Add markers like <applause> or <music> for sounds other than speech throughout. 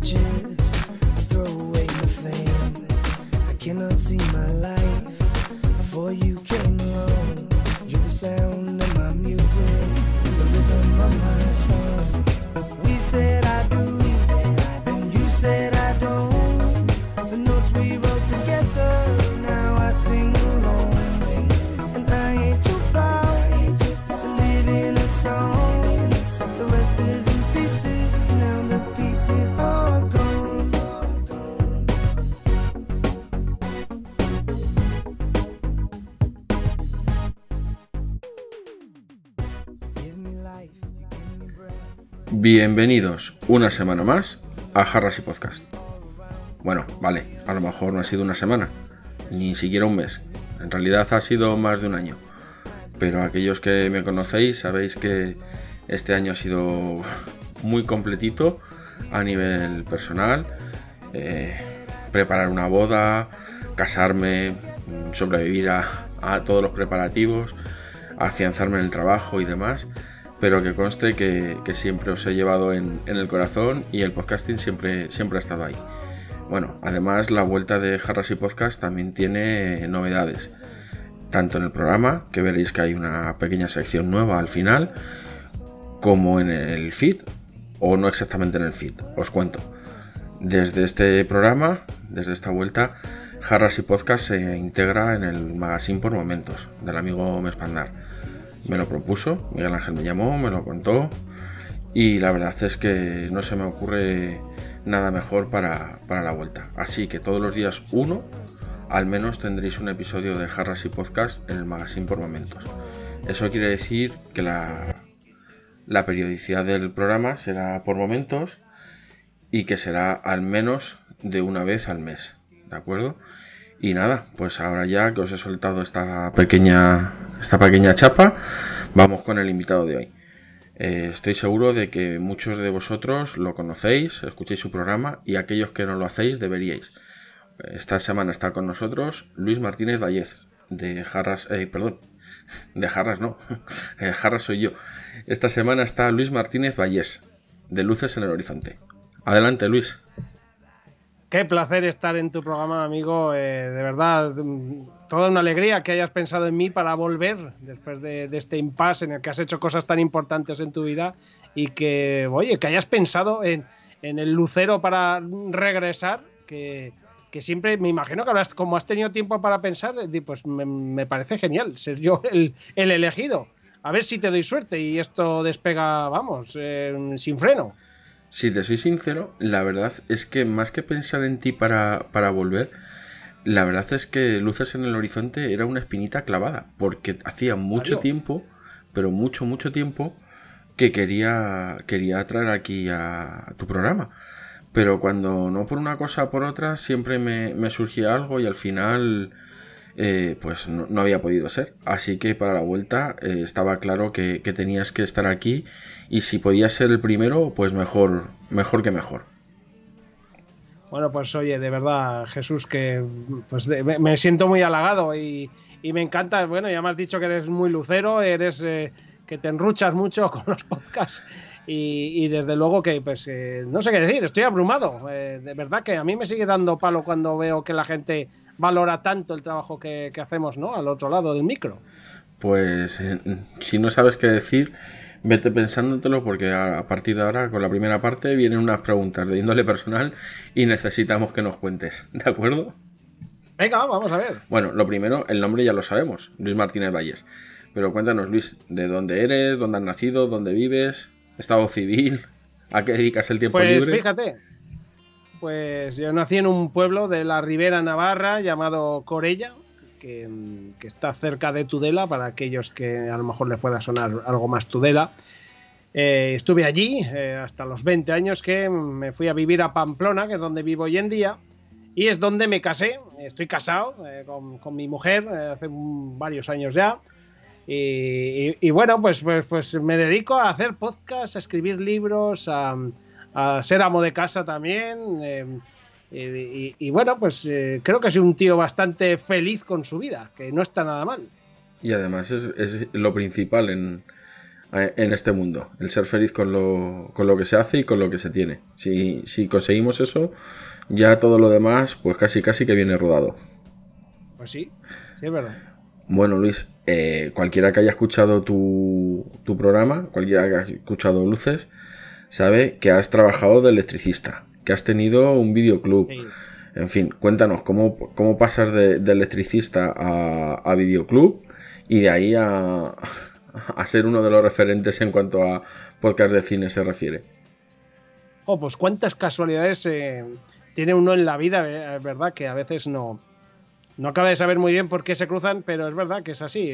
religion. Bienvenidos una semana más a Jarras y Podcast. Bueno, vale, a lo mejor no ha sido una semana, ni siquiera un mes. En realidad ha sido más de un año. Pero aquellos que me conocéis sabéis que este año ha sido muy completito a nivel personal. Eh, preparar una boda, casarme, sobrevivir a todos los preparativos, afianzarme en el trabajo y demás pero que conste que, siempre os he llevado en, en, el corazón y el podcasting siempre, siempre ha estado ahí. Bueno, además la vuelta de Jarras y Podcast también tiene novedades, tanto en el programa, que veréis que hay una pequeña sección nueva al final, como en el feed, o no exactamente en el feed, os cuento. Desde este programa, desde esta vuelta, Jarras y Podcast se integra en el magazine por momentos del amigo Mespandar me lo propuso, Miguel Ángel me llamó, me lo contó y la verdad es que no se me ocurre nada mejor para, para, la vuelta. Así que todos los días uno, al menos tendréis un episodio de Jarras y Podcast en el magazine por momentos. Eso quiere decir que la, la periodicidad del programa será por momentos y que será al menos de una vez al mes, ¿de acuerdo? Y nada, pues ahora ya que os he soltado esta pequeña, esta pequeña chapa, vamos con el invitado de hoy. Eh, estoy seguro de que muchos de vosotros lo conocéis, escuchéis su programa y aquellos que no lo hacéis deberíais. Esta semana está con nosotros Luis Martínez Vallez, de Jarras, eh, perdón, de Jarras no, <laughs> eh, Jarras soy yo. Esta semana está Luis Martínez Vallés, de Luces en el Horizonte. Adelante Luis. Qué placer estar en tu programa, amigo. Eh, de verdad, toda una alegría que hayas pensado en mí para volver después de, este impasse en el que has hecho cosas tan importantes en tu vida y que, oye, que hayas pensado en, el lucero para regresar, que, siempre me imagino que habrás, como has tenido tiempo para pensar, pues me, me parece genial ser yo <laughs> el, el, elegido. A ver si te doy suerte y esto despega, vamos, eh, sin freno. Si te soy sincero, la verdad es que más que pensar en ti para, para, volver, la verdad es que Luces en el Horizonte era una espinita clavada, porque hacía mucho Adiós. tiempo, pero mucho, mucho tiempo, que quería, quería traer aquí a, a tu programa. Pero cuando no por una cosa o por otra, siempre me, me surgía algo y al final... Eh, pues no, había podido ser. Así que para la vuelta eh, estaba claro que, tenías que estar aquí y si podías ser el primero, pues mejor, mejor que mejor. Bueno, pues oye, de verdad, Jesús, que pues me siento muy halagado y, y, me encanta. Bueno, ya me has dicho que eres muy lucero, eres eh, que te enruchas mucho <laughs> con los podcasts y, y desde luego que, pues, eh, no sé qué decir, estoy abrumado. Eh, de verdad que a mí me sigue dando palo cuando veo que la gente valora tanto el trabajo que, que hacemos, ¿no? Al otro lado del micro. Pues eh, si no sabes qué decir, vete pensándotelo porque a, partir de ahora, con la primera parte, vienen unas preguntas de índole personal y necesitamos que nos cuentes, ¿de acuerdo? Venga, vamos a ver. Bueno, lo primero, el nombre ya lo sabemos, Luis Martínez Valles. Pero cuéntanos, Luis, ¿de dónde eres? ¿Dónde has nacido? ¿Dónde vives? ¿Estado civil? ¿A qué dedicas el tiempo pues libre? Pues fíjate, pues yo nací en un pueblo de la Ribera Navarra llamado Corella, que, que, está cerca de Tudela, para aquellos que a lo mejor les pueda sonar algo más Tudela. Eh, estuve allí eh, hasta los 20 años que me fui a vivir a Pamplona, que es donde vivo hoy en día, y es donde me casé. Estoy casado eh, con, con, mi mujer hace varios años ya. Y, y, y bueno, pues, pues, pues, me dedico a hacer podcasts, a escribir libros, a, a ser amo de casa también. Y, y, bueno, pues eh, creo que soy un tío bastante feliz con su vida, que no está nada mal. Y además es, es lo principal en, en este mundo, el ser feliz con lo, con lo que se hace y con lo que se tiene. Si, si conseguimos eso, ya todo lo demás, pues casi casi que viene rodado. Pues sí, sí es verdad. Bueno, Luis, eh, cualquiera que haya escuchado tu, tu, programa, cualquiera que haya escuchado Luces, sabe que has trabajado de electricista, que has tenido un videoclub. En fin, cuéntanos cómo, cómo pasas de, electricista a, a, videoclub y de ahí a, a, ser uno de los referentes en cuanto a podcast de cine se refiere. Oh, pues cuántas casualidades eh, tiene uno en la vida, eh, es verdad que a veces no, no acaba de saber muy bien por qué se cruzan, pero es verdad que es así.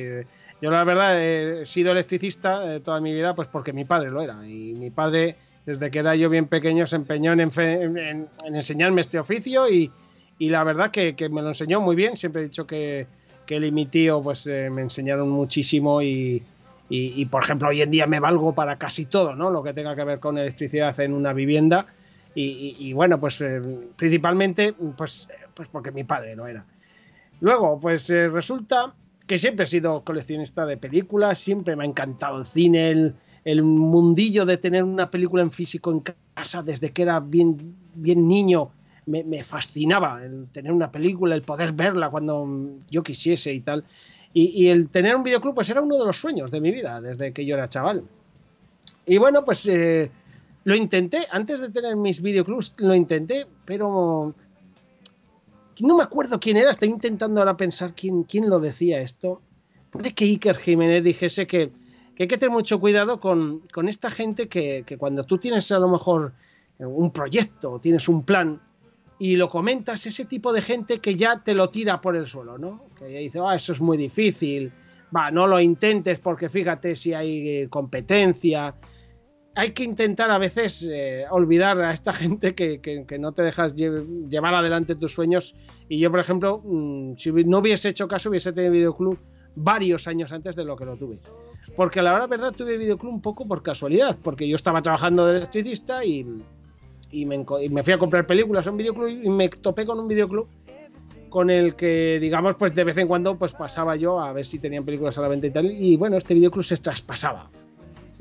Yo la verdad he sido electricista toda mi vida, pues porque mi padre lo era. Y mi padre, desde que era yo bien pequeño, se empeñó en, en, enseñarme este oficio y, la verdad que, me lo enseñó muy bien. Siempre he dicho que, que él y mi tío pues eh, me enseñaron muchísimo y, y, por ejemplo, hoy en día me valgo para casi todo, ¿no? Lo que tenga que ver con electricidad en una vivienda. Y, y bueno, pues eh, principalmente pues, pues porque mi padre lo era. Luego, pues eh, resulta que siempre he sido coleccionista de películas, siempre me ha encantado el cine, el, mundillo de tener una película en físico en casa desde que era bien, bien niño. Me, fascinaba el tener una película, el poder verla cuando yo quisiese y tal. Y, y, el tener un videoclub, pues era uno de los sueños de mi vida desde que yo era chaval. Y bueno, pues eh, lo intenté, antes de tener mis videoclubs, lo intenté, pero no me acuerdo quién era, estoy intentando ahora pensar quién, quién lo decía esto. Puede que Iker Jiménez dijese que, que hay que tener mucho cuidado con, con esta gente que, que, cuando tú tienes a lo mejor un proyecto tienes un plan y lo comentas, ese tipo de gente que ya te lo tira por el suelo, ¿no? Que ya dice, ah, eso es muy difícil, va, no lo intentes porque fíjate si hay eh, competencia, hay que intentar a veces eh, olvidar a esta <laughs> gente que, no te dejas lle llevar adelante tus sueños. Y yo, por ejemplo, mmm, si no hubiese hecho caso, hubiese tenido videoclub varios años antes de lo que lo tuve. Porque a la hora verdad tuve videoclub un poco por casualidad, porque yo estaba trabajando de electricista y, y, me, y me, fui a comprar películas a un videoclub y me topé con un videoclub con el que, digamos, pues de vez en cuando pues pasaba yo a ver si tenían películas a la venta y tal. Y bueno, este videoclub se traspasaba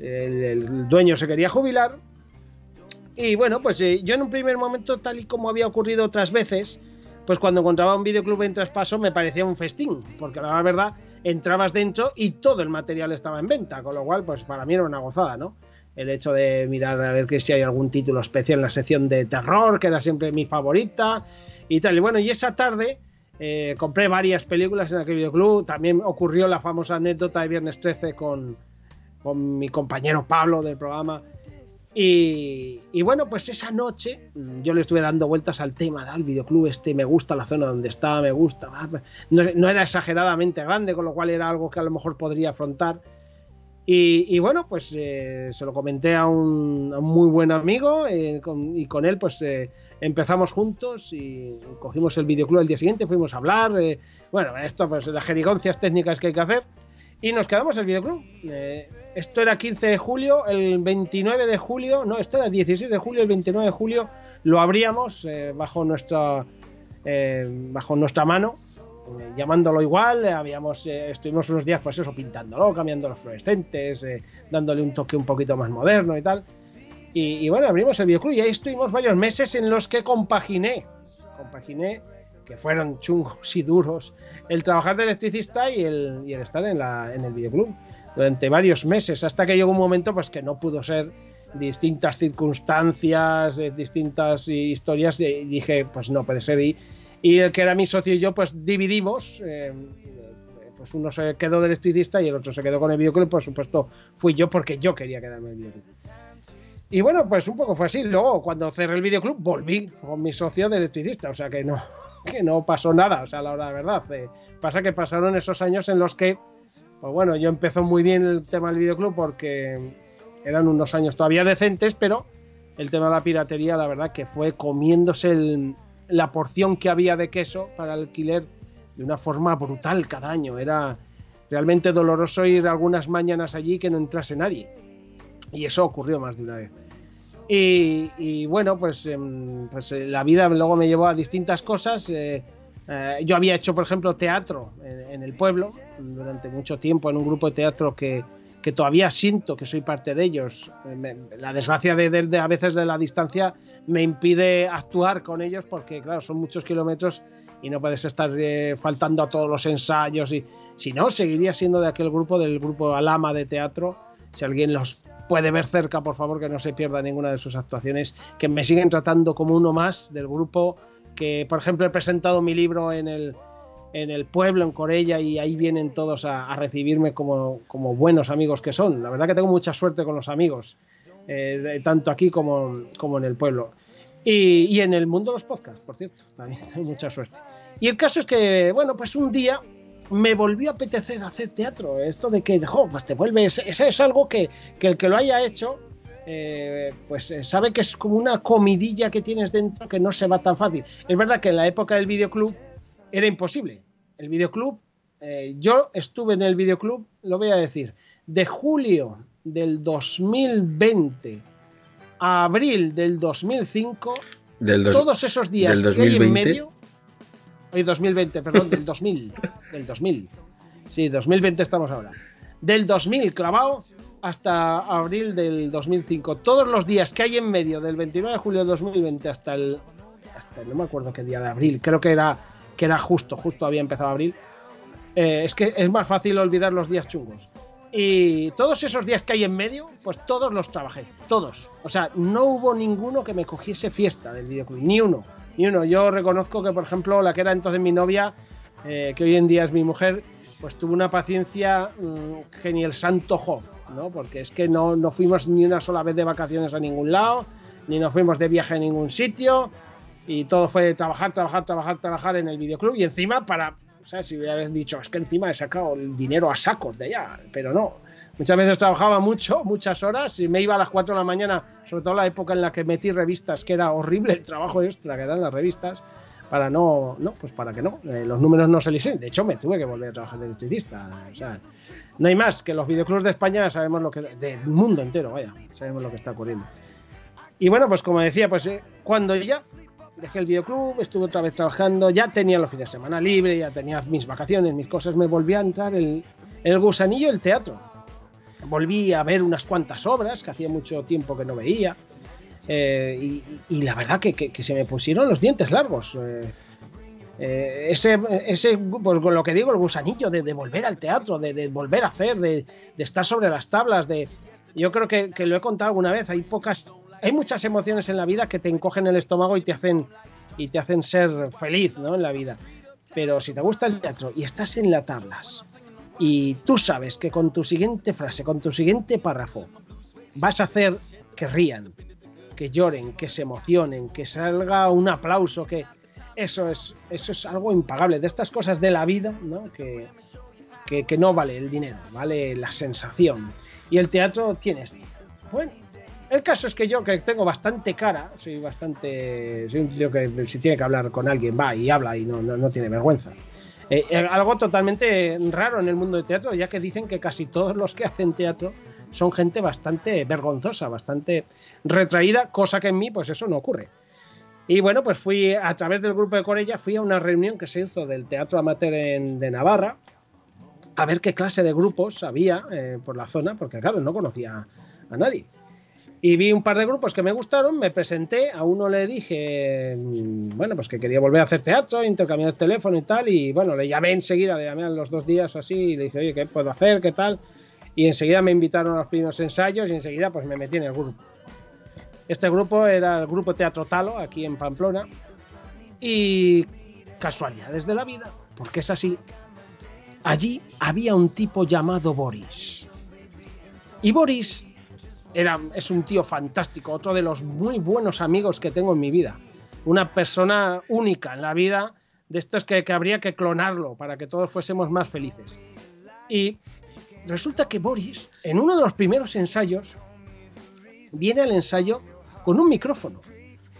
el, dueño se quería jubilar. Y bueno, pues eh, yo en un primer momento, tal y como había ocurrido otras veces, pues cuando encontraba un videoclub en traspaso me parecía un festín, porque la verdad entrabas dentro y todo el material estaba en venta, con lo cual pues para mí era una gozada, ¿no? El hecho de mirar a ver que si hay algún título especial en la sección de terror, que era siempre mi favorita y tal. Y bueno, y esa tarde eh, compré varias películas en aquel videoclub, también ocurrió la famosa anécdota de Viernes 13 con con mi compañero Pablo del programa. Y, y, bueno, pues esa noche mm, yo le estuve dando vueltas al tema del videoclub este, me gusta la zona donde está, me gusta. No, no, era exageradamente grande, con lo cual era algo que a lo mejor podría afrontar. Y, y bueno, pues eh, se lo comenté a un, a un, muy buen amigo eh, con, y con él pues eh, empezamos juntos y cogimos el videoclub el día siguiente, fuimos a hablar. Eh, bueno, esto pues las jerigoncias técnicas que hay que hacer. Y nos quedamos el videoclub. Esto era 15 de julio, el 29 de julio, no, esto era 16 de julio, el 29 de julio lo abríamos eh, bajo nuestra eh, bajo nuestra mano, eh, llamándolo igual, habíamos estuvimos unos días pues eso pintándolo, cambiando los fluorescentes, dándole un toque un poquito más moderno y tal. Y, y, bueno, abrimos el videoclub y ahí estuvimos varios meses en los que compaginé, compaginé que fueron chungos y duros el trabajar de electricista y el, y el estar en, la, en el videoclub durante varios meses, hasta que llegó un momento pues que no pudo ser distintas circunstancias, eh, distintas historias, y dije, pues no puede ser. Y, y, el que era mi socio y yo, pues dividimos. Eh, pues uno se quedó de electricista y el otro se quedó con el videoclub. Por supuesto, fui yo porque yo quería quedarme en el videoclub. Y bueno, pues un poco fue así. Luego, cuando cerré el videoclub, volví con mi socio de electricista. O sea que no, <laughs> que no pasó nada. O sea, la hora de verdad. Eh, pasa que pasaron esos años en los que pues bueno, yo empezó muy bien el tema del videoclub porque eran unos años todavía decentes, pero el tema de la piratería, la verdad que fue comiéndose la porción que había de queso para alquiler de una forma brutal cada año. Era realmente doloroso ir algunas mañanas allí que no entrase nadie. Y eso ocurrió más de una vez. Y, bueno, pues, pues, la vida luego me llevó a distintas cosas. Eh, eh, yo había hecho, por ejemplo, teatro en, el pueblo durante mucho tiempo en un grupo de teatro que, que todavía siento que soy parte de ellos. la desgracia de, a veces de la distancia me impide actuar con ellos porque, claro, son muchos kilómetros y no puedes estar eh, faltando a todos los ensayos. Y si no, seguiría siendo de aquel grupo, del grupo Alama de teatro. Si alguien los puede ver cerca, por favor, que no se pierda ninguna de sus actuaciones, que me siguen tratando como uno más del grupo, que por ejemplo he presentado mi libro en el, en el pueblo, en Corella, y ahí vienen todos a, recibirme como, como, buenos amigos que son. La verdad que tengo mucha suerte con los amigos, eh, tanto aquí como, como en el pueblo. Y, y, en el mundo de los podcasts, por cierto, también <laughs> tengo mucha suerte. Y el caso es que, bueno, pues un día me volvió a apetecer hacer teatro. Esto de que, jo, pues te vuelves. Eso es algo que, que el que lo haya hecho, eh, pues eh, sabe que es como una comidilla que tienes dentro que no se va tan fácil. Es verdad que en la época del videoclub era imposible. El videoclub, eh, yo estuve en el videoclub, lo voy a decir, de julio del 2020 a abril del 2005, todos esos días que hay en medio, hoy 2020, perdón, del 2000, del 2000, sí, 2020 estamos ahora, del 2000 clavado hasta abril del 2005, todos los días que hay en medio del 29 de julio del 2020 hasta el, hasta no me acuerdo qué día de abril, creo que era que era justo, justo había empezado abril, eh, es que es más fácil olvidar los días chungos. Y todos esos días que hay en medio, pues todos los trabajé, todos. O sea, no hubo ninguno que me cogiese fiesta del videoclub, ni uno, ni uno. Yo reconozco que, por ejemplo, la que era entonces mi novia, eh, que hoy en día es mi mujer, pues tuvo una paciencia mm, genial santo jo, ¿no? Porque es que no, no fuimos ni una sola vez de vacaciones a ningún lado, ni nos fuimos de viaje a ningún sitio, y todo fue trabajar, trabajar, trabajar, trabajar en el videoclub y encima para, ¿sabes? Si hubieras dicho, es que encima he sacado el dinero a sacos de allá, pero no. Muchas veces trabajaba mucho, muchas horas, y me iba a las 4 de la mañana, sobre todo la época en la que metí revistas, que era horrible el trabajo extra que dan las revistas, para no, no, pues para que no, eh, los números no se lisen. De hecho, me tuve que volver a trabajar de electricista. O sea, no hay más que los videoclubs de España sabemos lo que, del mundo entero, vaya, sabemos lo que está ocurriendo. Y bueno, pues como decía, pues eh, cuando ya dejé el videoclub, estuve otra vez trabajando, ya tenía los fines de semana libre, ya tenía mis vacaciones, mis cosas, me volví a entrar el, el gusanillo el teatro. Volví a ver unas cuantas obras que hacía mucho tiempo que no veía. Eh, y, la verdad que, que, se me pusieron los dientes largos. Eh, eh, ese, ese pues con lo que digo, el gusanillo de, volver al teatro, de, de volver a hacer, de, de, estar sobre las tablas, de... Yo creo que, que, lo he contado alguna vez, hay pocas hay muchas emociones en la vida que te encogen el estómago y te hacen, y te hacen ser feliz ¿no? en la vida. Pero si te gusta el teatro y estás en las tablas y tú sabes que con tu siguiente frase, con tu siguiente párrafo, vas a hacer que rían, que lloren, que se emocionen, que salga un aplauso, que eso es, eso es algo impagable. De estas cosas de la vida, ¿no? Que, que, que no vale el dinero, vale la sensación. Y el teatro tiene esto. Bueno, el caso es que yo, que tengo bastante cara, soy bastante. Soy que si tiene que hablar con alguien, va y habla y no, no, tiene vergüenza. Eh, eh, algo totalmente raro en el mundo del teatro, ya que dicen que casi todos los que hacen teatro son gente bastante vergonzosa, bastante retraída, cosa que en mí, pues eso no ocurre. Y bueno, pues fui a través del grupo de Corella, fui a una reunión que se hizo del Teatro Amateur de Navarra, a ver qué clase de grupos había eh, por la zona, porque claro, no conocía a nadie. Y vi un par de grupos que me gustaron, me presenté, a uno le dije, mm, bueno, pues que quería volver a hacer teatro, intercambiar el teléfono y tal, y bueno, le llamé enseguida, le llamé a los dos días o así, y le dije, oye, ¿qué puedo hacer? ¿Qué tal? Y enseguida me invitaron a los primeros ensayos y enseguida pues me metí en el grupo. Este grupo era el grupo Teatro Talo, aquí en Pamplona, y casualidades de la vida, porque es así. Allí había un tipo llamado Boris. Y Boris es un tío fantástico, otro de los muy buenos amigos que tengo en mi vida. Una persona única en la vida, de estos que, que habría que clonarlo para que todos fuésemos más felices. Y resulta que Boris, en uno de los primeros ensayos, viene al ensayo con un micrófono.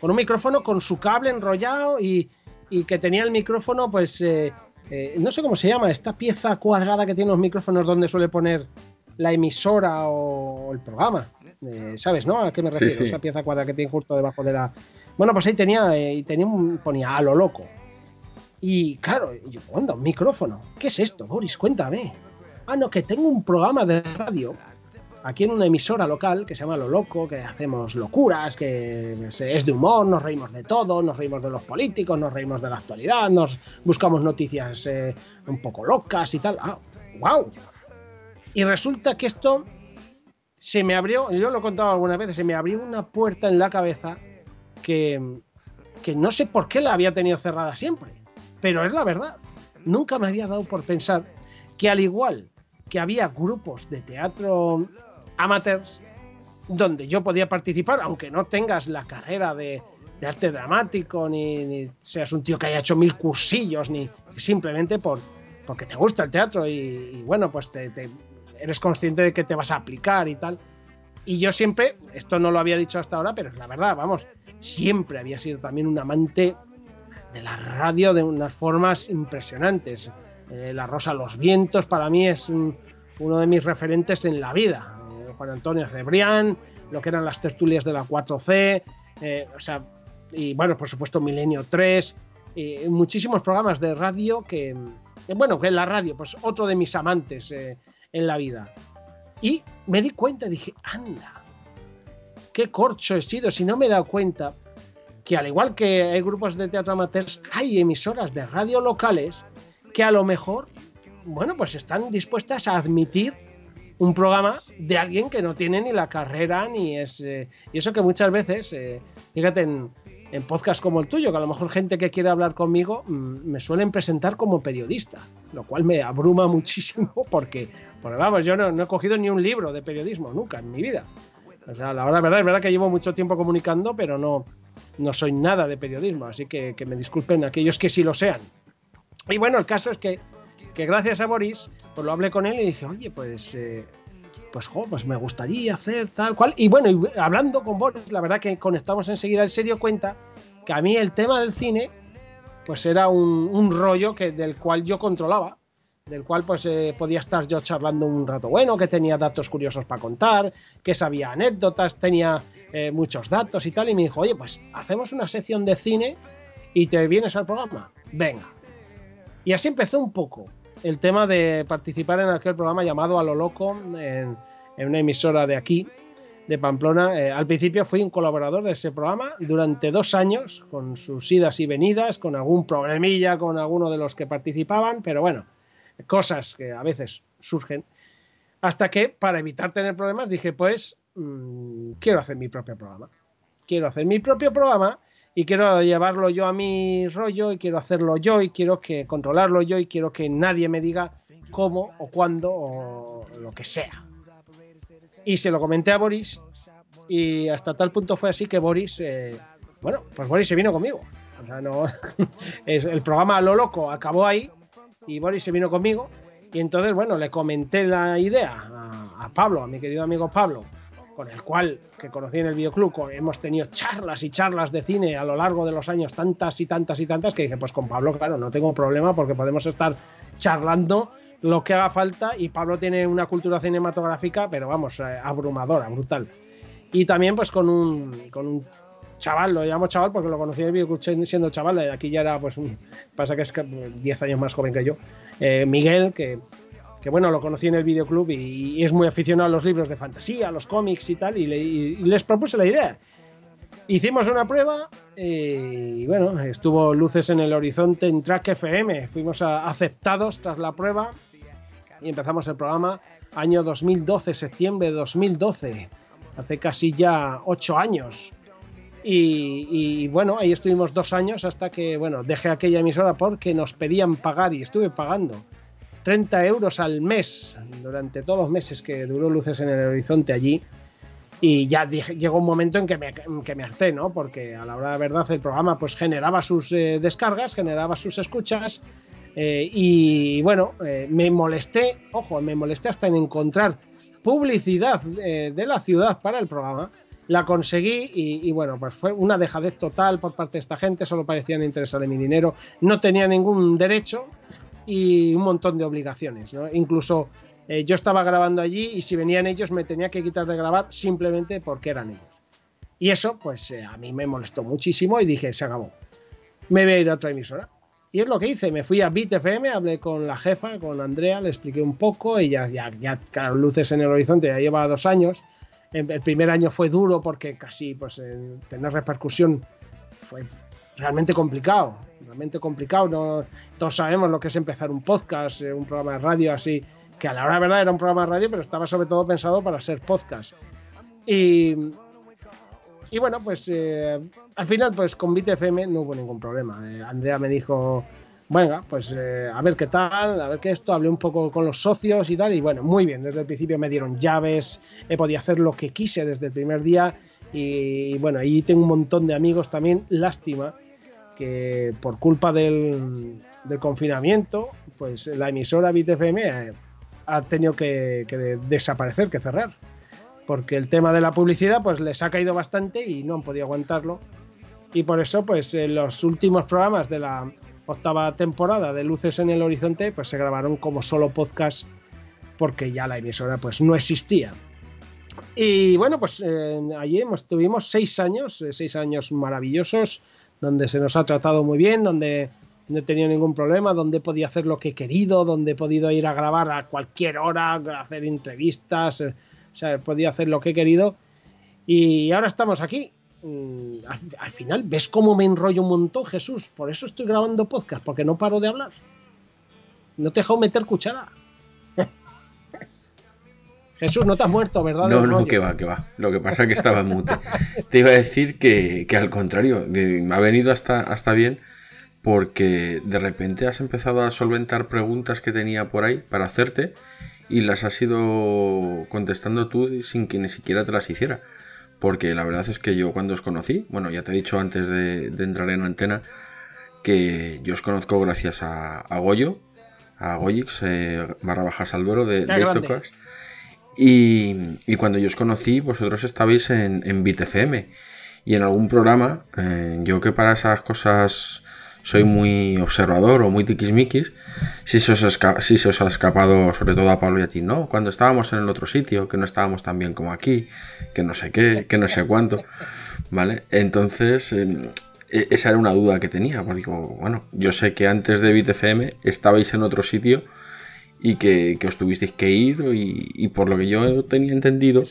Con un micrófono con su cable enrollado y, y que tenía el micrófono, pues, eh, eh, no sé cómo se llama, esta pieza cuadrada que tiene los micrófonos donde suele poner la emisora o el programa. Eh, ¿Sabes, no? ¿A qué me refiero? Esa pieza cuadrada que tiene justo debajo de la. Bueno, pues ahí tenía, eh, tenía un, ponía a lo loco. Y claro, yo, ¿cuándo? ¿Micrófono? ¿Qué es esto, Boris? Cuéntame. Ah, no, que tengo un programa de radio aquí en una emisora local que se llama Lo Loco, que hacemos locuras, que es de humor, nos reímos de todo, nos reímos de los políticos, nos reímos de la actualidad, nos buscamos noticias eh, un poco locas y tal. ¡Ah, wow! Y resulta que esto se me abrió, yo lo he contado algunas veces, se me abrió una puerta en la cabeza que, que no sé por qué la había tenido cerrada siempre, pero es la verdad. Nunca me había dado por pensar que al igual que había grupos de teatro amateurs donde yo podía participar, aunque no tengas la carrera de, arte dramático, ni, seas un tío que haya hecho mil cursillos, ni simplemente por, porque te gusta el teatro y, bueno, pues te, eres consciente de que te vas a aplicar y tal. Y yo siempre, esto no lo había dicho hasta ahora, pero es la verdad, vamos, siempre había sido también un amante de la radio de unas formas impresionantes. Eh, la Rosa los Vientos para mí es uno de mis referentes en la vida. Eh, Juan Antonio Cebrián, lo que eran las tertulias de la 4C, eh, o sea, y bueno, por supuesto Milenio 3, y muchísimos programas de radio que, bueno, que la radio, pues otro de mis amantes en la vida. Y me di cuenta, dije, anda, qué corcho he sido, si no me he dado cuenta que al igual que hay grupos de teatro amateurs, hay emisoras de radio locales que a lo mejor, bueno, pues están dispuestas a admitir un programa de alguien que no tiene ni la carrera ni es... Eh, y eso que muchas veces, eh, fíjate, en, en podcasts como el tuyo, que a lo mejor gente que quiere hablar conmigo mm, me suelen presentar como periodista, lo cual me abruma <laughs> muchísimo porque, porque vamos, yo no, no he cogido ni un libro de periodismo, nunca en mi vida. O sea, la verdad, es verdad que llevo mucho tiempo comunicando, pero no, no soy nada de periodismo, así que, que me disculpen aquellos que sí lo sean. Y bueno, el caso es que, que gracias a Boris, pues lo hablé con él y dije, oye, pues, eh, pues, pues me gustaría hacer tal cual. Y bueno, hablando con Boris, la verdad que conectamos enseguida, él se dio cuenta que a mí el tema del cine, pues era un, un rollo que, del cual yo controlaba del cual pues eh, podía estar yo charlando un rato bueno, que tenía datos curiosos para contar, que sabía anécdotas, tenía eh, muchos datos y tal, y me dijo, oye, pues hacemos una sección de cine y te vienes al programa. Venga. Y así empezó un poco el tema de participar en aquel programa llamado A lo Loco en, una emisora de aquí, de Pamplona. Eh, al principio fui un colaborador de ese programa durante dos años, con sus idas y venidas, con algún problemilla con alguno de los que participaban, pero bueno, cosas que a veces surgen, hasta que para evitar tener problemas dije, pues mm, quiero hacer mi propio programa. Quiero hacer mi propio programa y quiero llevarlo yo a mi rollo y quiero hacerlo yo y quiero que controlarlo yo y quiero que nadie me diga cómo o cuándo o lo que sea. Y se lo comenté a Boris y hasta tal punto fue así que Boris, eh, bueno, pues Boris se vino conmigo. O sea, no, <laughs> el programa Lo Loco acabó ahí y Boris se vino conmigo. Y entonces, bueno, le comenté la idea a, Pablo, a mi querido amigo Pablo, con el cual, que conocí en el videoclub, hemos tenido charlas y charlas de cine a lo largo de los años, tantas y tantas y tantas, que dije, pues con Pablo, claro, no tengo problema porque podemos estar charlando lo que haga falta y Pablo tiene una cultura cinematográfica, pero vamos, eh, abrumadora, brutal. Y también pues con un, con un chaval, lo llamo chaval porque lo conocí en el videoclub siendo chaval, aquí ya era, pues, pasa que es 10 años más joven que yo, eh, Miguel, que, que, bueno, lo conocí en el videoclub y, y, es muy aficionado a los libros de fantasía, a los cómics y tal, y, les propuse la idea. Hicimos una prueba eh, y bueno, estuvo luces en el horizonte en Track FM, fuimos aceptados tras la prueba y empezamos el programa año 2012, septiembre de 2012, hace casi ya 8 años. Y, bueno, ahí estuvimos dos años hasta que, bueno, dejé aquella emisora porque nos pedían pagar y estuve pagando 30 euros al mes durante todos los meses que duró Luces en el Horizonte allí. Y ya llegó un momento en que me, que harté, ¿no? Porque a la hora de verdad el programa pues generaba sus eh, descargas, generaba sus escuchas. Eh, y bueno, eh, me molesté, ojo, me molesté hasta en encontrar publicidad de la ciudad para el programa la conseguí y, bueno, pues fue una dejadez total por parte de esta gente, solo parecían interesarle mi dinero, no tenía ningún derecho y un montón de obligaciones, ¿no? Incluso eh, yo estaba grabando allí y si venían ellos me tenía que quitar de grabar simplemente porque eran ellos. Y eso, pues eh, a mí me molestó muchísimo y dije, se acabó. Me voy a ir a otra emisora. Y es lo que hice, me fui a BitFM, hablé con la jefa, con Andrea, le expliqué un poco y ya, ya, ya claro, luces en el horizonte, ya lleva dos años. El primer año fue duro porque casi pues, tener repercusión fue realmente complicado, realmente complicado. No, todos sabemos lo que es empezar un podcast, eh, un programa de radio así, que a la hora de verdad era un programa de radio, pero estaba sobre todo pensado para ser podcast. Y, y bueno, pues eh, al final, pues con BitFM no hubo ningún problema. Eh, Andrea me dijo, venga, pues a ver qué tal, a ver qué esto, hablé un poco con los socios y tal, y bueno, muy bien, desde el principio me dieron llaves, he podido hacer lo que quise desde el primer día, y bueno, ahí tengo un montón de amigos también, lástima que por culpa del, confinamiento, pues la emisora BitFM ha tenido que, desaparecer, que cerrar. Porque el tema de la publicidad pues les ha caído bastante y no han podido aguantarlo. Y por eso, pues en los últimos programas de la octava temporada de Luces en el Horizonte, pues se grabaron como solo podcast porque ya la emisora pues no existía. Y bueno, pues eh, allí hemos, tuvimos seis años, eh, seis años maravillosos donde se nos ha tratado muy bien, donde no he tenido ningún problema, donde he podido hacer lo que he querido, donde he podido ir a grabar a cualquier hora, hacer entrevistas, eh, o sea, he podido hacer lo que he querido. Y ahora estamos aquí. Mm, al, final, ¿ves cómo me enrollo un montón, Jesús? Por eso estoy grabando podcast, porque no paro de hablar. No te he dejado meter cuchara. Jesús, no te has muerto, ¿verdad? No, no, que va, que va. Lo que pasa es que estaba mute. te iba a decir que, al contrario, me ha venido hasta, hasta bien porque de repente has empezado a solventar preguntas que tenía por ahí para hacerte y las has ido contestando tú sin que ni siquiera te las hiciera. Porque la verdad es que yo cuando os conocí, bueno, ya te he dicho antes de, entrar en antena, que yo os conozco gracias a, Goyo, a Goyix eh, barra bajas Albero de, de y, cuando yo os conocí, vosotros estabais en, en BitFM. Y en algún programa, eh, yo que para esas cosas soy muy observador o muy tiquismiquis, si se, os si se os ha escapado, sobre todo a Pablo y a ti, ¿no? Cuando estábamos en el otro sitio, que no estábamos tan bien como aquí, que no sé qué, que no sé cuánto, ¿vale? Entonces, em, e, esa era una duda que tenía, porque bueno, yo sé que antes de BitFM estabais en otro sitio y que, os tuvisteis que ir y, por lo que yo tenía entendido,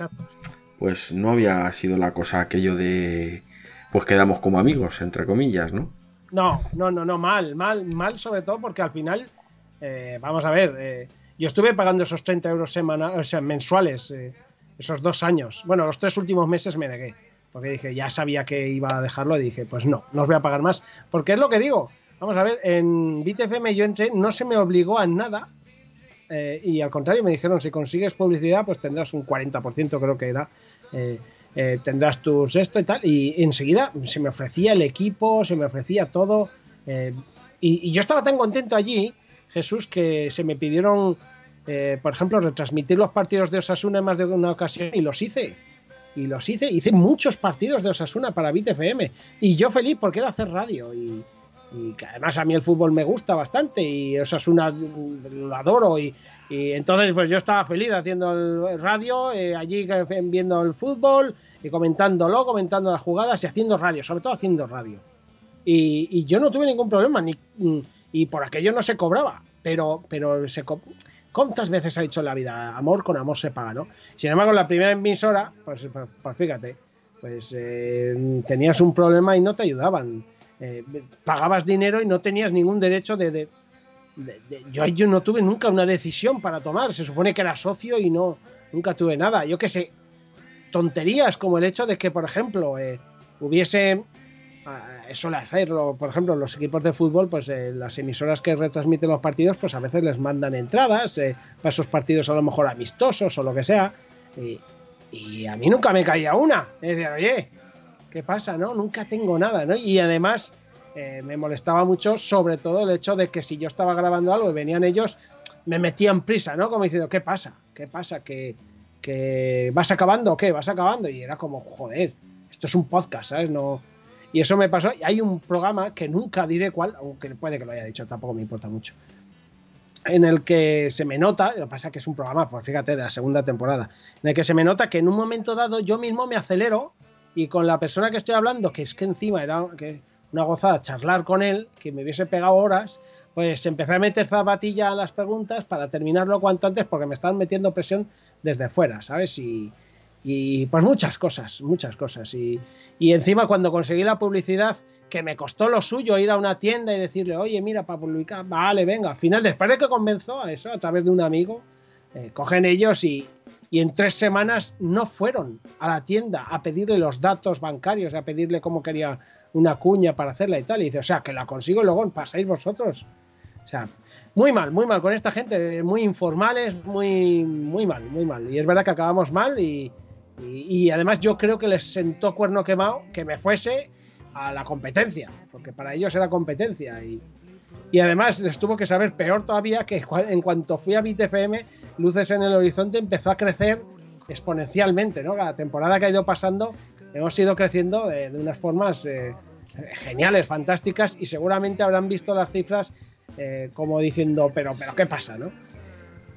pues no había sido la cosa aquello de, pues quedamos como amigos, entre comillas, ¿no? No, no, no, no, mal, mal, mal sobre todo porque al final, eh, vamos a ver, eh, yo estuve pagando esos 30 euros semana, o sea, mensuales, eh, esos dos años. Bueno, los tres últimos meses me negué, porque dije, ya sabía que iba a dejarlo y dije, pues no, no os voy a pagar más, porque es lo que digo. Vamos a ver, en BitFM yo entré, no se me obligó a nada, eh, y al contrario me dijeron, si consigues publicidad, pues tendrás un 40%, creo que era. Eh, eh, tendrás tus esto y tal. Y enseguida se me ofrecía el equipo, se me ofrecía todo. Y, yo estaba tan contento allí, Jesús, que se me pidieron, por ejemplo, retransmitir los partidos de Osasuna en más de una ocasión y los hice. Y los hice, hice muchos partidos de Osasuna para BitFM. Y yo feliz porque era hacer radio. Y, y que además a mí el fútbol me gusta bastante y eso es una lo adoro y, entonces pues yo estaba feliz haciendo el radio eh, allí viendo el fútbol y comentándolo comentando las jugadas y haciendo radio sobre todo haciendo radio y, yo no tuve ningún problema ni y por aquello no se cobraba pero pero se ¿Cuántas veces ha dicho en la vida? Amor con amor se paga, ¿no? Sin embargo, la primera emisora, pues, pues, pues fíjate, pues eh, tenías un problema y no te ayudaban. Eh, pagabas dinero y no tenías ningún derecho de, yo, yo, no tuve nunca una decisión para tomar. Se supone que era socio y no nunca tuve nada. Yo qué sé, tonterías como el hecho de que, por ejemplo, eh, hubiese ah, eso le hacerlo, por ejemplo, los equipos de fútbol, pues eh, las emisoras que retransmiten los partidos, pues a veces les mandan entradas para esos partidos a lo mejor amistosos o lo que sea. Y, y a mí nunca me caía una. Es decir, oye, ¿qué pasa? ¿No? Nunca tengo nada, ¿no? Y además eh, me molestaba mucho, sobre todo el hecho de que si yo estaba grabando algo y venían ellos, me metían prisa, ¿no? Como diciendo, ¿qué pasa? ¿Qué pasa? ¿Que, que vas acabando o qué? ¿Vas acabando? Y era como, joder, esto es un podcast, ¿sabes? No. Y eso me pasó. Y hay un programa que nunca diré cuál, aunque puede que lo haya dicho, tampoco me importa mucho. En el que se me nota, lo que pasa es que es un programa, pues fíjate, de la segunda temporada, en el que se me nota que en un momento dado yo mismo me acelero y con la persona que estoy hablando, que es que encima era una gozada charlar con él, que me hubiese pegado horas, pues empecé a meter zapatilla a las preguntas para terminarlo cuanto antes porque me estaban metiendo presión desde fuera, ¿sabes? Y, y pues muchas cosas, muchas cosas. Y, y, encima cuando conseguí la publicidad, que me costó lo suyo ir a una tienda y decirle, oye, mira, para publicar, vale, venga, al final, después de que convenció a eso, a través de un amigo, eh, cogen ellos y, y en tres semanas no fueron a la tienda a pedirle los datos bancarios, a pedirle cómo quería una cuña para hacerla y tal. Y dice, o sea, que la consigo y luego pasáis vosotros. O sea, muy mal, muy mal con esta gente, muy informales, muy, muy mal, muy mal. Y es verdad que acabamos mal y, y, además yo creo que les sentó cuerno quemado que me fuese a la competencia, porque para ellos era competencia. Y, y además les tuvo que saber peor todavía que en cuanto fui a BitFM, Luces en el Horizonte empezó a crecer exponencialmente, ¿no? La temporada que ha ido pasando hemos ido creciendo de, unas formas eh, geniales, fantásticas y seguramente habrán visto las cifras eh, como diciendo, pero, pero, ¿qué pasa, no?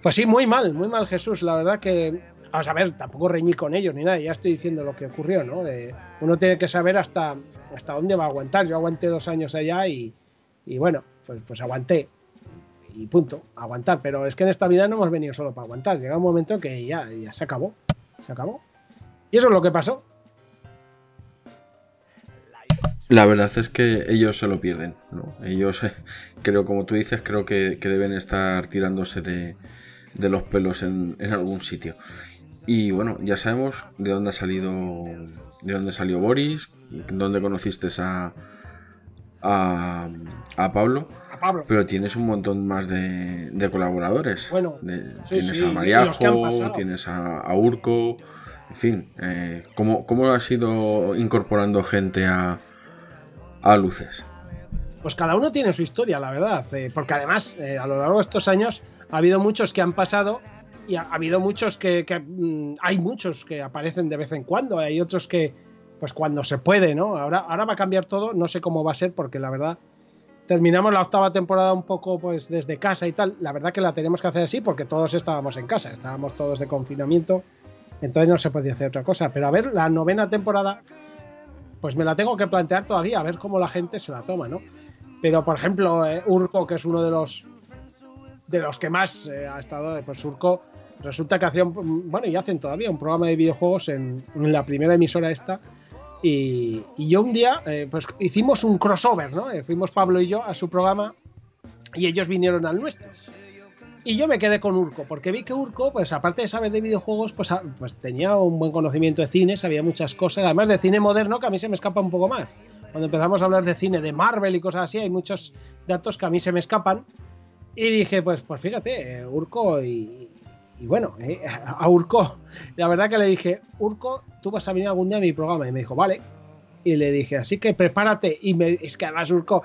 Pues sí, muy mal, muy mal Jesús. La verdad que, vamos a ver, tampoco reñí con ellos ni nada, ya estoy diciendo lo que ocurrió, ¿no? uno tiene que saber hasta, hasta dónde va a aguantar. Yo aguanté dos años allá y, bueno, pues, pues aguanté. Y punto, aguantar. Pero es que en esta vida no hemos venido solo para aguantar. Llega un momento que ya, ya se acabó. Se acabó. Y eso es lo que pasó. La verdad es que ellos se lo pierden, ¿no? Ellos, <laughs> creo, como tú dices, creo que, deben estar tirándose de, los pelos en, algún sitio. Y bueno, ya sabemos de dónde ha salido, de dónde salió Boris, dónde conociste a, a, Pablo. A Pablo. Pero tienes un montón más de, colaboradores. Bueno, tienes a Mariajo, tienes a, Urco, en fin. Eh, ¿cómo, ¿Cómo has ido incorporando gente a, a luces. Pues cada uno tiene su historia, la verdad. Eh, porque además, eh, a lo largo de estos años, ha habido muchos que han pasado y ha, habido muchos que, mm, hay muchos que aparecen de vez en cuando. Hay otros que, pues cuando se puede, ¿no? Ahora, ahora va a cambiar todo. No sé cómo va a ser, porque la verdad terminamos la octava temporada un poco pues desde casa y tal. La verdad que la tenemos que hacer así porque todos estábamos en casa, estábamos todos de confinamiento, entonces no se podía hacer otra cosa. Pero a ver, la novena temporada pues me la tengo que plantear todavía, a ver cómo la gente se la toma, ¿no? Pero, por ejemplo, eh, Urco, que es uno de los de los que más eh, ha estado, pues Urco resulta que hacían, bueno, y hacen todavía un programa de videojuegos en, la primera emisora esta. Y, yo un día, eh, pues hicimos un crossover, ¿no? fuimos Pablo y yo a su programa y ellos vinieron al nuestro. Y yo me quedé con Urco, porque vi que Urco, pues aparte de saber de videojuegos, pues, pues tenía un buen conocimiento de cine, sabía muchas cosas, además de cine moderno, que a mí se me escapa un poco más. Cuando empezamos a hablar de cine de Marvel y cosas así, hay muchos datos que a mí se me escapan. Y dije, pues, pues fíjate, eh, Urco y, bueno, eh, a Urco, la verdad que le dije, Urco, tú vas a venir algún día a mi programa. Y me dijo, vale. Y le dije, así que prepárate. Y me, es que además Urco,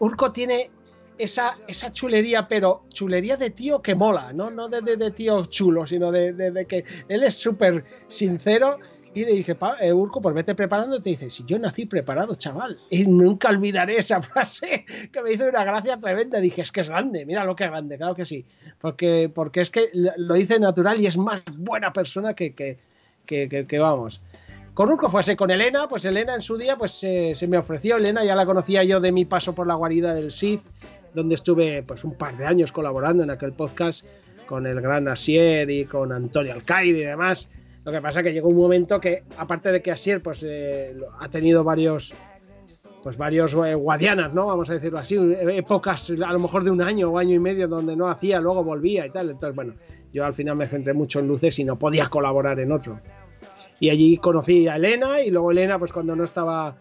Urco tiene esa, esa chulería, pero chulería de tío que mola, no, no de, de, tío chulo, sino de, de que él es súper sincero. Y le dije, eh, Urco, pues vete preparando. Te dice, si yo nací preparado, chaval. <laughs> Y nunca olvidaré esa frase que me hizo una gracia tremenda. Dije, es que es grande, mira lo que es grande, claro que sí. Porque, porque es que lo dice natural y es más buena persona que, que, que, vamos. Con Urco fue así, con Elena, pues Elena en su día pues se me ofreció, Elena ya la conocía yo de mi paso por la guarida del Sith, donde estuve pues un par de años colaborando en aquel podcast con el gran Asier y con Antonio Alcaide y demás. Lo que pasa es que llegó un momento que, aparte de que Asier pues, eh, ha tenido varios, pues varios eh, guadianas, ¿no? Vamos a decirlo así, épocas a lo mejor de un año o año y medio donde no hacía, luego volvía y tal. Entonces, bueno, yo al final me centré mucho en luces y no podía colaborar en otro. Y allí conocí a Elena y luego Elena, pues cuando no estaba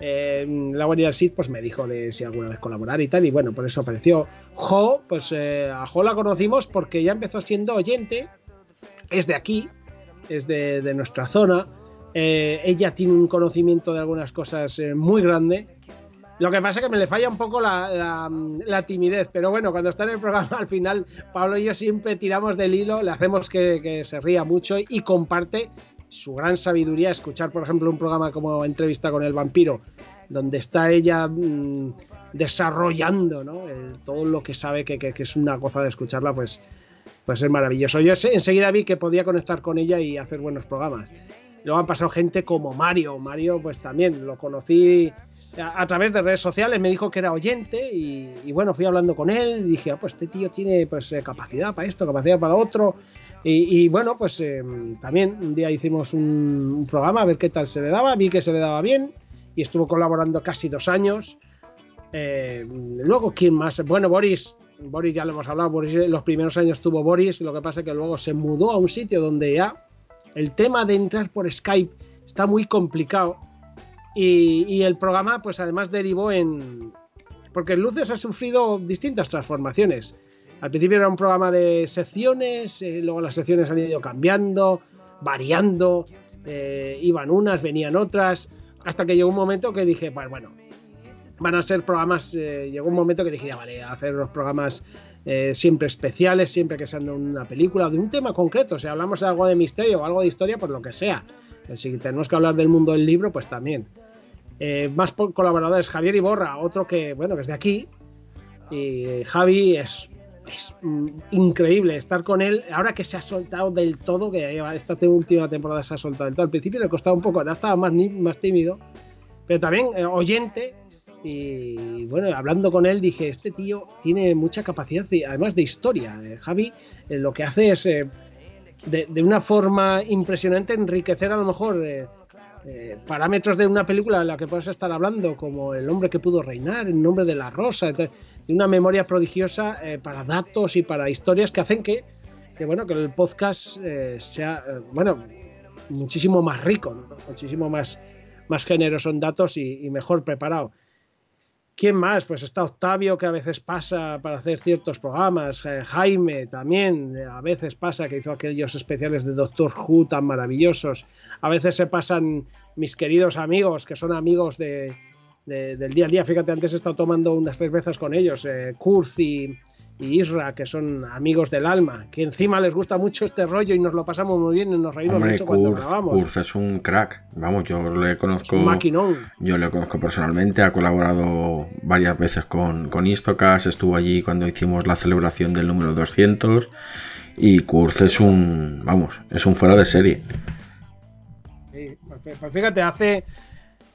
la Guardia del Sith pues me dijo de si alguna vez colaborar y tal, y bueno, por eso apareció. Jo, pues eh, a Jo la conocimos porque ya empezó siendo oyente, es de aquí, es de, nuestra zona, eh, ella tiene un conocimiento de algunas cosas eh, muy grande. Lo que pasa es que me le falla un poco la, timidez, pero bueno, cuando está en el programa al final, Pablo y yo siempre tiramos del hilo, le hacemos que, que se ría mucho y comparte su gran sabiduría, escuchar, por ejemplo, un programa como Entrevista con el vampiro, donde está ella mm, desarrollando ¿no? todo lo que sabe, que, es una goza de escucharla, pues, pues es maravilloso. Yo enseguida vi que podía conectar con ella y hacer buenos programas. Luego han pasado gente como Mario. Mario, pues también lo conocí a, través de redes sociales, me dijo que era oyente y, bueno, fui hablando con él dije, ah, pues este tío tiene pues eh, capacidad para esto, capacidad para otro. Y, bueno, pues eh, también un día hicimos un, programa a ver qué tal se le daba, vi que se le daba bien y estuvo colaborando casi dos años. Eh, luego, ¿quién más? Bueno, Boris, Boris ya lo hemos hablado, Boris, los primeros años tuvo Boris, lo que pasa es que luego se mudó a un sitio donde ya el tema de entrar por Skype está muy complicado y, el programa, pues además derivó en. Porque Luces ha sufrido distintas transformaciones. Al principio era un programa de secciones, eh, luego las secciones han ido cambiando, variando, eh, iban unas, venían otras, hasta que llegó un momento que dije, pues bueno, van a ser programas, eh, llegó un momento que dije, ya vale, hacer los programas siempre especiales, siempre que sean de una película o de un tema concreto, si hablamos de algo de misterio o algo de historia, pues lo que sea. Si tenemos que hablar del mundo del libro, pues también. Eh, más colaboradores, Javier Iborra, otro que, bueno, que es de aquí. Y eh, Javi es, es mm, increíble estar con él. Ahora que se ha soltado del todo, que esta última temporada se ha soltado del todo. Al principio le costaba un poco, ya estaba más, más tímido, pero también eh, oyente. Y bueno, hablando con él dije, este tío tiene mucha capacidad, además de historia. Javi lo que hace es, de, de, una forma impresionante, enriquecer a lo mejor eh, parámetros de una película en la que puedes estar hablando, como El hombre que pudo reinar, El nombre de la rosa, de una memoria prodigiosa eh, para datos y para historias que hacen que, bueno, que el podcast eh, sea, bueno, muchísimo más rico, muchísimo más, más generoso en datos y mejor preparado. ¿Quién más? Pues está Octavio, que a veces pasa para hacer ciertos programas. Eh, Jaime también, eh, a veces pasa, que hizo aquellos especiales de Doctor Who tan maravillosos. A veces se pasan mis queridos amigos, que son amigos de, del día a día. Fíjate, antes he estado tomando unas cervezas con ellos, eh, Kurz y, Isra, que son amigos del alma, que encima les gusta mucho este rollo y nos lo pasamos muy bien y nos reímos mucho cuando grabamos. Kurz es un crack, vamos, yo le conozco. Yo le conozco personalmente, ha colaborado varias veces con, con Istocas, estuvo allí cuando hicimos la celebración del número 200 y Kurz es un, vamos, es un fuera de serie. Pues, pues fíjate, hace,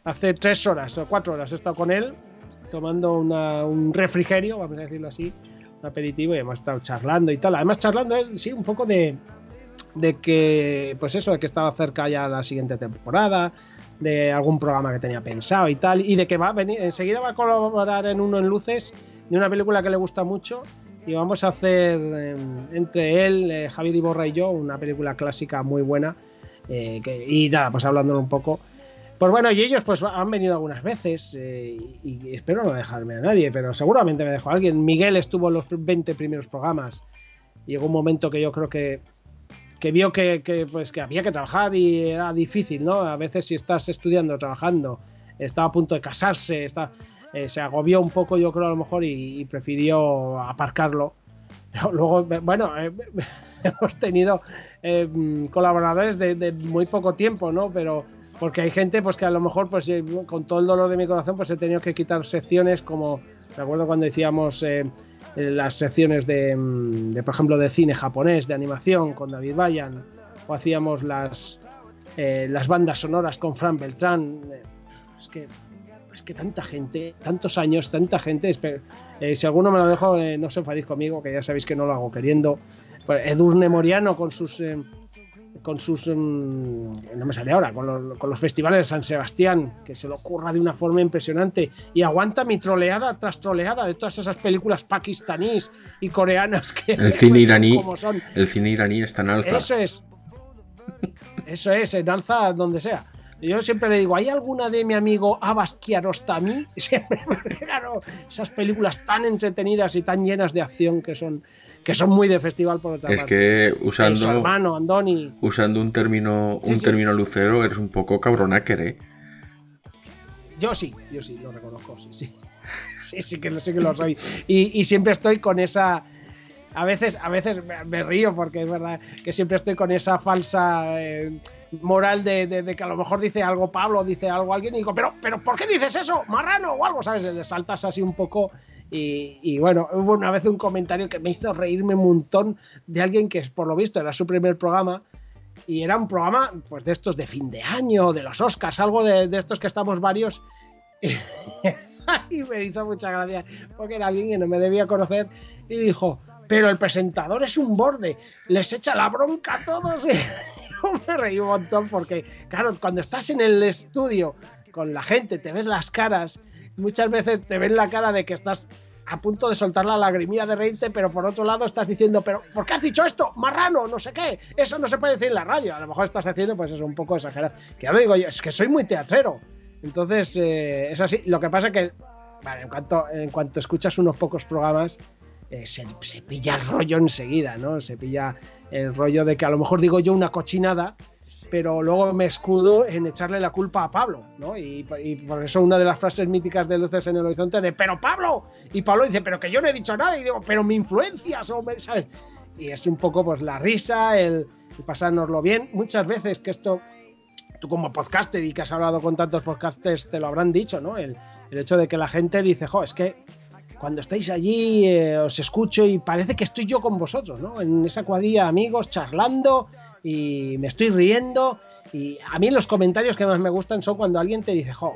hace tres horas o cuatro horas he estado con él tomando un refrigerio, vamos a decirlo así, aperitivo y hemos estado charlando y tal. Además, charlando, eh, sí, un poco de, de que, pues eso, de que estaba cerca ya la siguiente temporada, de algún programa que tenía pensado y tal, y de que va a venir, enseguida va a colaborar en uno en luces de una película que le gusta mucho. Y vamos a hacer entre él, eh, Javier Iborra y yo, una película clásica muy buena. Eh, y nada, pues hablando un poco pues bueno, y ellos pues han venido algunas veces eh, y, espero no dejarme a nadie, pero seguramente me dejó alguien. Miguel estuvo en los 20 primeros programas. Llegó un momento que yo creo que, que vio que, pues, que había que trabajar y era difícil, ¿no? A veces si estás estudiando, trabajando, estaba a punto de casarse, está, eh, se agobió un poco yo creo a lo mejor y, prefirió aparcarlo. <laughs> luego, bueno, eh, <laughs> hemos tenido colaboradores de, de muy poco tiempo, ¿no? Pero porque hay gente pues que a lo mejor pues eh, con todo el dolor de mi corazón pues he tenido que quitar secciones como me acuerdo cuando decíamos eh, las secciones de, mm, por ejemplo de cine japonés de animación con David Bayan o hacíamos las eh, las bandas sonoras con Fran Beltrán es que es que tanta gente, tantos años, tanta gente. si alguno me lo dejo, no se enfadéis conmigo, que ya sabéis que no lo hago queriendo. Edurne Moriano con sus con sus. Mm, no me sale ahora, con los, festivales de San Sebastián, que se lo ocurra de una forma impresionante y aguanta mi troleada tras troleada de todas esas películas pakistaníes y coreanas que. El <laughs> cine iraní. El cine iraní está en alza. Eso es. <laughs> Eso es, en alza donde sea. Yo siempre le digo, ¿hay alguna de mi amigo Abbas Kiarostami? <laughs> Siempre, claro, esas películas tan entretenidas y tan llenas de acción que son que son muy de festival por otra es parte. que usando hermano Andoni usando un término un término lucero eres un poco cabronáquer, ¿eh? Yo sí, yo sí lo reconozco, sí, sí. <laughs> Sí, sí que, sí que lo soy. Y, y siempre estoy con esa a veces, a veces me río porque es verdad que siempre estoy con esa falsa eh, moral de, de, que a lo mejor dice algo Pablo, dice algo alguien y digo, pero, pero ¿por qué dices eso? Marrano o algo, ¿sabes? Le saltas así un poco y, bueno, hubo una vez un comentario que me hizo reírme un montón de alguien que por lo visto era su primer programa y era un programa pues de estos de fin de año, de los Oscars, algo de, estos que estamos varios <laughs> y me hizo mucha gracia porque era alguien que no me debía conocer y dijo, pero el presentador es un borde, les echa la bronca a todos. <laughs> Y me reí un montón porque, claro, cuando estás en el estudio con la gente, te ves las caras, muchas veces te ven la cara de que estás a punto de soltar la lagrimilla de reírte, pero por otro lado estás diciendo, pero ¿por qué has dicho esto? Marrano, no sé qué. Eso no se puede decir en la radio. A lo mejor estás haciendo, pues es un poco exagerado. Que ahora digo yo, es que soy muy teatrero. Entonces, eh, es así. Lo que pasa es que, en cuanto escuchas unos pocos programas, eh, se, pilla el rollo enseguida, ¿no? Se pilla el rollo de que a lo mejor digo yo una cochinada, pero luego me escudo en echarle la culpa a Pablo, ¿no? Y, por eso una de las frases míticas de Luces en el Horizonte de ¡Pero Pablo! Y Pablo dice ¡Pero que yo no he dicho nada! Y digo ¡Pero me influencias! Hombre, ¿sabes? Y es un poco pues la risa, el, el pasárnoslo bien. Muchas veces que esto tú como podcaster y que has hablado con tantos podcasters te lo habrán dicho, ¿no? El, el hecho de que la gente dice, jo, es que cuando estáis allí eh, os escucho y parece que estoy yo con vosotros, ¿no? En esa cuadrilla de amigos charlando y me estoy riendo y a mí los comentarios que más me gustan son cuando alguien te dice, jo,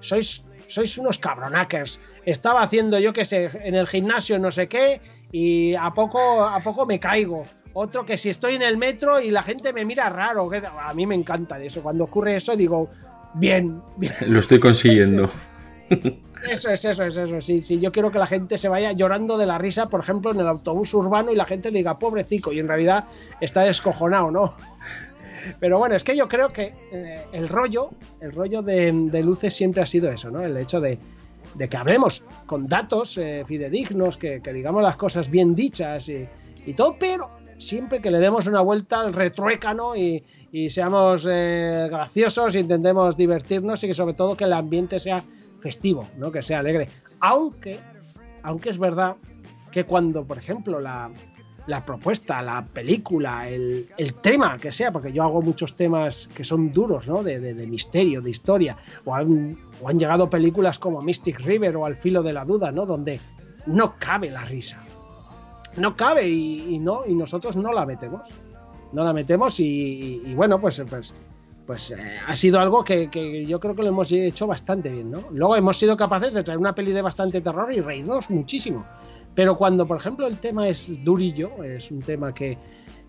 sois sois unos cabronakers. Estaba haciendo yo que sé en el gimnasio no sé qué y a poco a poco me caigo. Otro que si estoy en el metro y la gente me mira raro, que a mí me encanta eso. Cuando ocurre eso digo, bien, bien. Lo estoy consiguiendo. <laughs> Eso es, eso es, eso. Sí, sí, yo quiero que la gente se vaya llorando de la risa, por ejemplo, en el autobús urbano y la gente le diga, pobrecico, y en realidad está descojonado, ¿no? Pero bueno, es que yo creo que eh, el rollo, el rollo de, luces siempre ha sido eso, ¿no? El hecho de, que hablemos con datos eh, fidedignos, que, que, digamos las cosas bien dichas y, y, todo, pero siempre que le demos una vuelta al retruécano y, y seamos eh, graciosos, intentemos divertirnos y que sobre todo que el ambiente sea festivo, ¿no? que sea alegre. Aunque, aunque es verdad que cuando, por ejemplo, la, la propuesta, la película, el, el, tema que sea, porque yo hago muchos temas que son duros, ¿no? De, de, misterio, de historia, o han, o han, llegado películas como Mystic River o Al filo de la duda, ¿no? Donde no cabe la risa. No cabe y, no, y nosotros no la metemos. No la metemos y, y, y bueno, pues, pues pues eh, ha sido algo que, yo creo que lo hemos hecho bastante bien, ¿no? Luego hemos sido capaces de traer una peli de bastante terror y reírnos muchísimo. Pero cuando, por ejemplo, el tema es durillo, es un tema que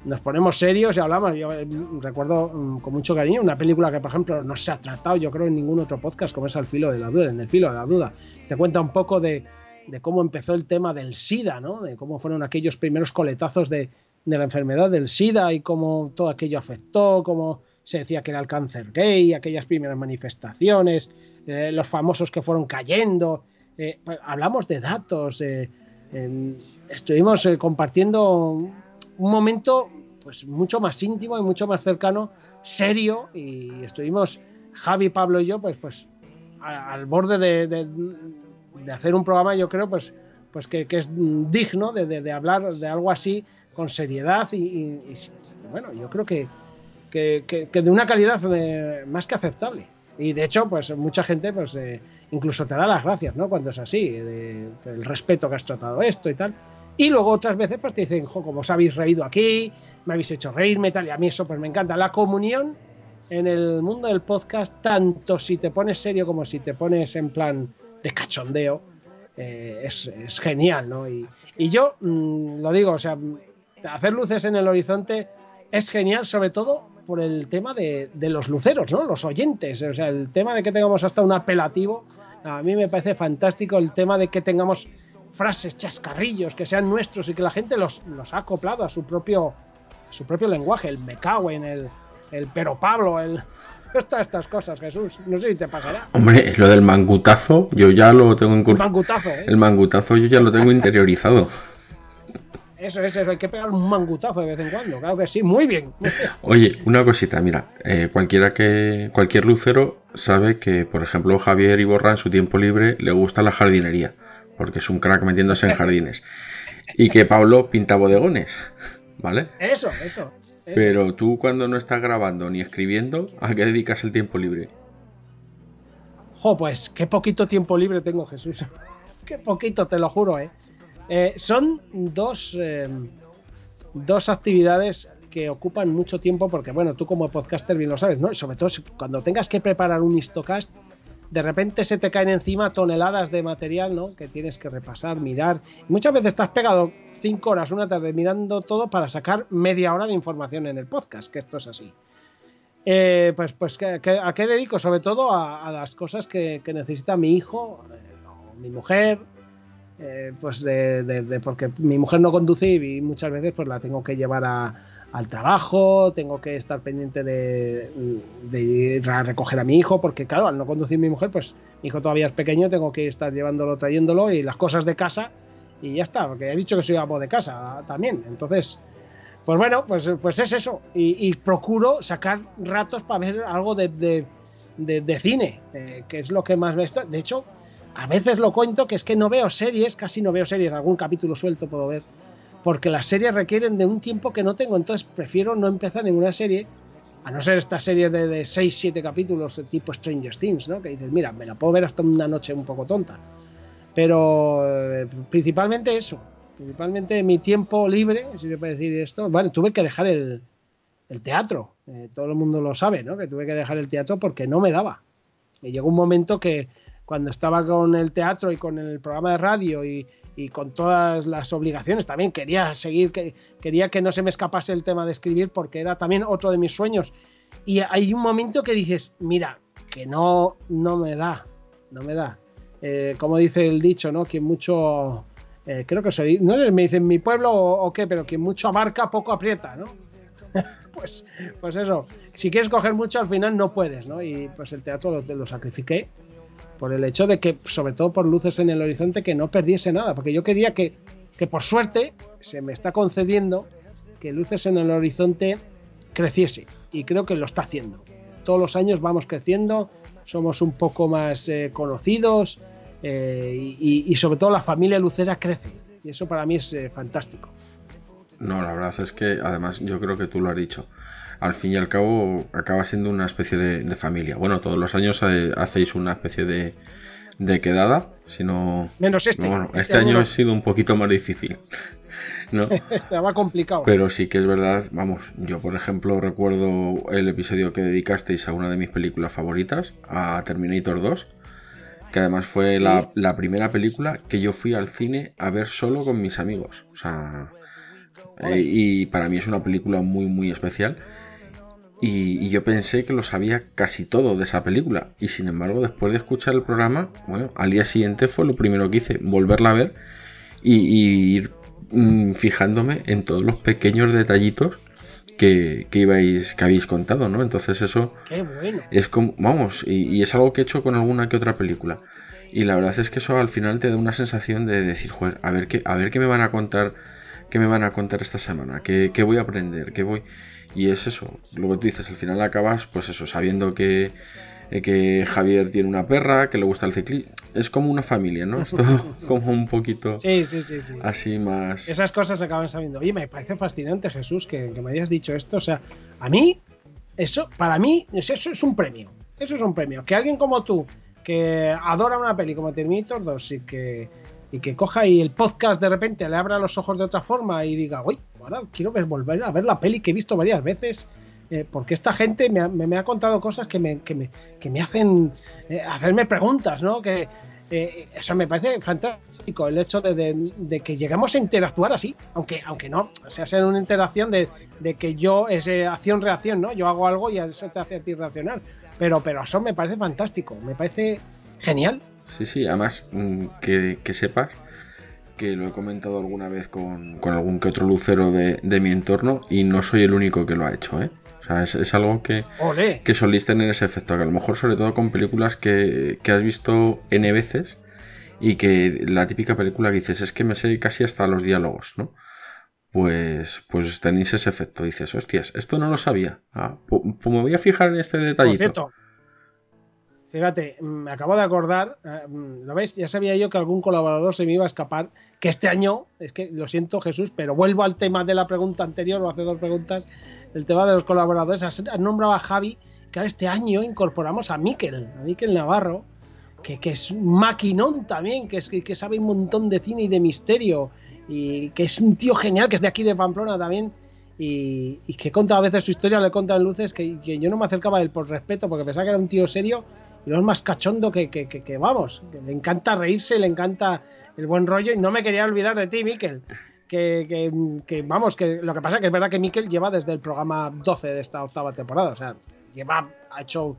nos ponemos serios y hablamos, yo eh, recuerdo um, con mucho cariño una película que, por ejemplo, no se ha tratado, yo creo, en ningún otro podcast, como es Al filo de la duda, en el filo de la duda. Te cuenta un poco de, de cómo empezó el tema del SIDA, ¿no? De cómo fueron aquellos primeros coletazos de, de la enfermedad del SIDA y cómo todo aquello afectó, cómo se decía que era el cáncer gay, aquellas primeras manifestaciones, eh, los famosos que fueron cayendo. Eh, hablamos de datos, eh, estuvimos compartiendo un momento pues mucho más íntimo y mucho más cercano, serio, y estuvimos Javi, Pablo y yo, pues, pues al borde de, de, hacer un programa, yo creo, pues, pues que, que es digno de, de, hablar de algo así con seriedad y bueno, yo creo que, que, que, que, de una calidad de, más que aceptable. Y de hecho, pues mucha gente pues eh, incluso te da las gracias, ¿no? Cuando es así, de, de, respeto que has tratado esto y tal. Y luego otras veces pues te dicen, jo, como os habéis reído aquí, me habéis hecho reírme tal, y a mí eso pues me encanta. La comunión en el mundo del podcast, tanto si te pones serio como si te pones en plan de cachondeo, eh, es, es, genial, ¿no? Y, y yo mmm, lo digo, o sea, hacer luces en el horizonte es genial, sobre todo por el tema de, de, los luceros, ¿no? Los oyentes. O sea, el tema de que tengamos hasta un apelativo, a mí me parece fantástico el tema de que tengamos frases, chascarrillos, que sean nuestros y que la gente los, los ha acoplado a su propio, a su propio lenguaje. El me cago en el, el pero Pablo, el. <laughs> Estas, estas cosas, Jesús. No sé si te pasará. Hombre, lo del mangutazo, yo ya lo tengo en El mangutazo, ¿eh? El mangutazo yo ya lo tengo <laughs> interiorizado. Eso es, eso, hay que pegar un mangutazo de vez en cuando, claro que sí, muy bien. Oye, una cosita, mira, eh, cualquiera que, cualquier lucero sabe que, por ejemplo, Javier Iborra en su tiempo libre le gusta la jardinería, porque es un crack metiéndose en jardines. Y que Pablo pinta bodegones, ¿vale? Eso, eso, eso. Pero tú cuando no estás grabando ni escribiendo, ¿a qué dedicas el tiempo libre? Jo, pues qué poquito tiempo libre tengo, Jesús. <laughs> qué poquito, te lo juro, ¿eh? Eh, son dos, eh, dos actividades que ocupan mucho tiempo porque, bueno, tú como podcaster bien lo sabes, ¿no? Y sobre todo cuando tengas que preparar un histocast, de repente se te caen encima toneladas de material, ¿no? Que tienes que repasar, mirar. muchas veces estás pegado cinco horas, una tarde mirando todo para sacar media hora de información en el podcast, que esto es así. Eh, pues, pues ¿a qué dedico? Sobre todo a, las cosas que, necesita mi hijo, eh, mi mujer, eh, pues de, porque mi mujer no conduce y muchas veces pues la tengo que llevar al trabajo, tengo que estar pendiente de, ir a recoger a mi hijo, porque claro, al no conducir mi mujer, pues mi hijo todavía es pequeño, tengo que estar llevándolo, trayéndolo y las cosas de casa y ya está, porque he dicho que soy amo de casa también, entonces... Pues bueno, pues, pues es eso. Y, procuro sacar ratos para ver algo de, cine, eh, que es lo que más me. De hecho, a veces lo cuento que es que no veo series, casi no veo series, algún capítulo suelto puedo ver, porque las series requieren de un tiempo que no tengo, entonces prefiero no empezar ninguna serie, a no ser estas series de, de 6, 7 capítulos tipo Stranger Things, ¿no? Que dices, mira, me la puedo ver hasta una noche un poco tonta. Pero eh, principalmente eso, principalmente mi tiempo libre, si se puede decir esto, vale, tuve que dejar el, teatro, eh, todo el mundo lo sabe, ¿no? Que tuve que dejar el teatro porque no me daba. Y llegó un momento que cuando estaba con el teatro y con el programa de radio y, con todas las obligaciones, también quería seguir, que, quería que no se me escapase el tema de escribir porque era también otro de mis sueños. Y hay un momento que dices, mira, que no, no me da, no me da. Eh, como dice el dicho, ¿no? Quien mucho, eh, creo que soy, no me dicen mi pueblo o, qué, pero quien mucho abarca, poco aprieta, ¿no? <laughs> pues, pues eso, si quieres coger mucho, al final no puedes, ¿no? Y pues el teatro lo, lo sacrifiqué por el hecho de que, sobre todo por luces en el horizonte, que no perdiese nada, porque yo quería que, que por suerte se me está concediendo que luces en el horizonte creciese y creo que lo está haciendo. Todos los años vamos creciendo, somos un poco más eh, conocidos eh, y, sobre todo la familia lucera crece y eso para mí es eh, fantástico. No, la verdad es que además yo creo que tú lo has dicho al fin y al cabo acaba siendo una especie de, familia. Bueno, todos los años hacéis una especie de, de quedada, sino... Menos este. bueno, este, este año, ha sido un poquito más difícil. <laughs> ¿no? <laughs> Estaba complicado. Pero sí que es verdad, vamos, yo por ejemplo recuerdo el episodio que dedicasteis a una de mis películas favoritas, a Terminator 2, que además fue la, la primera película que yo fui al cine a ver solo con mis amigos. O sea, eh, y para mí es una película muy, muy especial. Y, yo pensé que lo sabía casi todo de esa película. Y sin embargo, después de escuchar el programa, bueno, al día siguiente fue lo primero que hice, volverla a ver y, ir mm, fijándome en todos los pequeños detallitos que, ibais, que habéis contado, ¿no? Entonces eso es como, vamos, y, es algo que he hecho con alguna que otra película. Y la verdad es que eso al final te da una sensación de decir, joder, a ver qué, a ver qué me van a contar, qué me van a contar esta semana, qué, qué voy a aprender, qué voy. Y es eso, lo que tú dices, al final acabas, pues eso, sabiendo que, eh, que Javier tiene una perra, que le gusta el ciclismo. Es como una familia, ¿no? Esto <laughs> como un poquito sí, sí, sí, sí. así más... Esas cosas acaban sabiendo. Oye, me parece fascinante, Jesús, que, me hayas dicho esto. O sea, a mí, eso, para mí, eso es un premio. Eso es un premio. Que alguien como tú, que adora una peli como Terminator 2 y que y que coja y el podcast de repente le abra los ojos de otra forma y diga, uy, ahora quiero ver, volver a ver la peli que he visto varias veces. Eh, porque esta gente me ha, me, ha, contado cosas que me, que me, que me hacen eh, hacerme preguntas, ¿no? Que, eh, eso me parece fantástico el hecho de, de, que llegamos a interactuar así, aunque, aunque no, o sea, sea una interacción de, de que yo es acción-reacción, ¿no? Yo hago algo y eso te hace a ti reaccionar. Pero, pero eso me parece fantástico, me parece genial. Sí, sí, además mm, que, sepas que lo he comentado alguna vez con, algún que otro lucero de, mi entorno y no soy el único que lo ha hecho, ¿eh? O sea, es, algo que, que solís tener ese efecto, que a lo mejor sobre todo con películas que, has visto N veces y que la típica película que dices es que me sé casi hasta los diálogos, ¿no? Pues, pues tenéis ese efecto, dices, hostias, esto no lo sabía. Ah, pues, me voy a fijar en este detallito. Fíjate, me acabo de acordar, eh, ¿lo veis? Ya sabía yo que algún colaborador se me iba a escapar, que este año, es que lo siento Jesús, pero vuelvo al tema de la pregunta anterior, o hace dos preguntas, el tema de los colaboradores. Has, nombrado a Javi, que este año incorporamos a Miquel, a Miquel Navarro, que, es un maquinón también, que, es, que sabe un montón de cine y de misterio, y que es un tío genial, que es de aquí de Pamplona también, y, que conta a veces su historia, le conta en luces, que, que yo no me acercaba a él por respeto, porque pensaba que era un tío serio y es más cachondo que, que, que, vamos, le encanta reírse, le encanta el buen rollo y no me quería olvidar de ti, Miquel. Que, que, vamos, que lo que pasa es que es verdad que Miquel lleva desde el programa 12 de esta octava temporada, o sea, lleva, ha hecho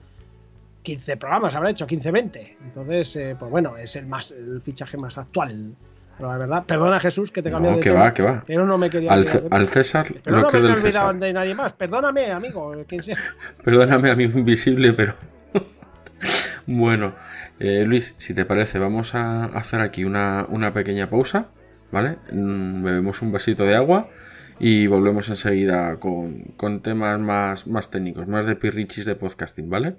15 programas, habrá hecho 15, 20. Entonces, eh, pues bueno, es el más el fichaje más actual. Pero la verdad, perdona Jesús que te cambié de que va, que va. Pero no me quería al, al César, pero no, me olvidaban de nadie más. Perdóname, amigo, quien sea. <laughs> Perdóname, amigo invisible, pero bueno, eh, Luis, si te parece, vamos a hacer aquí una, una pequeña pausa, ¿vale? Mm, bebemos un vasito de agua y volvemos enseguida con, con temas más, más técnicos, más de pirrichis de podcasting, ¿vale?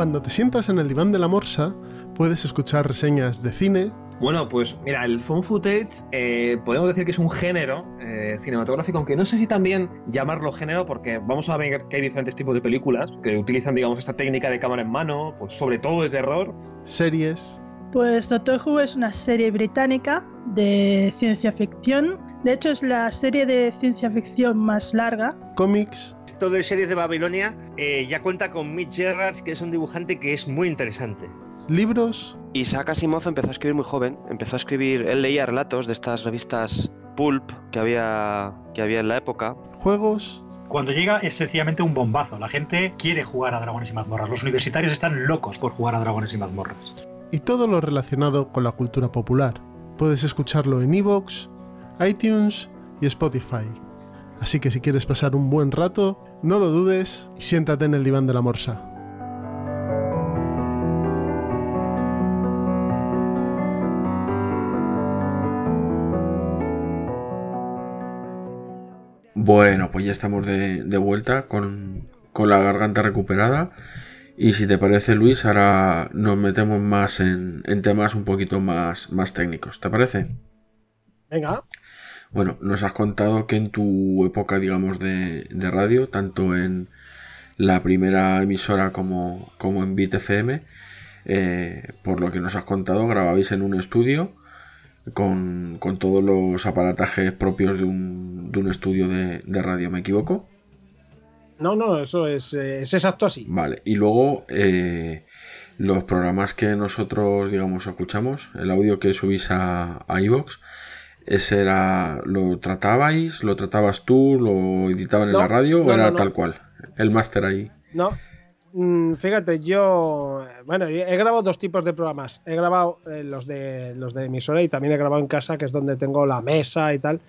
Cuando te sientas en el diván de la morsa, puedes escuchar reseñas de cine. Bueno, pues mira, el phone footage eh, podemos decir que es un género eh, cinematográfico, aunque no sé si también llamarlo género, porque vamos a ver que hay diferentes tipos de películas que utilizan, digamos, esta técnica de cámara en mano, pues sobre todo de terror. Series. Pues Doctor Who es una serie británica de ciencia ficción. De hecho, es la serie de ciencia ficción más larga. Cómics de series de Babilonia eh, ya cuenta con Mitch Gerrard, que es un dibujante que es muy interesante. Libros. Isaac Asimov empezó a escribir muy joven. Empezó a escribir, él leía relatos de estas revistas pulp que había, que había en la época. Juegos. Cuando llega es sencillamente un bombazo. La gente quiere jugar a dragones y mazmorras. Los universitarios están locos por jugar a dragones y mazmorras. Y todo lo relacionado con la cultura popular. Puedes escucharlo en Evox, iTunes y Spotify. Así que si quieres pasar un buen rato, no lo dudes y siéntate en el diván de la morsa. Bueno, pues ya estamos de, vuelta con, la garganta recuperada. Y si te parece, Luis, ahora nos metemos más en, temas un poquito más, más técnicos. ¿Te parece? Venga. Bueno, nos has contado que en tu época, digamos, de, radio, tanto en la primera emisora como, como en BitFM, eh, por lo que nos has contado, grababais en un estudio con, todos los aparatajes propios de un, de un estudio de, radio, ¿me equivoco? No, no, eso es, eh, es exacto así. Vale, y luego eh, los programas que nosotros, digamos, escuchamos, el audio que subís a, a iVoox, ¿Ese era, lo tratabais, lo tratabas tú, lo editaban en la radio o era tal cual? El máster ahí. No, mm, fíjate, yo, bueno, he grabado dos tipos de programas. He grabado eh, los, de, los de emisora y también he grabado en casa, que es donde tengo la mesa y tal.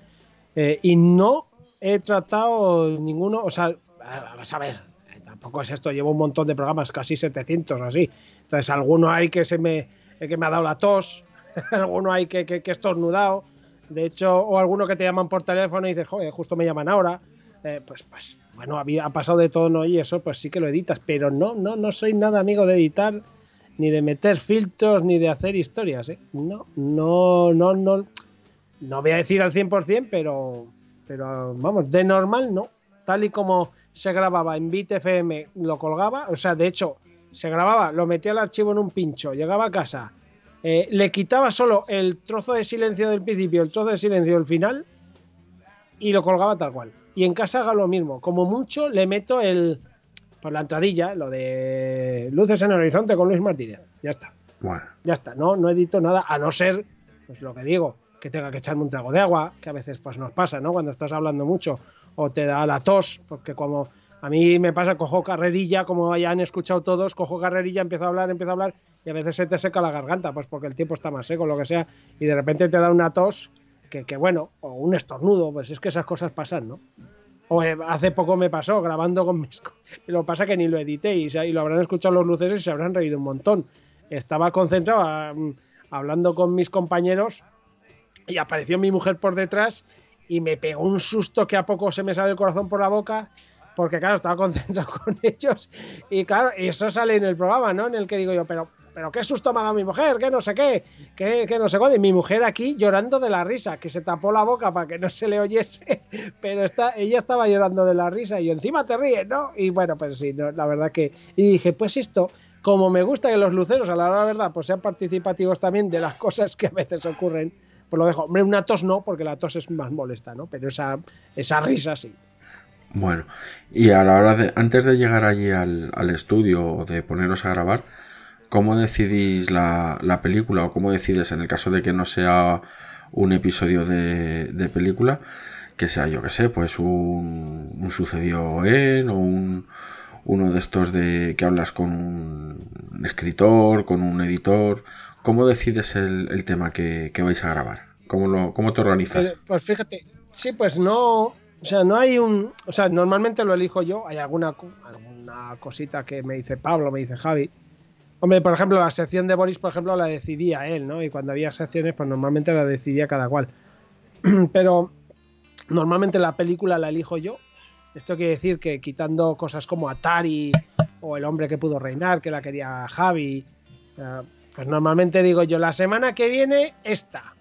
Eh, y no he tratado ninguno, o sea, vas a ver, eh, tampoco es esto, llevo un montón de programas, casi 700 o así. Entonces, alguno hay que se me, que me ha dado la tos, <laughs> alguno hay que, que, que estornudado de hecho, o alguno que te llaman por teléfono y dices, joder, justo me llaman ahora. Eh, pues, pues, bueno, había, ha pasado de todo, ¿no? Y eso, pues sí que lo editas. Pero no, no, no soy nada amigo de editar, ni de meter filtros, ni de hacer historias, ¿eh? No, no, no, no. No voy a decir al 100%, pero, pero vamos, de normal no. Tal y como se grababa en BitFM, lo colgaba. O sea, de hecho, se grababa, lo metía al archivo en un pincho, llegaba a casa, eh, le quitaba solo el trozo de silencio del principio, el trozo de silencio del final y lo colgaba tal cual. Y en casa haga lo mismo. Como mucho le meto el por la entradilla, lo de luces en el horizonte con Luis Martínez. Ya está. Bueno. Ya está. No, no edito nada, a no ser, pues lo que digo, que tenga que echarme un trago de agua, que a veces pues nos pasa, ¿no? Cuando estás hablando mucho o te da la tos, porque como a mí me pasa, cojo carrerilla, como ya han escuchado todos, cojo carrerilla, empiezo a hablar, empiezo a hablar y a veces se te seca la garganta, pues porque el tiempo está más seco, lo que sea, y de repente te da una tos que, bueno, o un estornudo, pues es que esas cosas pasan, ¿no? O eh, hace poco me pasó grabando con mis. <laughs> Lo pasa que ni lo edité y, y, lo habrán escuchado los luceros y se habrán reído un montón. Estaba concentrado mm, hablando con mis compañeros y apareció mi mujer por detrás y me pegó un susto que a poco se me sale el corazón por la boca porque claro, estaba concentrado <laughs> con ellos y claro, eso sale en el programa, ¿no? En el que digo yo, pero pero qué susto me ha dado mi mujer, que no sé qué, que, que no sé cuándo. Y mi mujer aquí llorando de la risa, que se tapó la boca para que no se le oyese, <laughs> pero está, ella estaba llorando de la risa y yo, encima te ríes, ¿no? Y bueno, pues sí, no, la verdad que... Y dije, pues esto, como me gusta que los luceros, a la hora de la verdad, pues sean participativos también de las cosas que a veces ocurren, pues lo dejo. Hombre, una tos no, porque la tos es más molesta, ¿no? Pero esa, esa risa sí. Bueno, y a la hora de, antes de llegar allí al, al estudio o de poneros a grabar, ¿cómo decidís la, la, película o cómo decides en el caso de que no sea un episodio de, de película, que sea, yo que sé, pues un, sucedió en o un, uno de estos de que hablas con un escritor, con un editor? ¿Cómo decides el, el tema que, que, vais a grabar? ¿Cómo, cómo te organizas? Pues fíjate, sí, pues no, o sea, no hay un. O sea, normalmente lo elijo yo. Hay alguna, alguna cosita que me dice Pablo, me dice Javi. Hombre, por ejemplo, la sección de Boris, por ejemplo, la decidía él, ¿no? Y cuando había secciones, pues normalmente la decidía cada cual. <clears throat> Pero normalmente la película la elijo yo. Esto quiere decir que quitando cosas como Atari o El hombre que pudo reinar, que la quería Javi, pues normalmente digo yo, la semana que viene, esta.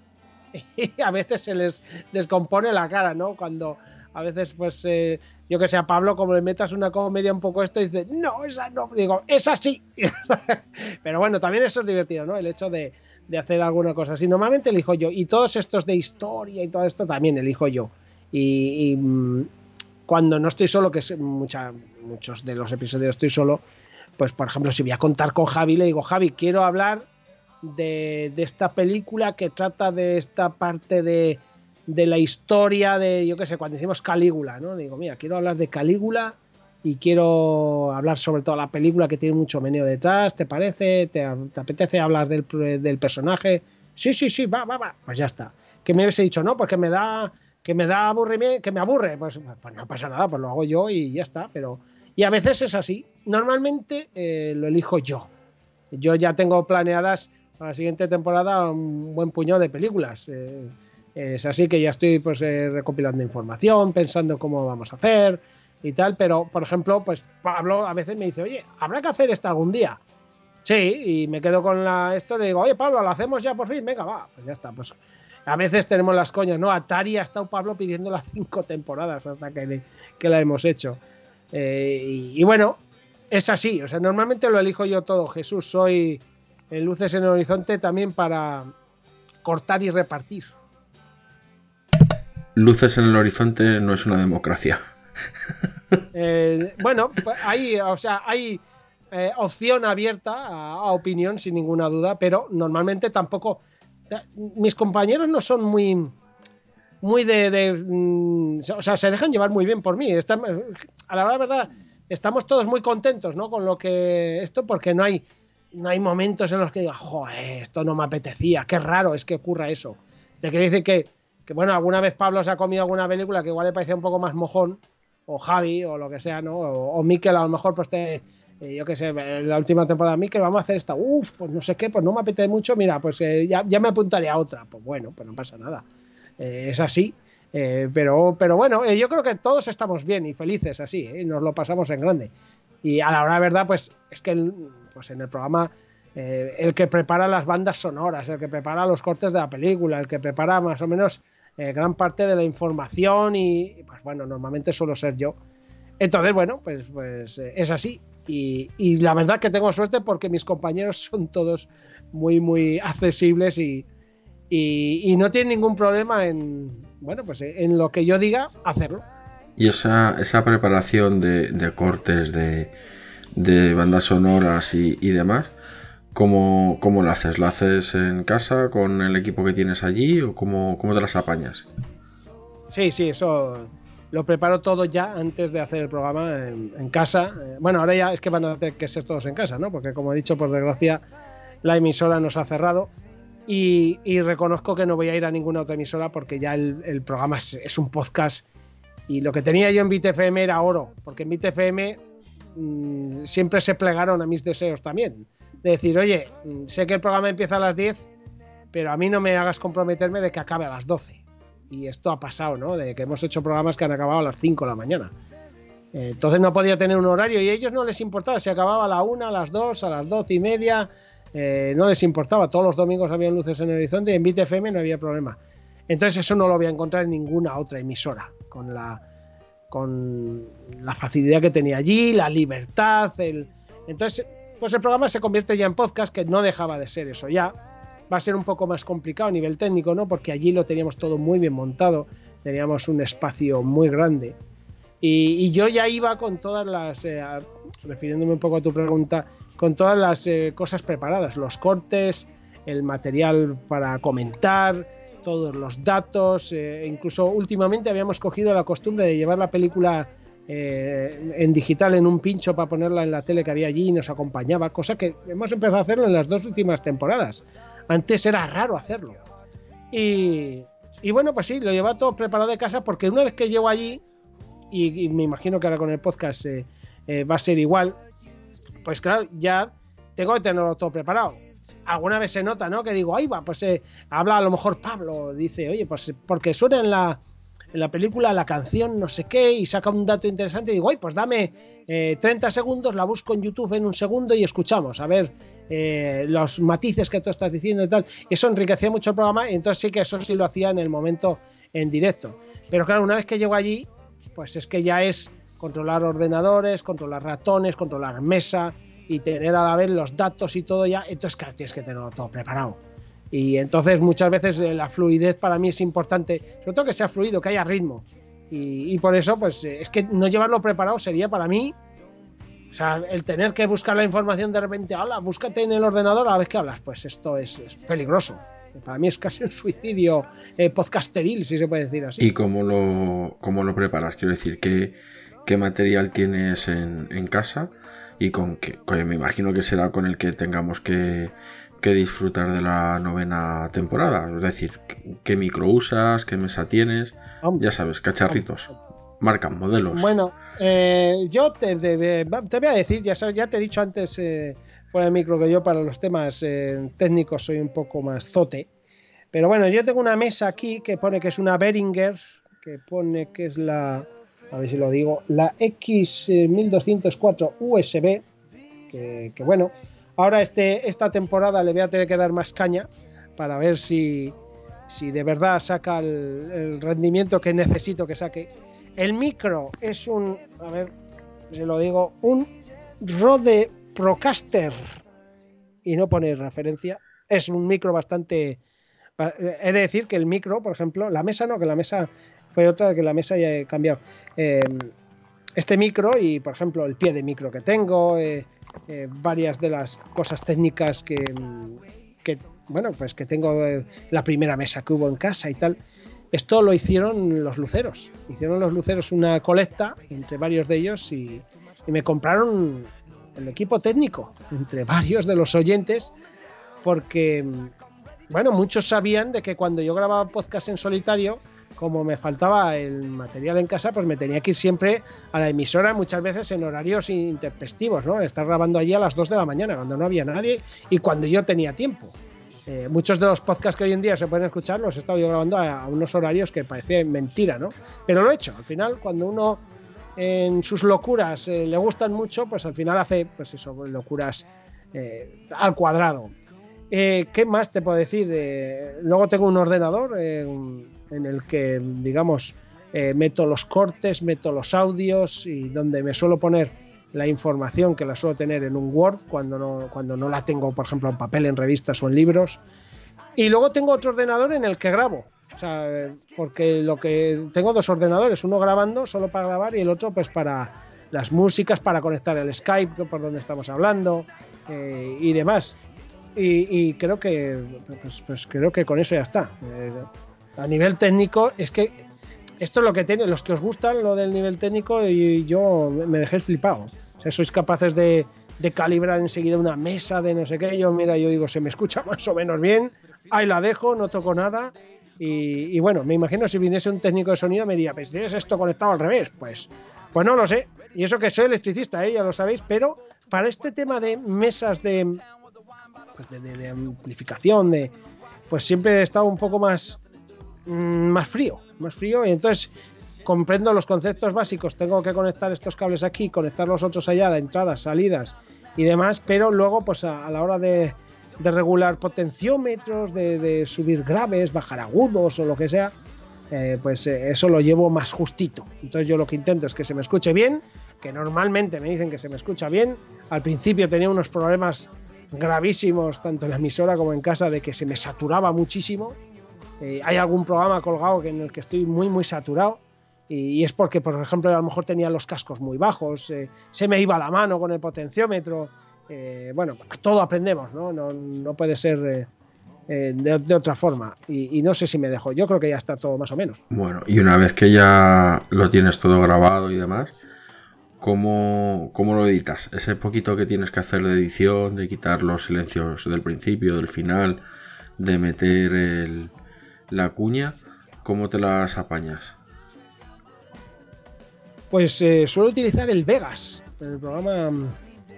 <laughs> Y a veces se les descompone la cara, ¿no? Cuando a veces, pues, eh, yo que sé, a Pablo, como le metas una comedia un poco esto, dice, no, esa no, digo, esa sí. <laughs> Pero bueno, también eso es divertido, ¿no? El hecho de, de, hacer alguna cosa así. Normalmente elijo yo, y todos estos de historia y todo esto también elijo yo. Y, mm, cuando no estoy solo, que es mucha, muchos de los episodios estoy solo, pues por ejemplo, si voy a contar con Javi, le digo, Javi, quiero hablar de, de esta película que trata de esta parte de de la historia de, yo qué sé, cuando decimos Calígula, ¿no? Digo, mira, quiero hablar de Calígula y quiero hablar sobre toda la película que tiene mucho meneo detrás, ¿te parece? ¿Te, te apetece hablar del, del, personaje? Sí, sí, sí, va, va, va. Pues ya está. Que me hubiese dicho, no, porque me da, que me da aburrimiento, que me aburre. Pues, pues, no pasa nada, pues lo hago yo y ya está. Pero, y a veces es así. Normalmente eh, lo elijo yo. Yo ya tengo planeadas para la siguiente temporada un buen puñado de películas. Eh, es así que ya estoy pues eh, recopilando información, pensando cómo vamos a hacer y tal, pero por ejemplo, pues Pablo a veces me dice, oye, habrá que hacer esto algún día. Sí, y me quedo con la, esto le digo, oye Pablo, lo hacemos ya por fin, venga, va, pues ya está, pues a veces tenemos las coñas, ¿no? Atari ha estado Pablo pidiendo las <laughs> cinco temporadas hasta que, la hemos hecho. Eh, y, y, bueno, es así, o sea, normalmente lo elijo yo todo, Jesús, soy en luces en el horizonte también para cortar y repartir luces en el horizonte no es una democracia. Eh, bueno, hay, o sea, hay eh, opción abierta a, opinión sin ninguna duda, pero normalmente tampoco. Mis compañeros no son muy. Muy de. mm, o sea, se dejan llevar muy bien por mí. A la verdad, estamos todos muy contentos, ¿no? Con lo que. Esto, porque no hay. No hay momentos en los que diga, joder, esto no me apetecía. Qué raro es que ocurra eso. Te quiero decir que que bueno, alguna vez Pablo se ha comido alguna película que igual le parecía un poco más mojón, o Javi, o lo que sea, ¿no? O, o Mikel a lo mejor, pues te, eh, yo qué sé, la última temporada, Mikel, vamos a hacer esta, uff, pues no sé qué, pues no me apetece mucho, mira, pues eh, ya, ya, me apuntaré a otra, pues bueno, pues no pasa nada, eh, es así. pero, pero bueno, yo creo que todos estamos bien y felices así, nos lo pasamos en grande. Y a la hora de verdad, pues es que pues en el programa el que prepara las bandas sonoras, el que prepara los cortes de la película, el que prepara más o menos eh, gran parte de la información y pues bueno, normalmente suelo ser yo. Entonces, bueno, pues, pues eh, es así. Y, la verdad que tengo suerte porque mis compañeros <laughs> son todos muy, muy accesibles y, y, no tienen ningún problema en, bueno, pues en lo que yo diga, hacerlo. Y esa, esa preparación de, cortes, de, de, bandas sonoras y demás, ¿Cómo, ¿Cómo, lo haces? ¿Lo haces en casa con el equipo que tienes allí o cómo, cómo te las apañas? Sí, sí, eso lo preparo todo ya antes de hacer el programa en, casa. Bueno, ahora ya es que van a tener que ser todos en casa, ¿no? Porque como he dicho, por desgracia, la emisora nos ha cerrado. Y, reconozco que no voy a ir a ninguna otra emisora porque ya el, el programa es, es, un podcast. Y lo que tenía yo en BitFM era oro, porque en BitFM mmm, siempre se plegaron a mis deseos también de decir, oye, sé que el programa empieza a las 10, pero a mí no me hagas comprometerme de que acabe a las 12. Y esto ha pasado, ¿no? De que hemos hecho programas que han acabado a las 5 de la mañana. Entonces no podía tener un horario y a ellos no les importaba si acababa a la 1, a las 2, a las 12 y media. eh, no les importaba. Todos los domingos había luces en el horizonte y en BitFM no había problema. Entonces eso no lo voy a encontrar en ninguna otra emisora, con la, con la facilidad que tenía allí, la libertad, el... Entonces, pues el programa se convierte ya en podcast, que no dejaba de ser eso ya. Va a ser un poco más complicado a nivel técnico, ¿no? Porque allí lo teníamos todo muy bien montado, teníamos un espacio muy grande. Y, yo ya iba con todas las, eh, refiriéndome un poco a tu pregunta, con todas las eh, cosas preparadas, los cortes, el material para comentar, todos los datos, eh, incluso últimamente habíamos cogido la costumbre de llevar la película en digital en un pincho para ponerla en la tele que había allí y nos acompañaba, cosa que hemos empezado a hacerlo en las dos últimas temporadas. Antes era raro hacerlo. Y, y bueno, pues sí, lo llevaba todo preparado de casa porque una vez que llego allí, y, me imagino que ahora con el podcast eh, eh, va a ser igual, pues claro, ya tengo que tenerlo todo preparado. Alguna vez se nota, ¿no? Que digo, ahí va, pues eh, habla a lo mejor Pablo, dice, oye, pues porque suena en la, en la película la canción no sé qué y saca un dato interesante y digo, ay, pues dame 30 segundos, la busco en YouTube en un segundo y escuchamos, a ver los matices que tú estás diciendo y tal. Eso enriquecía mucho el programa y entonces sí que eso sí lo hacía en el momento en directo. Pero claro, una vez que llego allí, pues es que ya es controlar ordenadores, controlar ratones, controlar mesa y tener a la vez los datos y todo ya, entonces claro, tienes que tenerlo todo preparado. Y entonces muchas veces eh, la fluidez para mí es importante, sobre todo que sea fluido, que haya ritmo. Y, por eso, pues eh, es que no llevarlo preparado sería para mí, o sea, el tener que buscar la información de repente, hola, búscate en el ordenador a la vez que hablas, pues esto es peligroso. Para mí es casi un suicidio eh, podcasteril, si se puede decir así. ¿Y cómo lo, cómo lo preparas? Quiero decir, ¿qué, qué material tienes en, casa? Y con qué, me imagino que será con el que tengamos que, disfrutar de la novena temporada. Es decir, ¿qué micro usas? ¿Qué mesa tienes? ya sabes, cacharritos. Marcan, modelos. Bueno, eh, yo te, voy a decir, ya, sabes, ya te he dicho antes eh, fuera de micro que yo para los temas eh, técnicos soy un poco más zote. Pero bueno, yo tengo una mesa aquí que pone que es una Behringer, que pone que es la, a ver si lo digo, la X1204 USB, que, bueno, ahora este, esta temporada le voy a tener que dar más caña para ver si, si de verdad saca el, rendimiento que necesito que saque. El micro es un, a ver si lo digo, un Rode Procaster y no pone referencia. Es un micro bastante. He de decir que el micro, por ejemplo, la mesa no, que la mesa fue otra que la mesa ya he cambiado. Em, este micro y, por ejemplo, el pie de micro que tengo, eh, eh, varias de las cosas técnicas que, que, bueno, pues que tengo, la primera mesa que hubo en casa y tal. Esto lo hicieron los luceros. Hicieron los luceros una colecta entre varios de ellos y, y me compraron el equipo técnico, entre varios de los oyentes, porque, bueno, muchos sabían de que cuando yo grababa podcast en solitario, como me faltaba el material en casa, pues me tenía que ir siempre a la emisora, muchas veces en horarios intempestivos, ¿no? Estar grabando allí a las 2 de la mañana, cuando no había nadie y cuando yo tenía tiempo. Eh, muchos de los podcasts que hoy en día se pueden escuchar los he estado yo grabando a, unos horarios que parecían mentira, ¿no? Pero lo he hecho. Al final, cuando uno en sus locuras eh, le gustan mucho, pues al final hace, pues eso, locuras eh, al cuadrado. ¿Qué más te puedo decir? luego tengo un ordenador en el que, digamos, meto los cortes, meto los audios y donde me suelo poner la información que la suelo tener en un Word cuando no, cuando no la tengo, por ejemplo, en papel, en revistas o en libros. Y luego tengo otro ordenador en el que grabo. O sea, porque lo que tengo dos ordenadores, uno grabando solo para grabar y el otro pues para las músicas, para conectar el Skype por donde estamos hablando eh, y demás. Y, creo que pues, pues, creo que con eso ya está. Eh, a nivel técnico es que esto es lo que tiene, los que os gustan lo del nivel técnico y yo me dejé flipado. O sea, sois capaces de, de calibrar enseguida una mesa de no sé qué. Yo, mira, yo digo, se me escucha <laughs> más o menos bien. Ahí la dejo, no toco nada y, bueno, me imagino si viniese un técnico de sonido me diría, pues tienes esto conectado al revés. Pues, pues no lo sé. Y eso que soy electricista, ¿eh? ya lo sabéis, pero para este tema de mesas de, pues de, amplificación, de, pues siempre he estado un poco más, más frío, más frío. Y entonces comprendo los conceptos básicos. Tengo que conectar estos cables aquí, conectar los otros allá, entradas, salidas y demás, pero luego, pues a la hora de regular potenciómetros, de, de subir graves, bajar agudos o lo que sea, eh, pues eh, eso lo llevo más justito. Entonces yo lo que intento es que se me escuche bien, que normalmente me dicen que se me escucha bien. Al principio tenía unos problemas gravísimos, tanto en la emisora como en casa, de que se me saturaba muchísimo. Eh, hay algún programa colgado en el que estoy muy, muy saturado. Y, es porque, por ejemplo, a lo mejor tenía los cascos muy bajos, eh, se me iba la mano con el potenciómetro. Eh, bueno, todo aprendemos, ¿no? No, no puede ser de, otra forma. Y, y no sé si me dejo. Yo creo que ya está todo más o menos. Bueno, y una vez que ya lo tienes todo grabado y demás, ¿cómo, cómo lo editas? Ese poquito que tienes que hacer de edición, de quitar los silencios del principio, del final, de meter el- la cuña, ¿cómo te las apañas? Pues eh, suelo utilizar el Vegas, el programa. mm,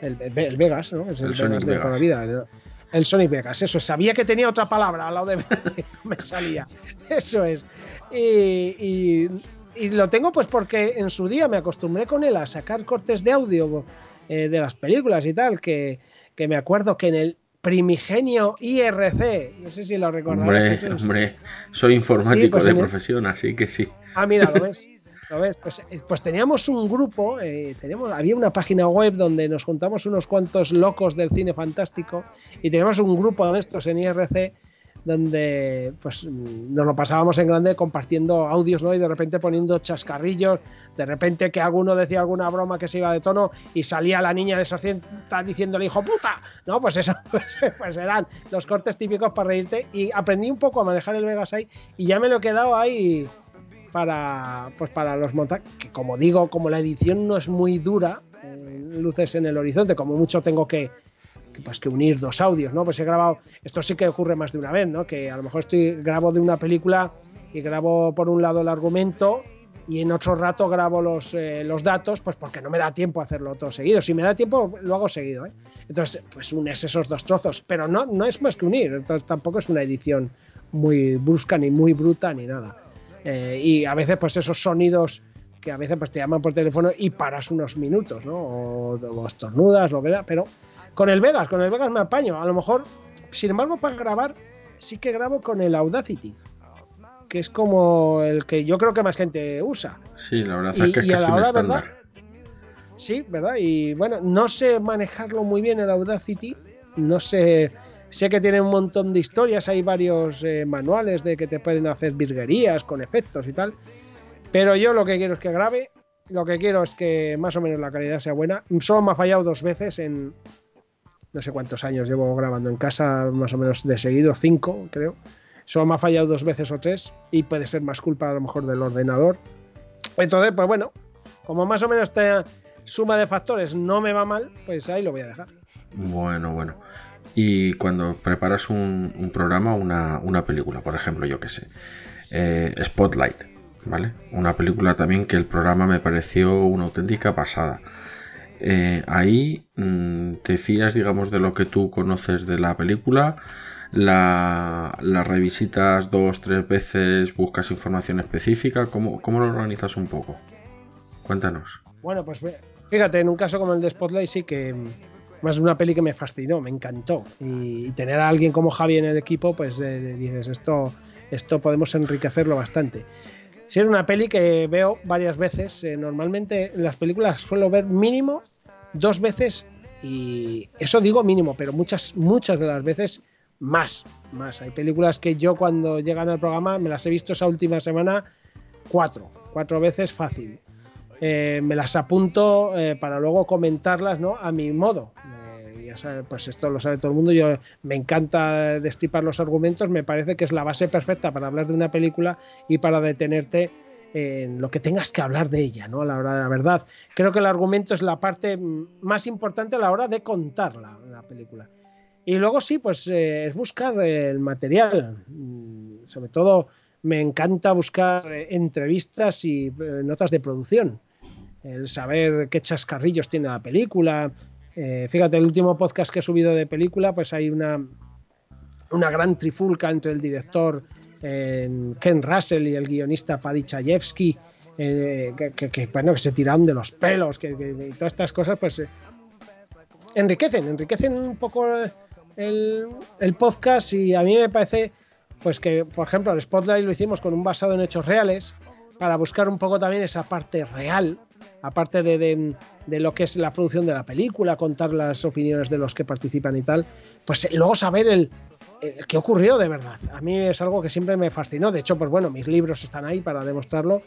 El, el- el Vegas, ¿no? Es el, El Sonic Vegas de toda la vida. ¿no? El Sonic Vegas, eso. Sabía que tenía otra palabra al lado de. <laughs> me salía. Eso es. Y, y- y lo tengo pues porque en su día me acostumbré con él a sacar cortes de audio eh, de las películas y tal, que, que me acuerdo que en el primigenio IRC, no sé si lo recordáis. Hombre, soy informático Sí, pues de en el- profesión, así que sí. Ah, mira, lo ves. Lo ves. Pues, eh, pues teníamos un grupo, eh, teníamos, había una página web donde nos juntamos unos cuantos locos del cine fantástico y teníamos un grupo de estos en IRC donde pues mm, nos lo pasábamos en grande compartiendo audios, ¿no? Y de repente poniendo chascarrillos, de repente que alguno decía alguna broma que se iba de tono y salía la niña de esos 100 diciéndole hijo puta, ¿no? Pues eso, <laughs> pues, pues eran los cortes típicos para reírte y aprendí un poco a manejar el Vegas ahí y ya me lo he quedado ahí para pues para los montajes que como digo como la edición no es muy dura eh, luces en el horizonte como mucho tengo que, pues que unir dos audios no pues he grabado esto sí que ocurre más de una vez no que a lo mejor estoy grabo de una película y grabo por un lado el argumento y en otro rato grabo los, eh, los datos pues porque no me da tiempo hacerlo todo seguido si me da tiempo lo hago seguido ¿eh? entonces pues unes esos dos trozos pero no no es más que unir entonces tampoco es una edición muy brusca ni muy bruta ni nada eh, y a veces, pues esos sonidos que a veces pues, te llaman por teléfono y paras unos minutos, ¿no? O, o estornudas, lo que sea, pero con el Vegas, con el Vegas me apaño. A lo mejor, sin embargo, para grabar, sí que grabo con el Audacity, que es como el que yo creo que más gente usa. Sí, la verdad Y- es que es casi un hora, estándar. ¿verdad? Sí, ¿verdad? Y bueno, no sé manejarlo muy bien el Audacity. No sé. Sé que tiene un montón de historias. Hay varios eh, manuales de que te pueden hacer virguerías con efectos y tal. Pero yo lo que quiero es que grabe. Lo que quiero es que más o menos la calidad sea buena. Solo me ha fallado dos veces en. No sé cuántos años llevo grabando en casa, más o menos de seguido, cinco, creo. Solo me ha fallado dos veces o tres. Y puede ser más culpa a lo mejor del ordenador. Entonces, pues bueno, como más o menos esta suma de factores no me va mal, pues ahí lo voy a dejar. Bueno, bueno. Y cuando preparas un, programa, una, una película, por ejemplo, yo que sé, eh, Spotlight, ¿vale? Una película también que el programa me pareció una auténtica pasada. Eh, ahí mm, te fías, digamos, de lo que tú conoces de la película, la, revisitas dos, tres veces, buscas información específica, ¿cómo, cómo lo organizas un poco? Cuéntanos. Bueno, pues fíjate, en un caso como el de Spotlight sí que mm, más una peli que me fascinó, me encantó. Y, tener a alguien como Javi en el equipo, pues dices, esto, esto podemos enriquecerlo bastante. Si es una peli que veo varias veces, eh, normalmente en las películas suelo ver mínimo dos veces y eso digo mínimo, pero muchas, muchas de las veces más, más. Hay películas que yo cuando llegan al programa me las he visto esa última semana cuatro, cuatro veces fácil. Eh, me las apunto eh, para luego comentarlas ¿no? a mi modo. Pues esto lo sabe todo el mundo. Yo me encanta destripar los argumentos. Me parece que es la base perfecta para hablar de una película y para detenerte en lo que tengas que hablar de ella, ¿no? A la hora de la verdad. Creo que el argumento es la parte más importante a la hora de contarla, la película. Y luego sí, pues eh, es buscar el material. Mm, Sobre todo me encanta buscar eh, entrevistas y eh, notas de producción. El saber qué chascarrillos tiene la película. Eh, fíjate, el último podcast que he subido de película, pues hay una, una gran trifulca entre el director Ken Russell y el guionista Paddy Chayefsky, eh, que, bueno, que se tiraron de los pelos, que, y todas estas cosas, pues eh, enriquecen, enriquecen un poco el, el podcast y a mí me parece pues que, por ejemplo, el Spotlight lo hicimos con un basado en hechos reales para buscar un poco también esa parte real, aparte de, de- de lo que es la producción de la película, contar las opiniones de los que participan y tal, pues eh, luego saber el, qué ocurrió de verdad. A mí es algo que siempre me fascinó. De hecho, pues bueno, mis libros están ahí para demostrarlo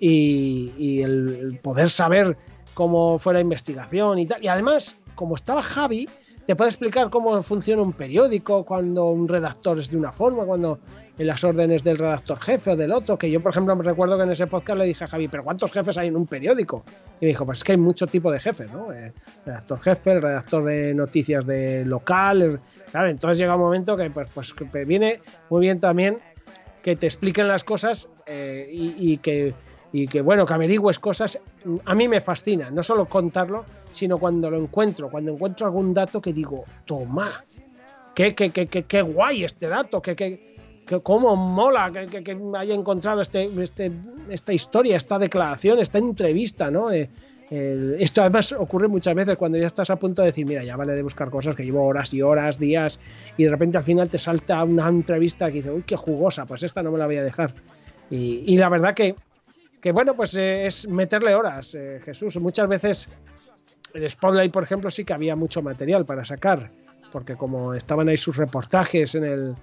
y, y el poder saber cómo fue la investigación y tal. Y además, como estaba Javi, te puede explicar cómo funciona un periódico, cuando un redactor es de una forma, cuando en las órdenes del redactor jefe o del otro, que yo por ejemplo me recuerdo que en ese podcast le dije a Javi, pero ¿cuántos jefes hay en un periódico? Y me dijo, pues es que hay mucho tipo de jefes, ¿no? Eh, redactor jefe, el redactor de noticias de local, el- claro, entonces llega un momento que pues, pues viene muy bien también que te expliquen las cosas eh, y que y que bueno, que averigües cosas, a mí me fascina, no solo contarlo, sino cuando lo encuentro, cuando encuentro algún dato que digo, toma, qué, qué, qué, qué, qué guay este dato, qué, qué, qué- cómo mola que, que- que haya encontrado este, este, esta historia, esta declaración, esta entrevista, ¿no? Eh, el- esto además ocurre muchas veces cuando ya estás a punto de decir, mira, ya vale de buscar cosas que llevo horas y horas, días, y de repente al final te salta una entrevista que dice, uy, qué jugosa, pues esta no me la voy a dejar. Y, y la verdad que, que bueno, pues eh, es meterle horas, eh, Jesús. Muchas veces el Spotlight, por ejemplo, sí que había mucho material para sacar, porque como estaban ahí sus reportajes en el,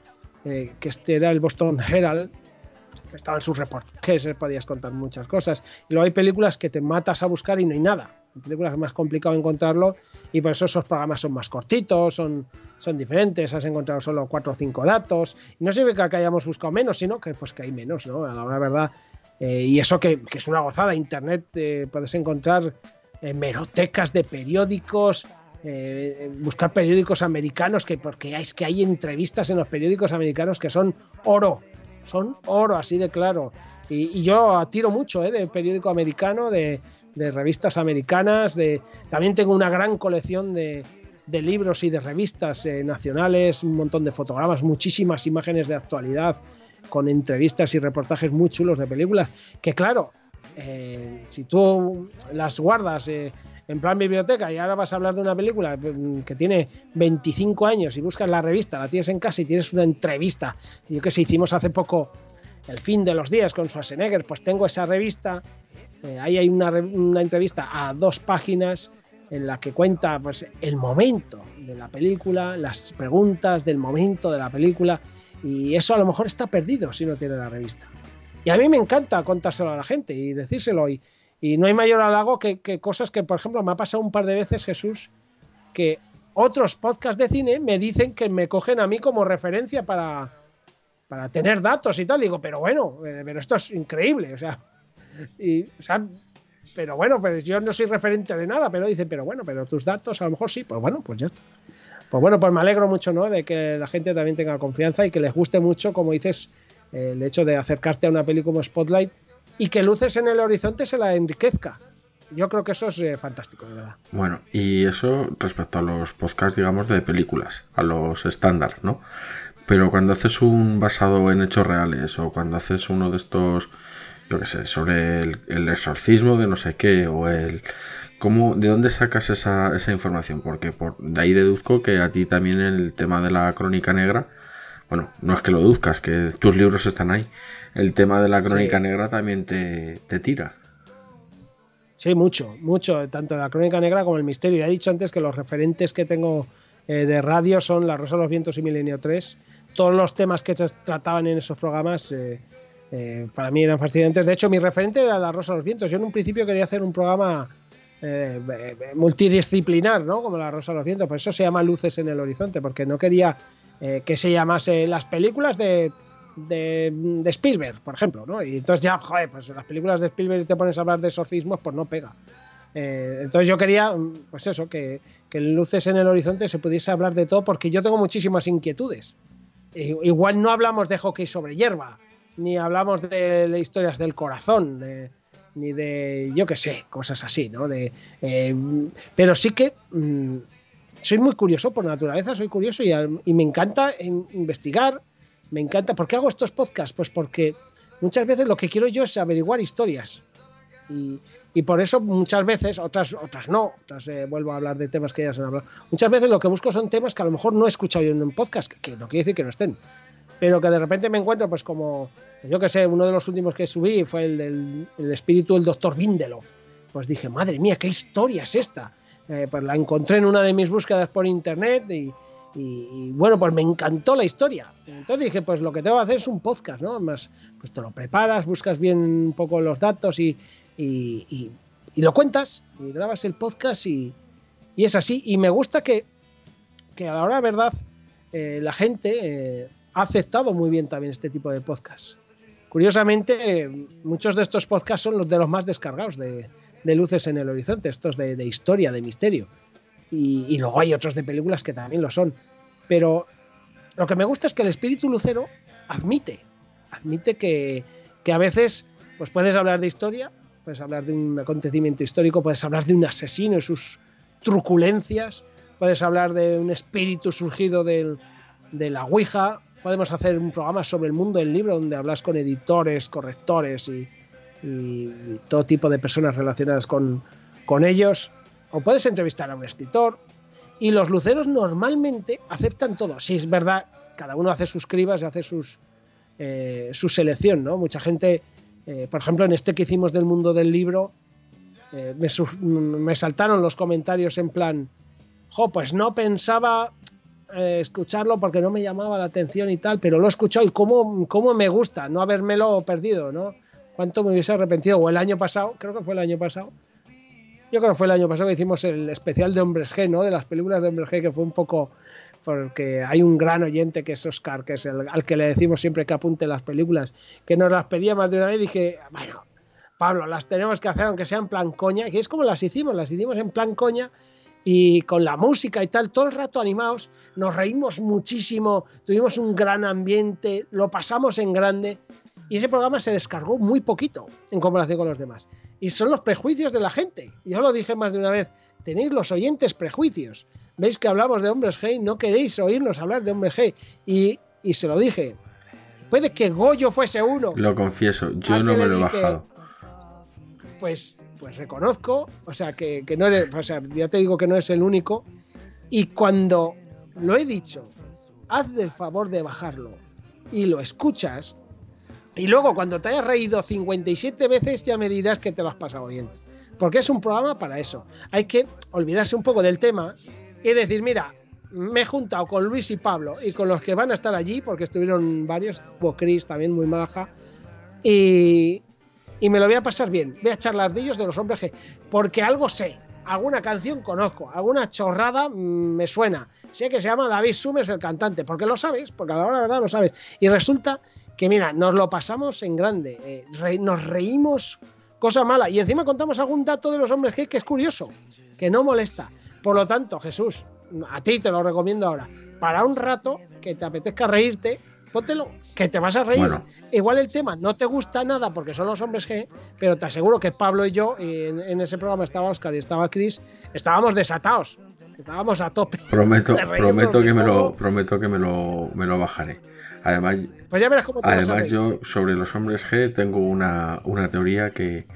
eh, que este era el Boston Herald, estaban sus reportajes, eh, podías contar muchas cosas. Y luego hay películas que te matas a buscar y no hay nada. En películas es más complicado encontrarlo y por eso esos programas son más cortitos, son, son diferentes, has encontrado solo cuatro o cinco datos. Y no significa que hayamos buscado menos, sino que pues que hay menos, ¿no? A la hora verdad. Eh, y eso que, es una gozada. Internet eh, puedes encontrar eh, merotecas de periódicos, eh, buscar periódicos americanos, que porque es que hay entrevistas en los periódicos americanos que son oro, son oro, así de claro. Y, yo tiro mucho eh, de periódico americano, de, revistas americanas, de también tengo una gran colección de, libros y de revistas nacionales, un montón de fotogramas, muchísimas imágenes de actualidad, con entrevistas y reportajes muy chulos de películas, que claro, eh, si tú las guardas eh, en plan biblioteca y ahora vas a hablar de una película mm, que tiene 25 años y buscas la revista, la tienes en casa y tienes una entrevista, yo que sé, hicimos hace poco El fin de los días con Schwarzenegger, pues tengo esa revista, eh, ahí hay una, una entrevista a dos páginas en la que cuenta pues, el momento de la película, las preguntas del momento de la película, y eso a lo mejor está perdido si no tiene la revista. Y a mí me encanta contárselo a la gente y decírselo. Y, y no hay mayor halago que, que cosas que, por ejemplo, me ha pasado un par de veces, Jesús, que otros podcasts de cine me dicen que me cogen a mí como referencia para, para tener datos y tal. Digo, pero bueno, eh, pero esto es increíble. O sea, y, o sea, pero bueno, pues yo no soy referente de nada, pero dicen, pero bueno, pero tus datos a lo mejor sí, pues bueno, pues ya está. Pues bueno, pues me alegro mucho, ¿no? De que la gente también tenga confianza y que les guste mucho, como dices, el hecho de acercarte a una peli como Spotlight y que luces en el horizonte se la enriquezca. Yo creo que eso es eh, fantástico, de verdad. Bueno, y eso respecto a los podcasts, digamos, de películas, a los estándar, ¿no? Pero cuando haces un basado en hechos reales o cuando haces uno de estos, yo qué sé, sobre el exorcismo de no sé qué o el... ¿cómo, ¿De dónde sacas esa, esa información? Porque por, de ahí deduzco que a ti también el tema de la crónica negra, bueno, no es que lo deduzcas, que tus libros están ahí, el tema de la crónica Sí. negra también te, te tira. Sí, mucho, mucho, tanto la crónica negra como el misterio. Ya he dicho antes que los referentes que tengo eh, de radio son La Rosa de los Vientos y Milenio 3. Todos los temas que se trataban en esos programas eh, eh, para mí eran fascinantes. De hecho, mi referente era La Rosa de los Vientos. Yo en un principio quería hacer un programa eh, eh, multidisciplinar, ¿no? Como La Rosa de los Vientos. Por eso se llama Luces en el Horizonte, porque no quería eh, que se llamase las películas de, de, Spielberg, por ejemplo, ¿no? Y entonces ya, joder, pues las películas de Spielberg y te pones a hablar de exorcismos, pues no pega. Eh, entonces yo quería, mm, pues eso, que, en Luces en el Horizonte se pudiese hablar de todo, porque yo tengo muchísimas inquietudes. Igual no hablamos de hockey sobre hierba, ni hablamos de, de historias del corazón, de- ni de, yo qué sé, cosas así, ¿no? De, eh, pero sí que mm, soy muy curioso por naturaleza, soy curioso y, me encanta in- investigar, me encanta. ¿Por qué hago estos podcasts? Pues porque muchas veces lo que quiero yo es averiguar historias. Y, y por eso muchas veces, otras, otras no, otras eh, vuelvo a hablar de temas que ya se han hablado. Muchas veces lo que busco son temas que a lo mejor no he escuchado yo en un podcast, que no quiere decir que no estén, pero que de repente me encuentro, pues como, yo que sé, uno de los últimos que subí fue el del el espíritu del doctor Bindeloff. Pues dije, madre mía, qué historia es esta. Eh, pues la encontré en una de mis búsquedas por internet y, bueno, pues me encantó la historia. Entonces dije, pues lo que tengo que hacer es un podcast, ¿no? Más, pues te lo preparas, buscas bien un poco los datos y, y, lo cuentas y grabas el podcast y, y es así. Y me gusta que, que a la hora de verdad eh, la gente eh, ha aceptado muy bien también este tipo de podcast. Curiosamente, muchos de estos podcasts son los de los más descargados de, Luces en el Horizonte, estos de, historia, de misterio. Y, luego hay otros de películas que también lo son. Pero lo que me gusta es que el espíritu lucero admite, admite que, que a veces pues puedes hablar de historia, puedes hablar de un acontecimiento histórico, puedes hablar de un asesino y sus truculencias, puedes hablar de un espíritu surgido del, de la Ouija, podemos hacer un programa sobre el mundo del libro donde hablas con editores, correctores y, todo tipo de personas relacionadas con, con ellos, o puedes entrevistar a un escritor, y los luceros normalmente aceptan todo. Si es verdad, cada uno hace sus cribas y hace sus, eh, su selección, ¿no? Mucha gente, eh, por ejemplo, en este que hicimos del mundo del libro, eh, me, me saltaron los comentarios en plan, jo, pues no pensaba eh, escucharlo porque no me llamaba la atención y tal, pero lo he escuchado y cómo, cómo me gusta no habérmelo perdido, ¿no? Cuánto me hubiese arrepentido. O el año pasado, creo que fue el año pasado, yo creo que fue el año pasado que hicimos el especial de Hombres G, ¿no? De las películas de Hombres G, que fue un poco. Porque hay un gran oyente que es Oscar, que es el, al que le decimos siempre que apunte las películas, que nos las pedía más de una vez. Y dije, bueno, Pablo, las tenemos que hacer aunque sea en plan coña. Y es como las hicimos, las hicimos en plan coña y con la música y tal, todo el rato animados, nos reímos muchísimo, tuvimos un gran ambiente, lo pasamos en grande y ese programa se descargó muy poquito en comparación con los demás. Y son los prejuicios de la gente. Yo lo dije más de una vez, tenéis los oyentes prejuicios. Veis que hablamos de hombres G, no queréis oírnos hablar de hombres G. Y, y se lo dije. Puede que Goyo fuese uno. Lo confieso, yo ¿A no me lo he bajado. pues, pues reconozco, o sea, que, que no eres, o sea, ya te digo que no es el único. Y cuando lo he dicho, haz el favor de bajarlo y lo escuchas, y luego cuando te hayas reído 57 veces ya me dirás que te lo has pasado bien. Porque es un programa para eso. Hay que olvidarse un poco del tema y decir, mira, me he juntado con Luis y Pablo y con los que van a estar allí, porque estuvieron varios, hubo Chris también muy maja, y, y me lo voy a pasar bien. Voy a echar las de ellos de los hombres G, porque algo sé. Alguna canción conozco, alguna chorrada mm, me suena. Sé que se llama David Summers el cantante, porque lo sabes, porque a la hora de verdad lo sabes. Y resulta que, mira, nos lo pasamos en grande, eh, nos reímos, cosa mala. Y encima contamos algún dato de los hombres G que es curioso, que no molesta. Por lo tanto, Jesús, a ti te lo recomiendo ahora. Para un rato que te apetezca reírte, póntelo, que te vas a reír. Bueno. Igual el tema no te gusta nada porque son los hombres G, pero te aseguro que Pablo y yo, y en, en ese programa estaba Oscar y estaba Chris, estábamos desatados. Estábamos a tope. Prometo, <laughs> prometo que me lo, prometo que me lo, me lo bajaré. Además, Pues ya verás cómo te vas a además yo sobre los hombres G tengo una, una teoría que,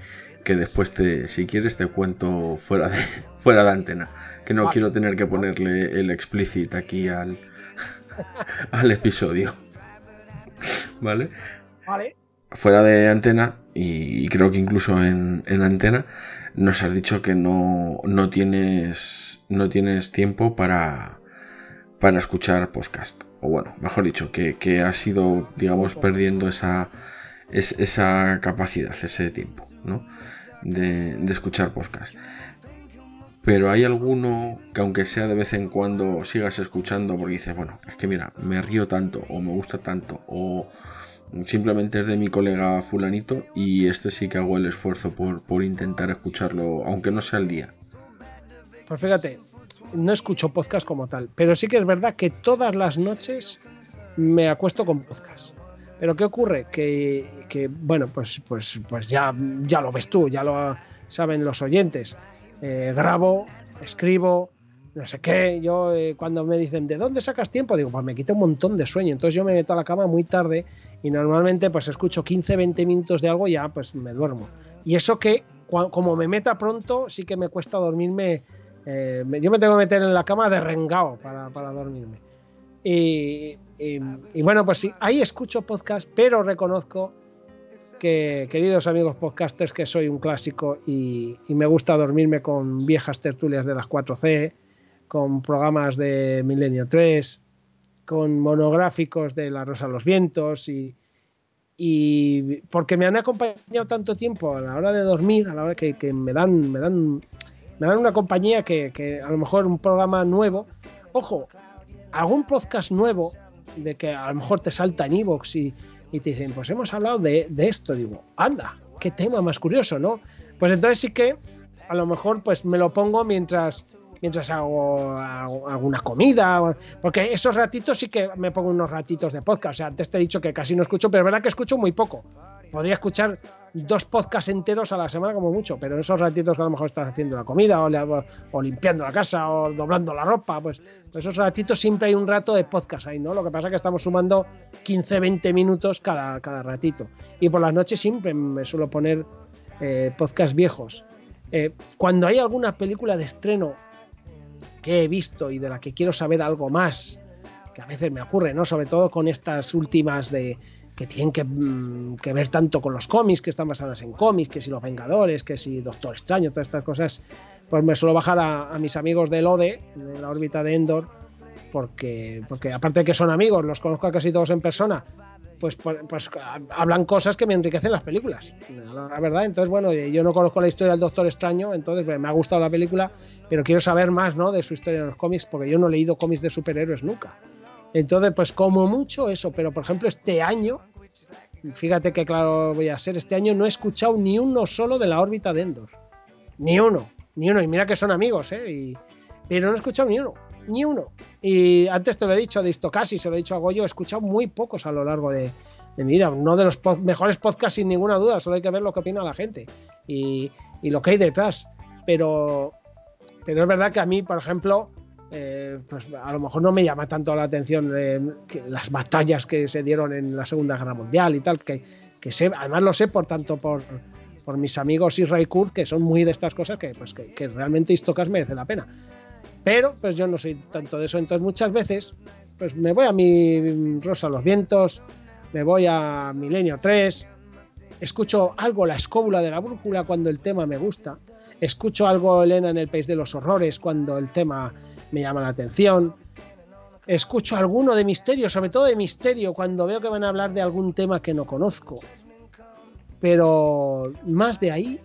que después te, si quieres, te cuento fuera de, <laughs> fuera de antena. Que no Vale. quiero tener que ponerle el explícit aquí al, <laughs> al episodio. <laughs> ¿Vale? Vale. fuera de antena y, y creo que incluso en, en antena nos has dicho que no, no tienes no tienes tiempo para para escuchar podcast o bueno mejor dicho que, que has ido digamos perdiendo esa es- esa capacidad ese tiempo ¿no? de, de escuchar podcast pero hay alguno que aunque sea de vez en cuando sigas escuchando porque dices, bueno, es que mira, me río tanto o me gusta tanto o simplemente es de mi colega fulanito y este sí que hago el esfuerzo por, por intentar escucharlo, aunque no sea el día. Pues fíjate, no escucho podcast como tal, pero sí que es verdad que todas las noches me acuesto con podcast. Pero ¿qué ocurre? Que, que, bueno, pues, pues, pues ya, ya lo ves tú, ya lo saben los oyentes. Eh, grabo, escribo, no sé qué. Yo eh, cuando me dicen, ¿de dónde sacas tiempo? Digo, pues me quita un montón de sueño. Entonces yo me meto a la cama muy tarde y normalmente pues escucho 15, 20 minutos de algo y ya pues me duermo. Y eso que como me meta pronto, sí que me cuesta dormirme. eh, yo me tengo que meter en la cama de rengao para, para dormirme. Y, y- y bueno, pues sí, ahí escucho podcast, pero reconozco que, queridos amigos podcasters, que soy un clásico y, me gusta dormirme con viejas tertulias de las 4C, con programas de Milenio 3, con monográficos de La Rosa de los Vientos y, porque me han acompañado tanto tiempo a la hora de dormir, a la hora que, me dan, me dan, me dan una compañía que, que a lo mejor un programa nuevo, ojo, algún podcast nuevo de que a lo mejor te salta en Evox y, y te dicen, pues hemos hablado de, de esto, digo, anda, qué tema más curioso, ¿no? Pues entonces sí que a lo mejor pues me lo pongo mientras mientras hago, hago alguna comida, porque esos ratitos sí que me pongo unos ratitos de podcast. O sea, antes te he dicho que casi no escucho, pero es verdad que escucho muy poco. Podría escuchar dos podcasts enteros a la semana como mucho, pero en esos ratitos que a lo mejor estás haciendo la comida o, limpiando la casa o doblando la ropa, pues, pues esos ratitos siempre hay un rato de podcast ahí, ¿no? Lo que pasa es que estamos sumando 15, 20 minutos cada, cada ratito. Y por las noches siempre me suelo poner eh, podcasts viejos. Eh, cuando hay alguna película de estreno que he visto y de la que quiero saber algo más, que a veces me ocurre, ¿no? Sobre todo con estas últimas de que tienen que, mm, que ver tanto con los cómics, que están basadas en cómics, que si los Vengadores, que si Doctor Extraño, todas estas cosas, pues me suelo bajar a, a mis amigos del ODE, de la órbita de Endor, porque, porque aparte de que son amigos, los conozco a casi todos en persona, pues, pues, pues, hablan cosas que me enriquecen las películas. La verdad, entonces, bueno, yo no conozco la historia del Doctor Extraño, entonces pues, me ha gustado la película, pero quiero saber más ¿no? de su historia en los cómics, porque yo no he leído cómics de superhéroes nunca. Entonces, pues como mucho eso, pero por ejemplo, este año, fíjate que claro voy a ser, este año no he escuchado ni uno solo de la órbita de Endor. Ni uno, ni uno. Y mira que son amigos, ¿eh? Pero no he escuchado ni uno, ni uno. Y antes te lo he dicho, de Istocasi, se lo he dicho a Goyo, he escuchado muy pocos a lo largo de, de mi vida. Uno de los mejores podcasts sin ninguna duda, solo hay que ver lo que opina la gente y, y lo que hay detrás. Pero, pero es verdad que a mí, por ejemplo, eh, pues a lo mejor no me llama tanto la atención eh, las batallas que se dieron en la Segunda Guerra Mundial y tal, que, además lo sé por tanto por, por mis amigos Israel Kurz, que son muy de estas cosas que, pues, que, que realmente Istocas merece la pena. Pero pues yo no soy tanto de eso, entonces muchas veces pues me voy a mi Rosa los Vientos, me voy a Milenio 3, escucho algo La Escóbula de la Brújula cuando el tema me gusta, escucho algo Elena en el País de los Horrores cuando el tema me llama la atención, escucho alguno de misterio, sobre todo de misterio, cuando veo que van a hablar de algún tema que no conozco. Pero más de ahí,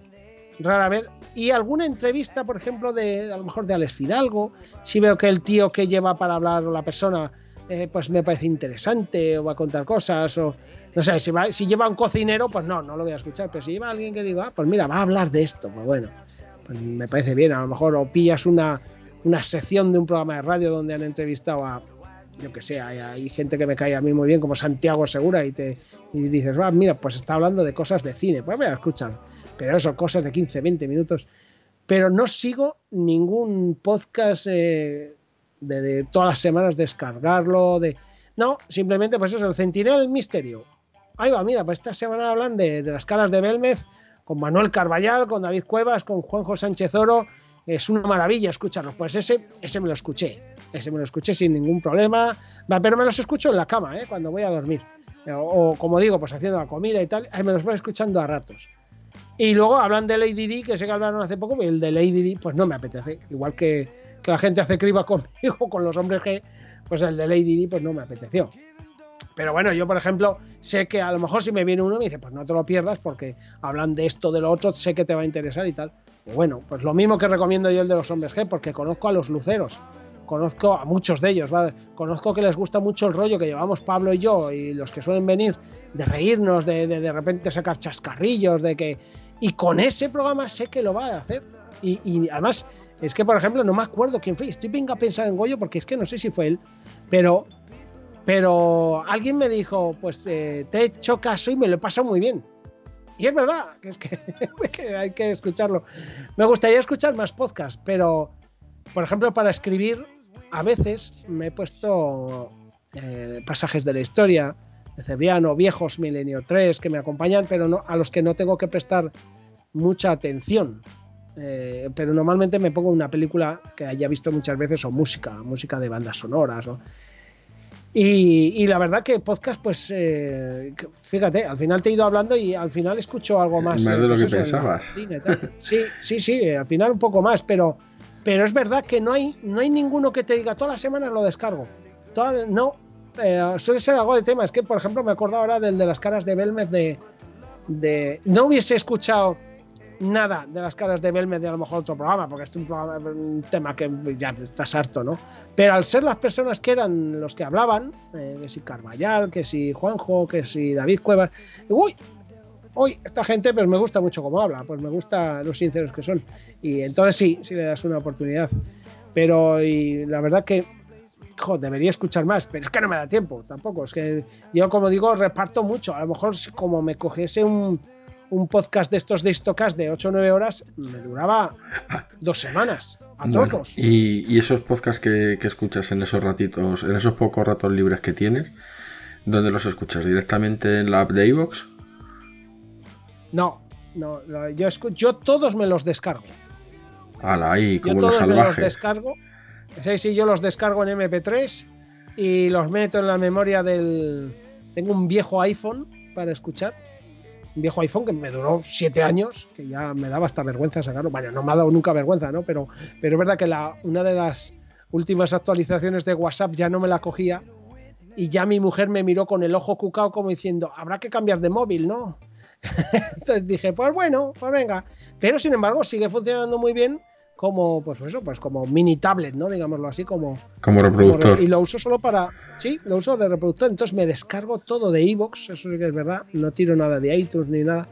rara vez. Y alguna entrevista, por ejemplo, de a lo mejor de Alex Fidalgo, si veo que el tío que lleva para hablar o la persona, eh, pues me parece interesante, o va a contar cosas, o no sé, si, va, si lleva un cocinero, pues no, no lo voy a escuchar. Pero si lleva alguien que diga, ah, pues mira, va a hablar de esto, pues bueno, pues me parece bien. A lo mejor o pillas una, una sección de un programa de radio donde han entrevistado a, yo que sé, hay, hay gente que me cae a mí muy bien, como Santiago Segura, y te y dices, ah, mira, pues está hablando de cosas de cine, pues voy a escuchar. Pero eso, cosas de 15, 20 minutos. Pero no sigo ningún podcast eh, de, de todas las semanas descargarlo, de... No, simplemente pues eso, el Centinela del Misterio. Ahí va, mira, pues esta semana hablan de, de las caras de Belmez con Manuel Carballal, con David Cuevas, con Juanjo Sánchez Oro. Es una maravilla escucharlos. Pues ese, ese me lo escuché. Ese me lo escuché sin ningún problema. Pero me los escucho en la cama, ¿eh? cuando voy a dormir. O, como digo, pues haciendo la comida y tal. Ahí me los voy escuchando a ratos. Y luego hablan de Lady D, que sé que hablaron hace poco, y el de Lady D, pues no me apetece. Igual que, que la gente hace criba <laughs> conmigo, con los hombres G, pues el de Lady D, pues no me apeteció. Pero bueno, yo por ejemplo sé que a lo mejor si me viene uno me dice, pues no te lo pierdas porque hablan de esto, de lo otro, sé que te va a interesar y tal. Bueno, pues lo mismo que recomiendo yo el de los hombres G, porque conozco a los luceros, conozco a muchos de ellos, ¿vale? conozco que les gusta mucho el rollo que llevamos Pablo y yo y los que suelen venir de reírnos, de de, de repente sacar chascarrillos, de que... Y con ese programa sé que lo va a hacer. Y, y además, es que por ejemplo no me acuerdo quién fue, estoy venga a pensar en Goyo porque es que no sé si fue él, pero pero alguien me dijo, pues eh, te he hecho caso y me lo he pasado muy bien. Y es verdad, que es <laughs> que, hay que escucharlo. Me gustaría escuchar más podcasts, pero, por ejemplo, para escribir, a veces me he puesto eh, pasajes de la historia de Cebriano, viejos Milenio 3, que me acompañan, pero no, a los que no tengo que prestar mucha atención. Eh, pero normalmente me pongo una película que haya visto muchas veces o música, música de bandas sonoras. ¿no? Y, y la verdad que podcast, pues eh, fíjate, al final te he ido hablando y al final escucho algo más. Más eh, de lo pues que pensabas. cine. Sí, sí, sí, al final un poco más, pero, pero es verdad que no hay, no hay ninguno que te diga todas las semanas lo descargo. No, eh, suele ser algo de tema. Es que, por ejemplo, me acuerdo ahora del de las caras de Belmez de, de. No hubiese escuchado nada de las caras de Belmez de a lo mejor otro programa, porque es un, programa- un tema que ya estás harto, ¿no? Pero al ser las personas que eran los que hablaban, eh, que si Carvallal, que si Juanjo, que si David Cuevas, uy, uy, esta gente pues me gusta mucho cómo habla, pues me gusta los sinceros que son. Y entonces sí, sí le das una oportunidad. Pero y la verdad que jo, debería escuchar más, pero es que no me da tiempo tampoco. Es que yo, como digo, reparto mucho. A lo mejor, como me cogiese un, un podcast de estos de Histocast de 8 o 9 horas, me duraba dos semanas a Bueno, trozos. y, y esos podcasts que, que escuchas en esos ratitos, en esos pocos ratos libres que tienes, ¿dónde los escuchas? ¿Directamente en la app de iVoox? No, no, yo, escu- yo todos me los descargo. Ala, ahí, Yo como los todos me los descargo. Sí, sí, yo los descargo en MP3 y los meto en la memoria del. Tengo un viejo iPhone para escuchar. Un viejo iPhone que me duró siete años, que ya me daba hasta vergüenza sacarlo. Bueno, no me ha dado nunca vergüenza, ¿no? Pero, pero es verdad que la, una de las últimas actualizaciones de WhatsApp ya no me la cogía y ya mi mujer me miró con el ojo cucao como diciendo, habrá que cambiar de móvil, ¿no? <laughs> Entonces dije, pues bueno, pues venga. Pero sin embargo sigue funcionando muy bien como, pues eso, pues como mini tablet, ¿no? Digámoslo así, como, Como como reproductor. re- y lo uso solo para, sí, lo uso de reproductor. Entonces me descargo todo de iVoox, eso sí que es verdad. No tiro nada de iTunes ni nada.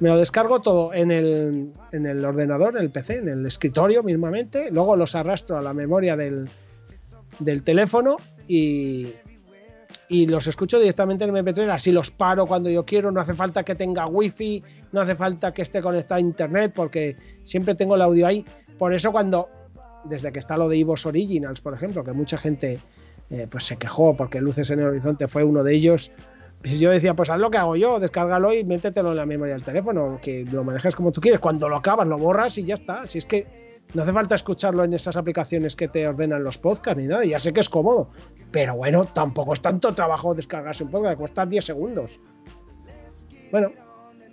Me lo descargo todo en el, en el ordenador, en el PC, en el escritorio mismamente. Luego los arrastro a la memoria del, del teléfono y, y los escucho directamente en MP3. Así los paro cuando yo quiero. No hace falta que tenga wifi, no hace falta que esté conectado a internet porque siempre tengo el audio ahí. Por eso cuando, desde que está lo de Ivos Originals, por ejemplo, que mucha gente eh, pues se quejó porque Luces en el Horizonte fue uno de ellos. pues Yo decía, pues haz lo que hago yo, descárgalo y métetelo en la memoria del teléfono, que lo manejes como tú quieres. Cuando lo acabas, lo borras y ya está. Si es que no hace falta escucharlo en esas aplicaciones que te ordenan los podcasts ni nada, ya sé que es cómodo. Pero bueno, tampoco es tanto trabajo descargarse un podcast, cuesta 10 segundos. Bueno,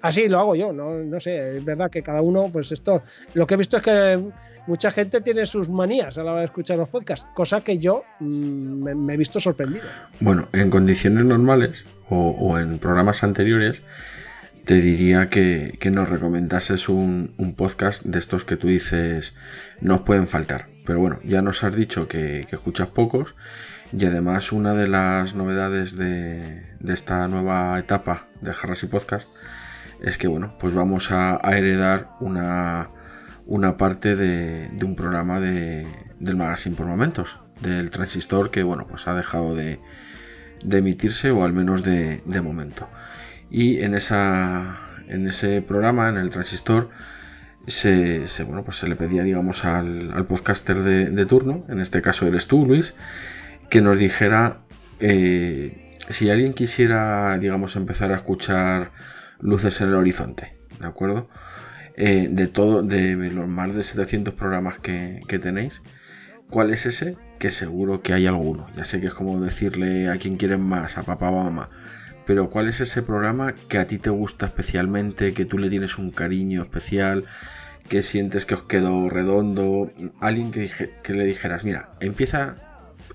así lo hago yo, no, no sé, es verdad que cada uno, pues esto, lo que he visto es que mucha gente tiene sus manías a la hora de escuchar los podcasts, cosa que yo mm, me, he visto sorprendido. Bueno, en condiciones normales o, en programas anteriores, te diría que, nos recomendases un, podcast de estos que tú dices nos pueden faltar. Pero bueno, ya nos has dicho que, escuchas pocos y además una de las novedades de, esta nueva etapa de Harrasy Podcast es que bueno, pues vamos a, heredar una, una parte de, un programa de, del magazine por momentos, del transistor que bueno, pues ha dejado de, de emitirse o al menos de, de momento. Y en, esa, en ese programa, en el transistor, se, se, bueno, pues se le pedía, digamos, al, al podcaster de, de, turno, en este caso eres tú, Luis, que nos dijera eh, si alguien quisiera, digamos, empezar a escuchar luces en el horizonte, ¿de acuerdo? Eh, de todo, de los más de 700 programas que, tenéis, ¿cuál es ese? Que seguro que hay alguno. Ya sé que es como decirle a quien quieren más, a papá o a mamá. Pero ¿cuál es ese programa que a ti te gusta especialmente, que tú le tienes un cariño especial, que sientes que os quedó redondo? Alguien que, que le dijeras, mira, empieza,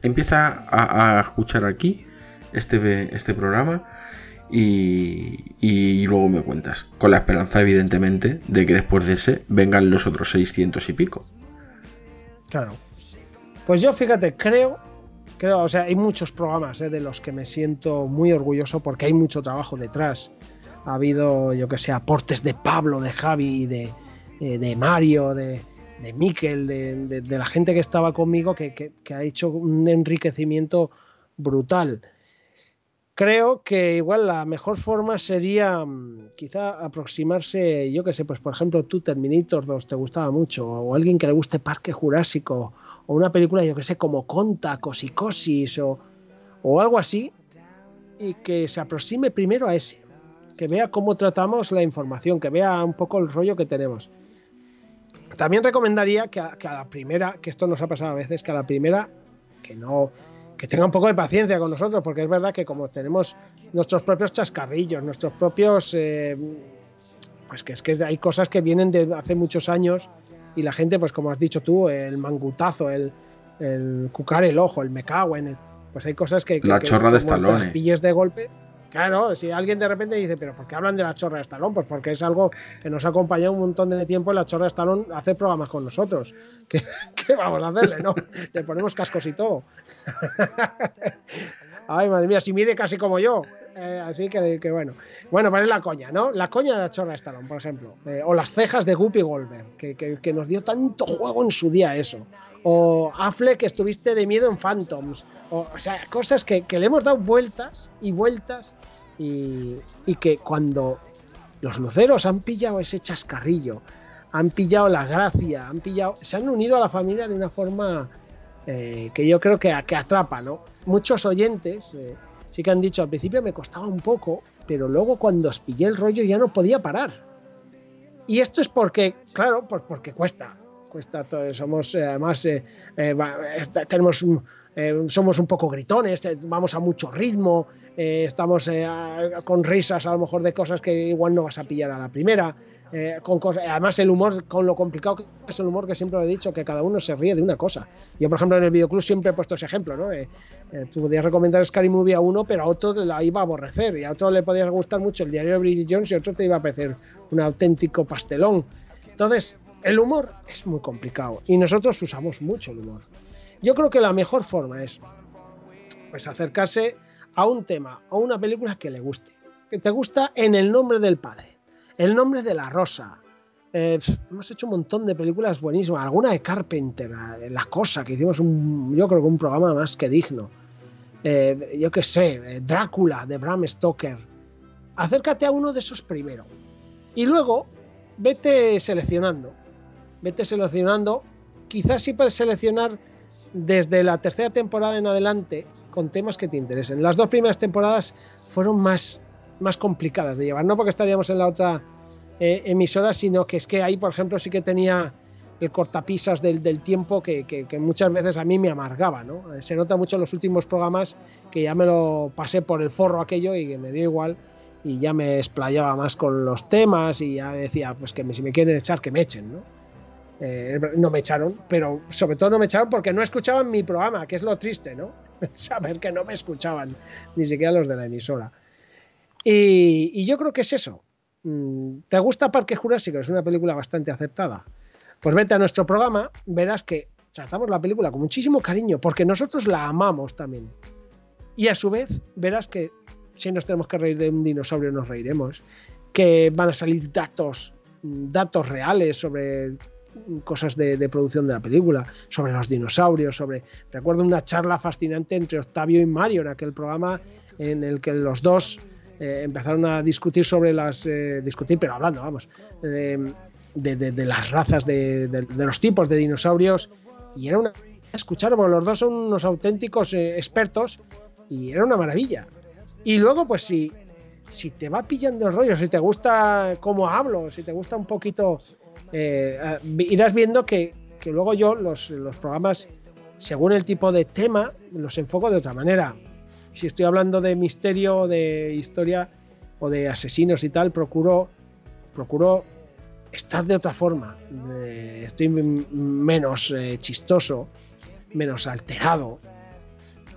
empieza a, a escuchar aquí este, este programa y, luego me cuentas. Con la esperanza, evidentemente, de que después de ese vengan los otros 600 y pico. Claro. Pues yo, fíjate, creo creo, o sea, hay muchos programas eh, de los que me siento muy orgulloso porque hay mucho trabajo detrás. Ha habido, yo que sé, aportes de Pablo, de Javi, de, eh, de Mario, de, de Miquel, de, la gente que estaba conmigo que, que, ha hecho un enriquecimiento brutal. Creo que igual la mejor forma sería mm, quizá aproximarse, yo que sé, pues por ejemplo tú Terminator 2 te gustaba mucho, o alguien que le guste Parque Jurásico, o una película, yo que sé, como Conta, Cosicosis, o, o algo así, y que se aproxime primero a ese. que vea cómo tratamos la información, que vea un poco el rollo que tenemos. También recomendaría que a la primera, que esto nos ha pasado a veces, que a la primera, que no, que tenga un poco de paciencia con nosotros, porque es verdad que como tenemos nuestros propios chascarrillos, nuestros propios, eh, pues que es que hay cosas que vienen de hace muchos años y la gente, pues como has dicho tú, el mangutazo, el, el cucar el ojo, el me cago en el, pues hay cosas que, que- La que chorra de te las Stallone. pilles de golpe. Claro, si alguien de repente dice, pero ¿por qué hablan de la chorra de Stallone? Pues porque es algo que nos ha acompañado un montón de tiempo. y La chorra de Stallone hace programas con nosotros. <laughs> ¿Qué, qué vamos a hacerle? No, le ponemos cascos y todo. <laughs> Ay, madre mía, si mide casi como yo. Eh, así que, que bueno. Bueno, pues es la coña, ¿no? La coña de chorra Stallone, por ejemplo. Eh, o las cejas de Guppy Goldberg, que, que- que nos dio tanto juego en su día eso. O Affleck, que estuviste de miedo en Phantoms. O, o sea, cosas que, que le hemos dado vueltas y vueltas. Y, y que cuando los luceros han pillado ese chascarrillo, han pillado la gracia, han pillado, se han unido a la familia de una forma eh, que yo creo que, que atrapa, ¿no? Muchos oyentes eh, sí que han dicho al principio me costaba un poco, pero luego cuando os pillé el rollo ya no podía parar. Y esto es porque, claro, pues porque cuesta. Cuesta todo. Somos, eh, además, eh, tenemos un- somos un poco gritones, vamos a mucho ritmo, estamos con risas a lo mejor de cosas que igual no vas a pillar a la primera. Eh, con además, el humor, con lo complicado que es el humor, que siempre lo he dicho, que cada uno se ríe de una cosa. Yo, por ejemplo, en el videoclub siempre he puesto ese ejemplo, ¿no? Eh, eh, tú podías recomendar Scary Movie a uno, pero a otro la iba a aborrecer, y a otro le podía gustar mucho el diario de Bridget Jones y a otro te iba a parecer un auténtico pastelón. Entonces, el humor es muy complicado y nosotros usamos mucho el humor. Yo creo que la mejor forma es pues acercarse a un tema o una película que le guste. Que te gusta en el nombre del padre, el nombre de la rosa. Eh, hemos hecho un montón de películas buenísimas, alguna de Carpenter, la- Cosa, que hicimos un, yo creo que un programa más que digno. Eh, yo qué sé, eh, Drácula de Bram Stoker. Acércate a uno de esos primero. Y luego vete seleccionando. Vete seleccionando. Quizás sí puedes seleccionar desde la tercera temporada en adelante con temas que te interesen. Las dos primeras temporadas fueron más, más complicadas de llevar, no porque estaríamos en la otra eh, emisora, sino que es que ahí, por ejemplo, sí que tenía el cortapisas del, tiempo que, muchas veces a mí me amargaba. ¿no? Eh, Se nota mucho en los últimos programas que ya me lo pasé por el forro aquello y que me dio igual y ya me explayaba más con los temas y ya decía, pues que me- si me quieren echar, que me echen, ¿no? Eh, no me echaron, pero sobre todo no me echaron porque no escuchaban mi programa, que es lo triste, ¿no? <laughs> Saber que no me escuchaban, ni siquiera los de la emisora. Y yo creo que es eso. Mm, ¿Te gusta Parque Jurásico? Es una película bastante aceptada. Pues vete a nuestro programa, verás que tratamos la película con muchísimo cariño, porque nosotros la amamos también. Y a su vez, verás que si nos tenemos que reír de un dinosaurio, nos reiremos. Que van a salir datos, datos reales sobre cosas de, de producción de la película, sobre los dinosaurios, sobre... Recuerdo una charla fascinante entre Octavio y Mario en aquel programa en el que los dos eh, empezaron a discutir sobre las... eh, discutir, pero hablando, vamos, de, de- de- las razas, de, de- los tipos de dinosaurios, y era una... Escuchar, porque los dos son unos auténticos eh, expertos, y era una maravilla. Y luego, pues si, si te va pillando el rollo, si te gusta cómo hablo, si te gusta un poquito, ah, irás viendo que, que luego yo los, los programas, según el tipo de tema, los enfoco de otra manera. Si estoy hablando de misterio, de historia o de asesinos y tal, procuro, procuro estar de otra forma. Eh, estoy menos eh, chistoso, menos alterado,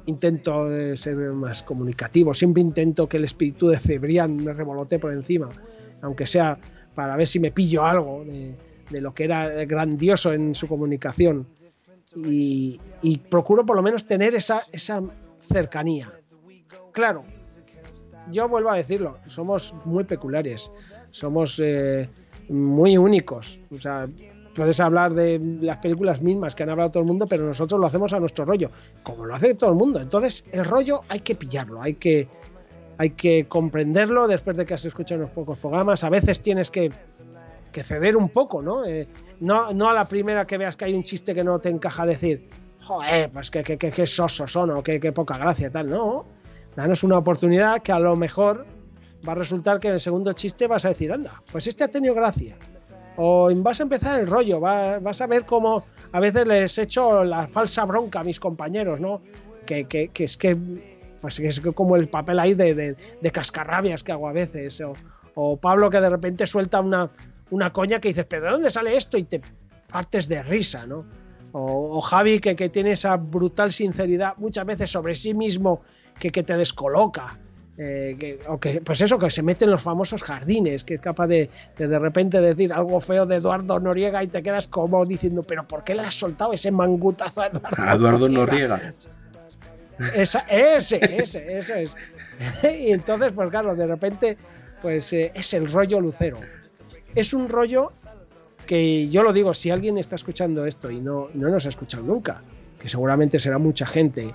intento eh, ser más comunicativo, siempre intento que el espíritu de Cebrián me revolote por encima, aunque sea para ver si me pillo algo de, de lo que era grandioso en su comunicación. Y, y procuro por lo menos tener esa, esa cercanía. Claro, yo vuelvo a decirlo, somos muy peculiares, somos eh, muy únicos. O sea, puedes hablar de las películas mismas que han hablado todo el mundo, pero nosotros lo hacemos a nuestro rollo, como lo hace todo el mundo. Entonces, el rollo hay que pillarlo, hay que, hay que comprenderlo después de que has escuchado unos pocos programas. A veces tienes que, que ceder un poco, ¿no? Eh, ¿no? No a la primera que veas que hay un chiste que no te encaja decir, joder, pues que, que, que, sosos son o que, que poca gracia, tal. No, danos una oportunidad que a lo mejor va a resultar que en el segundo chiste vas a decir, anda, pues este ha tenido gracia. O vas a empezar el rollo, va- vas a ver cómo a veces les echo la falsa bronca a mis compañeros, ¿no? Que, que- que es que pues es como el papel ahí de, de- de cascarrabias que hago a veces. O, o Pablo que de repente suelta una, una coña que dices, ¿pero de dónde sale esto? Y te partes de risa, ¿no? O, o Javi que, que tiene esa brutal sinceridad muchas veces sobre sí mismo que, que te descoloca. Eh, que- o que, pues eso, que se mete en los famosos jardines, que es capaz de, de de repente decir algo feo de Eduardo Noriega y te quedas como diciendo, pero ¿por qué le has soltado ese mangutazo a Eduardo? A Eduardo Noriega. Esa- ese, ese, eso es. <laughs> y entonces, pues claro, de repente, pues eh, es el rollo lucero. Es un rollo que yo lo digo, si alguien está escuchando esto y no, no nos ha escuchado nunca, que seguramente será mucha gente,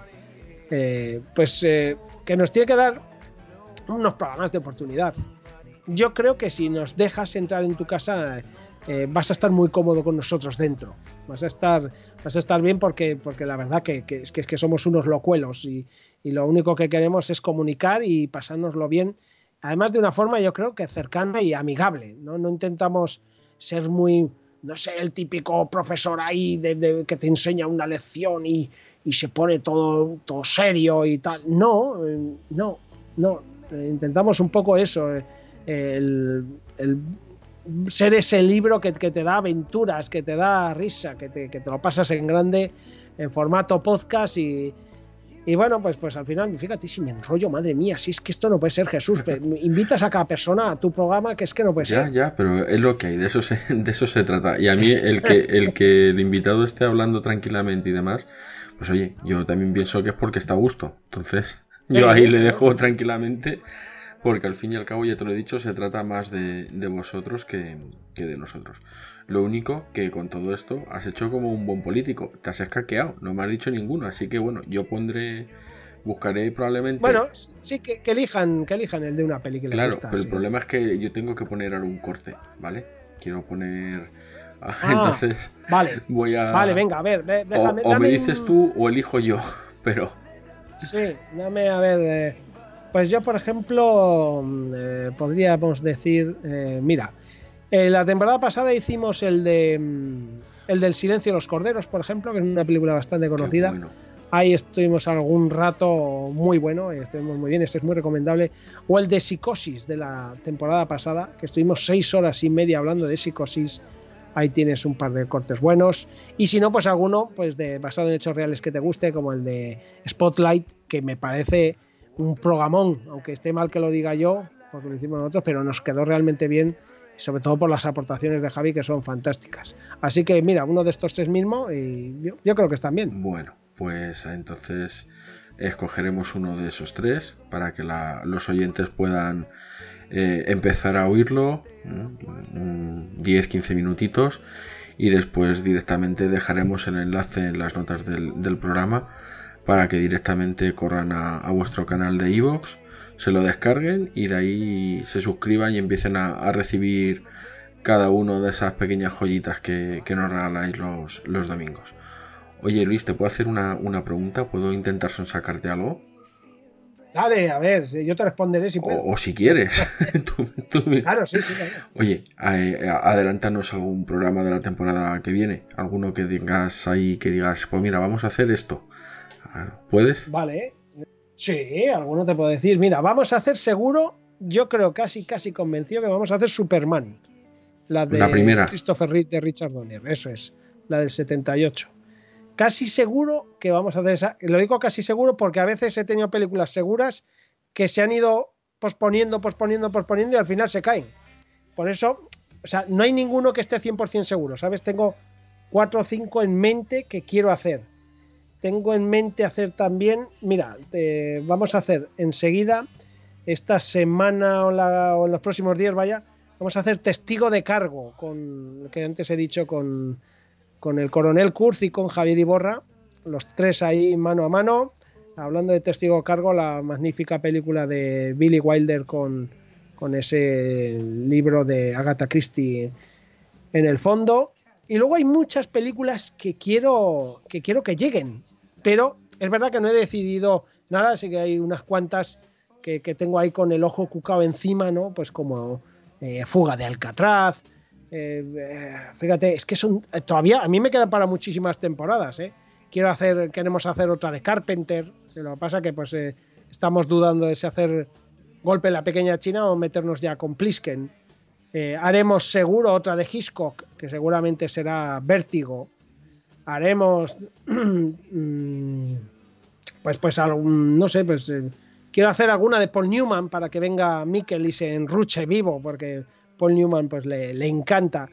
eh, pues eh, que nos tiene que dar unos programas de oportunidad. Yo creo que si nos dejas entrar en tu casa, eh, vas a estar muy cómodo con nosotros dentro. Vas a estar, vas a estar bien porque, porque la verdad que, es, que, somos unos locuelos y, y lo único que queremos es comunicar y pasárnoslo bien. Además de una forma yo creo que cercana y amigable. No, no intentamos ser muy, no sé, el típico profesor ahí de- que te enseña una lección y, y se pone todo, todo serio y tal. No, eh, no, no. Intentamos un poco eso, eh, el, el ser ese libro que, que te da aventuras, que te da risa, que te, que te lo pasas en grande en formato podcast y, y bueno, pues, pues al final, fíjate si me enrollo, madre mía, si es que esto no puede ser Jesús. Invitas a cada persona a tu programa que es que no puede Ya, ser. ya, pero es lo que hay, de eso se, <laughs> de eso se trata. Y a mí el que, el que el invitado esté hablando tranquilamente y demás, pues oye, yo también pienso que es porque está a gusto. Entonces, <laughs> yo ahí le dejo tranquilamente, porque al fin y al cabo, ya te lo he dicho, se trata más de, de vosotros que, que de nosotros. Lo único que con todo esto has hecho como un buen político, te has escaqueado, no me has dicho ninguno, así que bueno, yo pondré, buscaré probablemente... Bueno, sí, que, que elijan, que elijan el de una les Claro, gusta. pero sí. el problema es que yo tengo que poner un corte, ¿vale? Quiero poner. <laughs> Ah, Entonces Vale, voy a. vale, venga, a ver, O, déjame. o me dices un- tú o elijo yo, <laughs> pero. Sí, dame a ver. eh, pues yo, por ejemplo, mm, eh, podríamos decir, eh, mira, la temporada pasada hicimos el de mm, el del Silencio de los Corderos, por ejemplo, que es una película bastante conocida. bueno. Ahí estuvimos algún rato muy bueno, estuvimos muy bien, este es muy recomendable. O el de Psicosis de la temporada pasada, que estuvimos seis horas y media hablando de Psicosis. Ahí tienes un par de cortes buenos. Y si no, pues alguno pues de basado en hechos reales que te guste, como el de Spotlight, que me parece un programón, aunque esté mal que lo diga yo, porque lo hicimos nosotros, pero nos quedó realmente bien, sobre todo por las aportaciones de Javi, que son fantásticas. Así que mira, uno de estos tres mismo, y yo, creo que están bien. Bueno, pues entonces escogeremos uno de esos tres para que los oyentes puedan eh, empezar a oírlo. Un 10-15 minutitos, y después directamente dejaremos el enlace en las notas del, programa para que directamente corran a, vuestro canal de iVoox, se lo descarguen y de ahí se suscriban y empiecen a, recibir cada uno de esas pequeñas joyitas que, que nos regaláis los, los domingos. Oye Luis, ¿te puedo hacer una, una pregunta? ¿Puedo intentar sacarte algo? Dale, a ver, yo te responderé si puedo. O, o si quieres. <laughs> <laughs> Tú- tú me- Claro, sí, sí. claro. Oye, a- a- adelántanos algún programa de la temporada que viene. Alguno que digas ahí, que digas, pues mira, vamos a hacer esto. Ah, ¿Puedes? Vale. Sí, alguno te puedo decir. Mira, vamos a hacer seguro, yo creo casi, casi convencido que vamos a hacer Superman. La de La primera. Christopher Reeve de Richard Donner, eso es, la del 78. Casi seguro que vamos a hacer esa. Lo digo casi seguro porque a veces he tenido películas seguras que se han ido posponiendo, posponiendo, posponiendo y al final se caen. Por eso, o sea, no hay ninguno que esté 100% seguro, ¿sabes? Tengo cuatro o cinco en mente que quiero hacer tengo en mente hacer también, mira, vamos a hacer enseguida, esta semana o, en los próximos días, vaya, vamos a hacer testigo de cargo, con que antes he dicho con, con el coronel Kurz y con Javier Iborra, los tres ahí mano a mano, hablando de testigo cargo, la magnífica película de Billy Wilder con, con ese libro de Agatha Christie en el fondo. Y luego hay muchas películas que quiero que quiero que lleguen, pero es verdad que no he decidido nada, así que hay unas cuantas que, que tengo ahí con el ojo cucao encima, ¿no? Pues como eh, Fuga de Alcatraz. Eh, eh, fíjate, es que son eh, todavía a mí me quedan para muchísimas temporadas. Quiero hacer, queremos hacer otra de Carpenter. Lo que pasa que pues estamos dudando de si hacer golpe en la pequeña China o meternos ya con Plisken. Haremos seguro otra de Hitchcock, que seguramente será Vértigo. Haremos, <clears throat> mm, pues, pues algún, no sé, pues quiero hacer alguna de Paul Newman para que venga Mikkel y se enruche vivo, porque Paul Newman pues le, le encanta.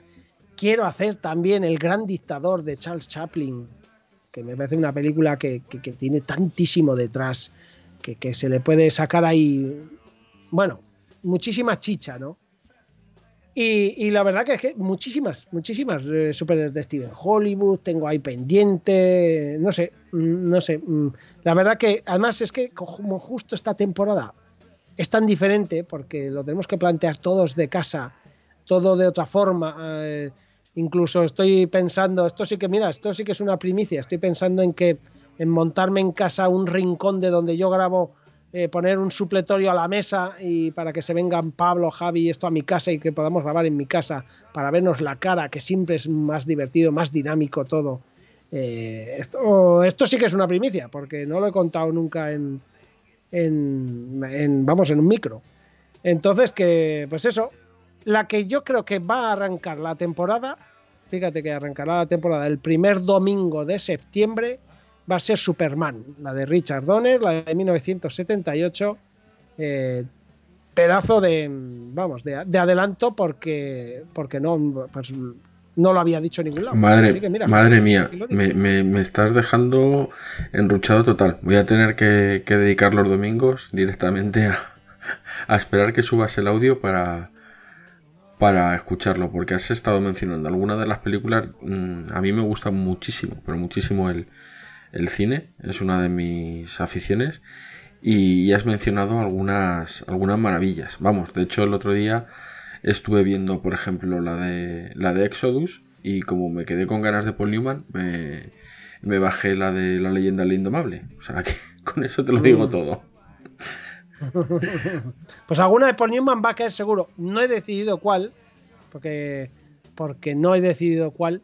Quiero hacer también El Gran Dictador de Charles Chaplin, que me parece una película que, que- tiene tantísimo detrás, que, que se le puede sacar ahí, bueno, muchísima chicha, ¿no? Y, y la verdad que es que muchísimas, muchísimas eh, super detectives en Hollywood, tengo ahí pendiente, no sé, mm, no sé. mm, La verdad que además es que como justo esta temporada es tan diferente porque lo tenemos que plantear todos de casa, todo de otra forma. eh, incluso estoy pensando, esto sí que, mira, esto sí que es una primicia, estoy pensando en que en montarme en casa un rincón de donde yo grabo, eh, poner un supletorio a la mesa y para que se vengan Pablo, Javi y esto a mi casa y que podamos grabar en mi casa para vernos la cara, que siempre es más divertido, más dinámico todo. Eh, esto, esto sí que es una primicia, porque no lo he contado nunca en, en, vamos, en un micro. Entonces, que, pues eso, la que yo creo que va a arrancar la temporada, fíjate que arrancará la temporada el primer domingo de septiembre, va a ser Superman, la de Richard Donner, la de 1978. eh, pedazo de, vamos, de, de adelanto porque, porque no, pues, no lo había dicho en ningún lado. Madre, Así que mira, madre mía, me, me- me estás dejando enruchado total. Voy a tener que, que dedicar los domingos directamente a, a esperar que subas el audio para, para escucharlo, porque has estado mencionando algunas de las películas. mm, a mí me gusta muchísimo, pero muchísimo el, el cine, es una de mis aficiones. Y has mencionado algunas, algunas maravillas. Vamos, de hecho el otro día estuve viendo, por ejemplo, la de, la de Exodus y como me quedé con ganas de Paul Newman, me, me bajé la de La leyenda del indomable. O sea que <laughs> con eso te lo digo Mm. todo. <laughs> Pues alguna de Paul Newman va a caer seguro. No he decidido cuál, porque, porque no he decidido cuál.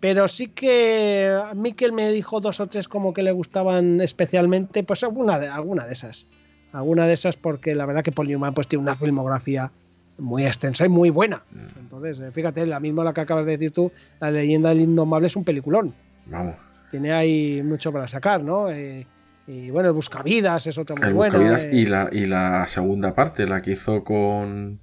Pero sí que Miquel me dijo dos o tres como que le gustaban especialmente, pues alguna de, alguna de esas. Alguna de esas porque la verdad que Paul Newman pues tiene una filmografía muy extensa y muy buena. Entonces, eh, fíjate, la misma la que acabas de decir tú, La leyenda del indomable es un peliculón. Vamos. Tiene ahí mucho para sacar, ¿no? Eh, y bueno, el Buscavidas es otra muy El buena. Buscavidas eh. y, la, y la segunda parte, la que hizo con,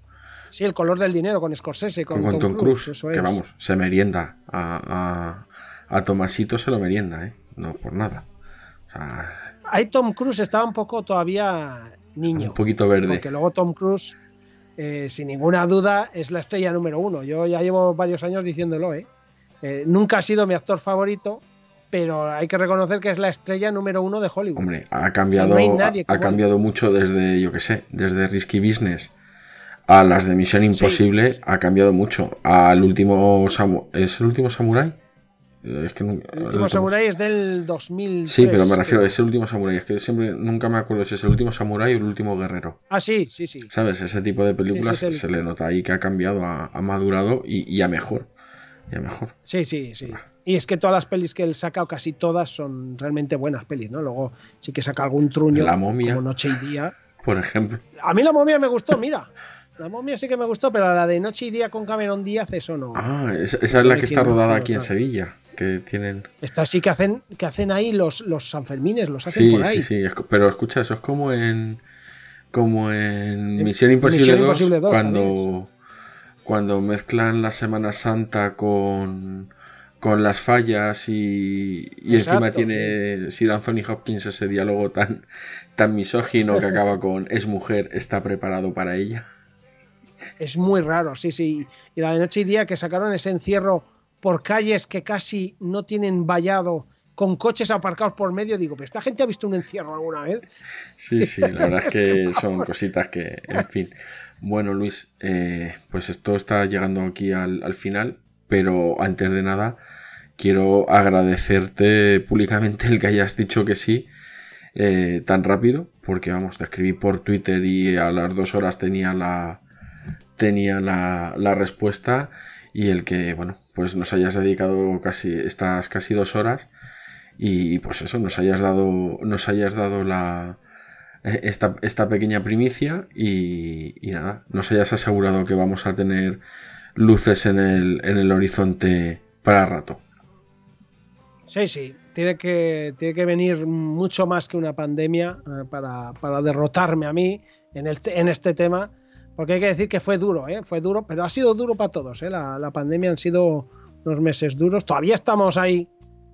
Sí, el color del dinero con Scorsese, con, con, Tom, Tom Cruise. Eso que vamos, se merienda. A, a, a Tomasito se lo merienda, ¿eh? No por nada. O sea, Ahí Tom Cruise estaba un poco todavía niño. un poquito verde. Porque luego Tom Cruise, eh, sin ninguna duda, es la estrella número uno. Yo ya llevo varios años diciéndolo, ¿eh? Eh, nunca ha sido mi actor favorito, pero hay que reconocer que es la estrella número uno de Hollywood. Hombre, ha cambiado, no hay nadie ha cambiado mucho desde, yo que sé, desde Risky Business a las de Misión Imposible, ha cambiado mucho. Al último ¿Es el último Samurai? Es que nunca- el último Samurai es del 2000. Sí, pero me refiero, es el último Samurai. Es que siempre nunca me acuerdo si es el último Samurai o el último Guerrero. Ah, sí, sí, sí. ¿Sabes? Ese tipo de películas Sí, sí, se le nota ahí que ha cambiado, ha, ha madurado y, y a mejor. Y a mejor. Sí, sí, sí. Y es que todas las pelis que él saca, o casi todas, son realmente buenas pelis, ¿no? Luego sí que saca algún truño. La momia. Como Noche y Día. Por ejemplo. A mí la momia me gustó, mira. <laughs> La momia sí que me gustó, pero la de Noche y Día con Cameron Díaz, eso no. Ah, esa, es la que está rodada aquí en. Sevilla. Que tienen. Esta sí que hacen, que hacen ahí los, los Sanfermines, los hacen Sí, por ahí. sí, sí. co- Pero escucha, eso es como en. Como en Misión Imposible, Misión 2, Imposible 2 cuando, cuando mezclan la Semana Santa con, con las fallas y, y encima tiene Sir Anthony Hopkins ese diálogo tan, tan misógino que acaba con es mujer, está preparado para ella. Es muy raro, sí, sí. Y la de Noche y Día que sacaron ese encierro por calles que casi no tienen vallado, con coches aparcados por medio. Digo, ¿pero esta gente ha visto un encierro alguna vez? Sí, sí, la verdad es <laughs> que son cositas que, en fin. Bueno, Luis, eh, pues esto está llegando aquí al, al final, pero antes de nada quiero agradecerte públicamente el que hayas dicho que sí eh, tan rápido, porque vamos, te escribí por Twitter y a las dos horas tenía la, tenía la, respuesta y el que, bueno, pues nos hayas dedicado casi estas casi dos horas y pues eso, nos hayas dado, nos hayas dado la, eh, esta, esta pequeña primicia y, y nada, nos hayas asegurado que vamos a tener luces en el, en el horizonte para rato. Sí, sí, tiene que, tiene que venir mucho más que una pandemia eh, para, para derrotarme a mí en, el, en este tema, porque hay que decir que fue duro, ¿eh? fue duro, pero ha sido duro para todos. ¿eh? La, pandemia han sido unos meses duros, todavía estamos ahí,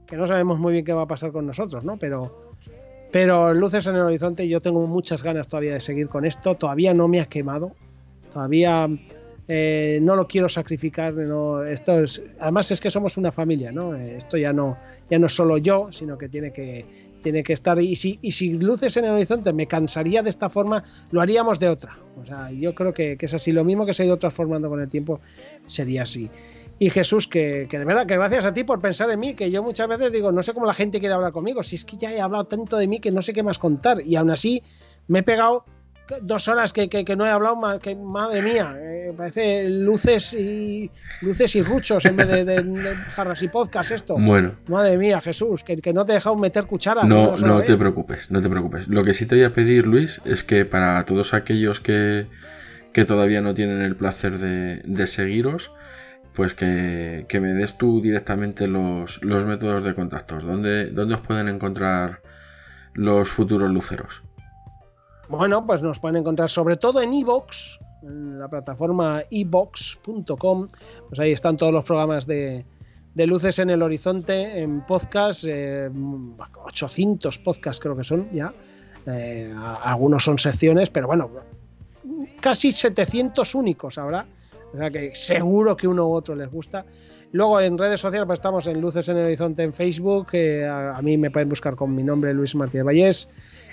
que no sabemos muy bien qué va a pasar con nosotros, ¿no? Pero, pero luces en el horizonte, yo tengo muchas ganas todavía de seguir con esto, todavía no me ha quemado, todavía eh, no lo quiero sacrificar, además es que somos una familia, ¿no? Esto ya no, ya no es solo yo, sino que tiene que, tiene que estar, y si, y si luces en el horizonte me cansaría de esta forma, lo haríamos de otra. O sea, yo creo que, que es así, lo mismo que se ha ido transformando con el tiempo, sería así. Y Jesús, que, que, de verdad, que gracias a ti por pensar en mí, que yo muchas veces digo, no sé cómo la gente quiere hablar conmigo, si es que ya he hablado tanto de mí que no sé qué más contar, y aún así me he pegado dos horas que, que, que no he hablado más, que madre mía, eh, parece luces y luces y ruchos en vez de, de, de jarras y podcast esto. Bueno. Madre mía, Jesús, que, que no te he dejado meter cuchara. No, no te preocupes, no te preocupes. Lo que sí te voy a pedir, Luis, es que para todos aquellos que, que todavía no tienen el placer de, de seguiros, pues que, que, me des tú directamente los, los métodos de contactos. ¿Dónde, ¿Dónde, os pueden encontrar los futuros luceros? Bueno, pues nos pueden encontrar sobre todo en iVoox, en la plataforma iVox.com. Pues ahí están todos los programas de, de Luces en el Horizonte en podcast, eh, 800 podcasts creo que son ya. Eh, algunos son secciones, pero bueno, casi 700 únicos habrá. O sea que seguro que uno u otro les gusta. Luego en redes sociales pues estamos en Luces en el Horizonte en Facebook. Eh, a, a, mí me pueden buscar con mi nombre Luis Martínez Vallés.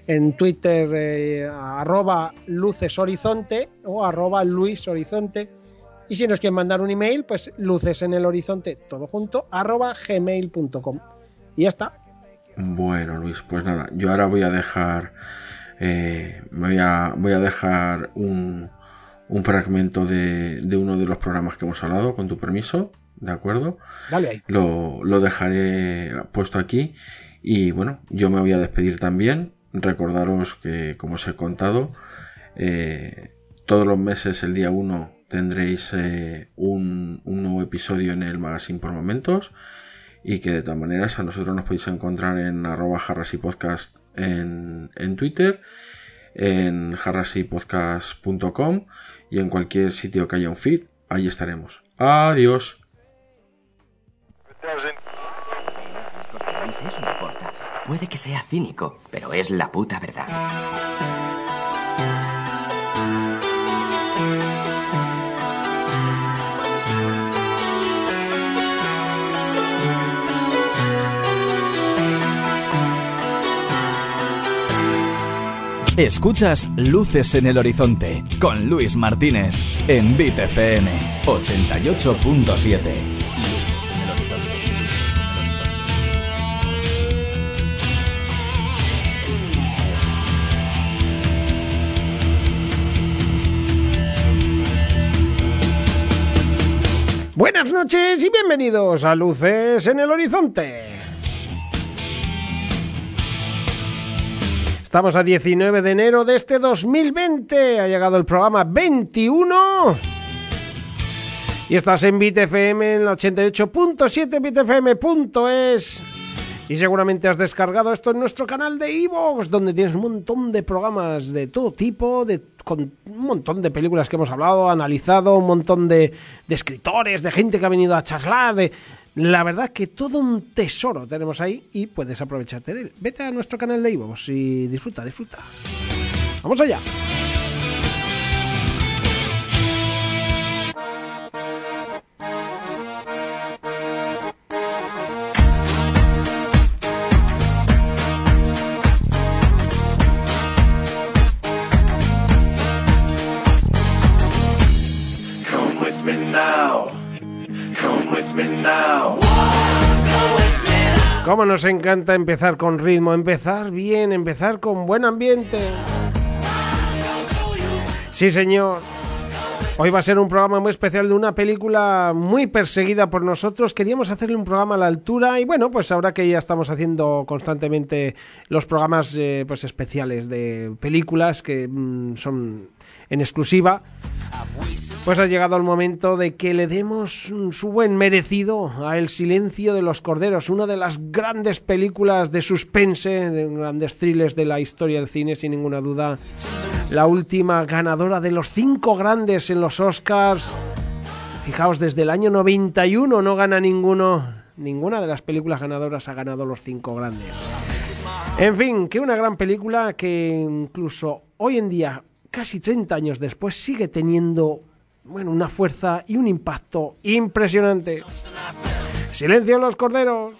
En Twitter eh, arroba Luces Horizonte o arroba Luis Horizonte. Y si nos quieren mandar un email, pues luces en el horizonte, todo junto, arroba gmail.com. Y ya está. Bueno, Luis, pues nada, yo ahora voy a dejar. Eh, voy, a, voy a dejar un, un fragmento de, de, uno de los programas que hemos hablado, con tu permiso, ¿de acuerdo? Dale ahí. Lo, lo dejaré puesto aquí. Y bueno, yo me voy a despedir también. Recordaros que, como os he contado, eh, todos los meses, el día 1, tendréis eh, un, un, nuevo episodio en el Magazine por Momentos. Y que de todas maneras a nosotros nos podéis encontrar en arroba podcast en, en Twitter, en jarrasipodcast.com y en cualquier sitio que haya un feed, ahí estaremos. Adiós. Puede que sea cínico, pero es la puta verdad. Escuchas Luces en el Horizonte con Luis Martínez en Bit FM 88.7. Buenas noches y bienvenidos a Luces en el Horizonte. Estamos a 19 de enero de este 2020. Ha llegado el programa 21. Y estás en BitFM en el 88.7 bitfm.es. Y seguramente has descargado esto en nuestro canal de Evox, donde tienes un montón de programas de todo tipo, de, con un montón de películas que hemos hablado, analizado, un montón de, escritores, de gente que ha venido a charlar, de, la verdad que todo un tesoro tenemos ahí y puedes aprovecharte de él. Vete a nuestro canal de Evox y disfruta, disfruta. ¡Vamos allá! Cómo nos encanta empezar con ritmo, empezar bien, empezar con buen ambiente. Sí, señor. Hoy va a ser un programa muy especial de una película muy perseguida por nosotros. Queríamos hacerle un programa a la altura y bueno, pues ahora que ya estamos haciendo constantemente los programas eh, pues especiales de películas que mm, son en exclusiva, pues ha llegado el momento de que le demos su buen merecido a El silencio de los corderos, una de las grandes películas de suspense, de grandes thrillers de la historia del cine, sin ninguna duda. La última ganadora de los cinco grandes en los Oscars. Fijaos, desde el año 91 no gana ninguno. Ninguna de las películas ganadoras ha ganado los cinco grandes. En fin, que una gran película que incluso hoy en día, casi 30 años después, sigue teniendo bueno, una fuerza y un impacto impresionante. Silencio en los corderos.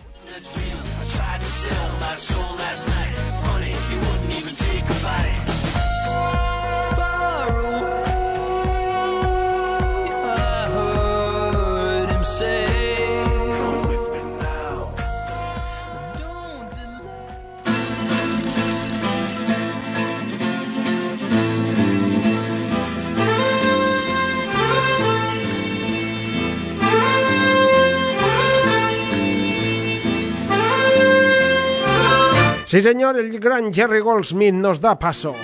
Sí, señor, el gran Jerry Goldsmith nos da paso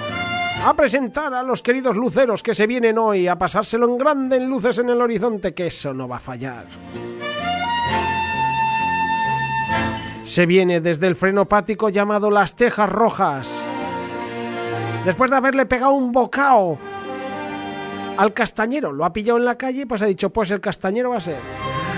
a presentar a los queridos luceros que se vienen hoy a pasárselo en grande en luces en el horizonte, que eso no va a fallar. Se viene desde el frenopático llamado Las Tejas Rojas. Después de haberle pegado un bocao al castañero, lo ha pillado en la calle, pues ha dicho, pues el castañero va a ser.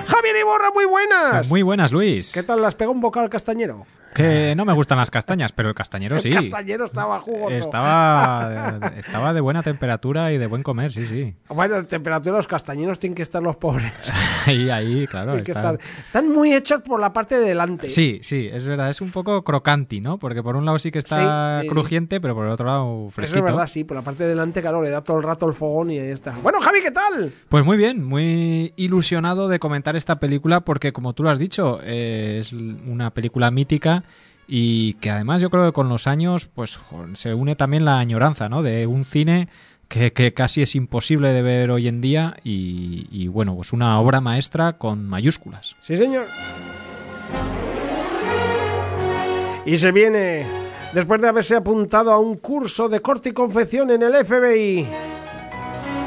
Javier Iborra, muy buenas. Muy buenas, Luis. ¿Qué tal? ¿Le has pegado un bocado al castañero? Que no me gustan las castañas, pero el castañero sí. El castañero estaba jugoso. Estaba, estaba de buena temperatura y de buen comer, sí, sí. Bueno, temperatura los castañeros tienen que estar los pobres. <laughs> Ahí, ahí, claro. Tienen que estar- Están muy hechos por la parte de delante. Sí, sí, es verdad, es un poco crocanti, ¿no? Porque por un lado sí que está Sí, eh, crujiente, pero por el otro lado Eso fresquito. es verdad, sí, por la parte de delante, claro, le da todo el rato el fogón y ahí está. Bueno, Javi, ¿qué tal? Pues muy bien, muy ilusionado de comentar esta película porque, como tú lo has dicho, eh, es una película mítica y que además yo creo que con los años pues se une también la añoranza, ¿no? De un cine que, que casi es imposible de ver hoy en día y, y, bueno, pues una obra maestra con mayúsculas. Sí, señor. Y se viene después de haberse apuntado a un curso de corte y confección en el FBI,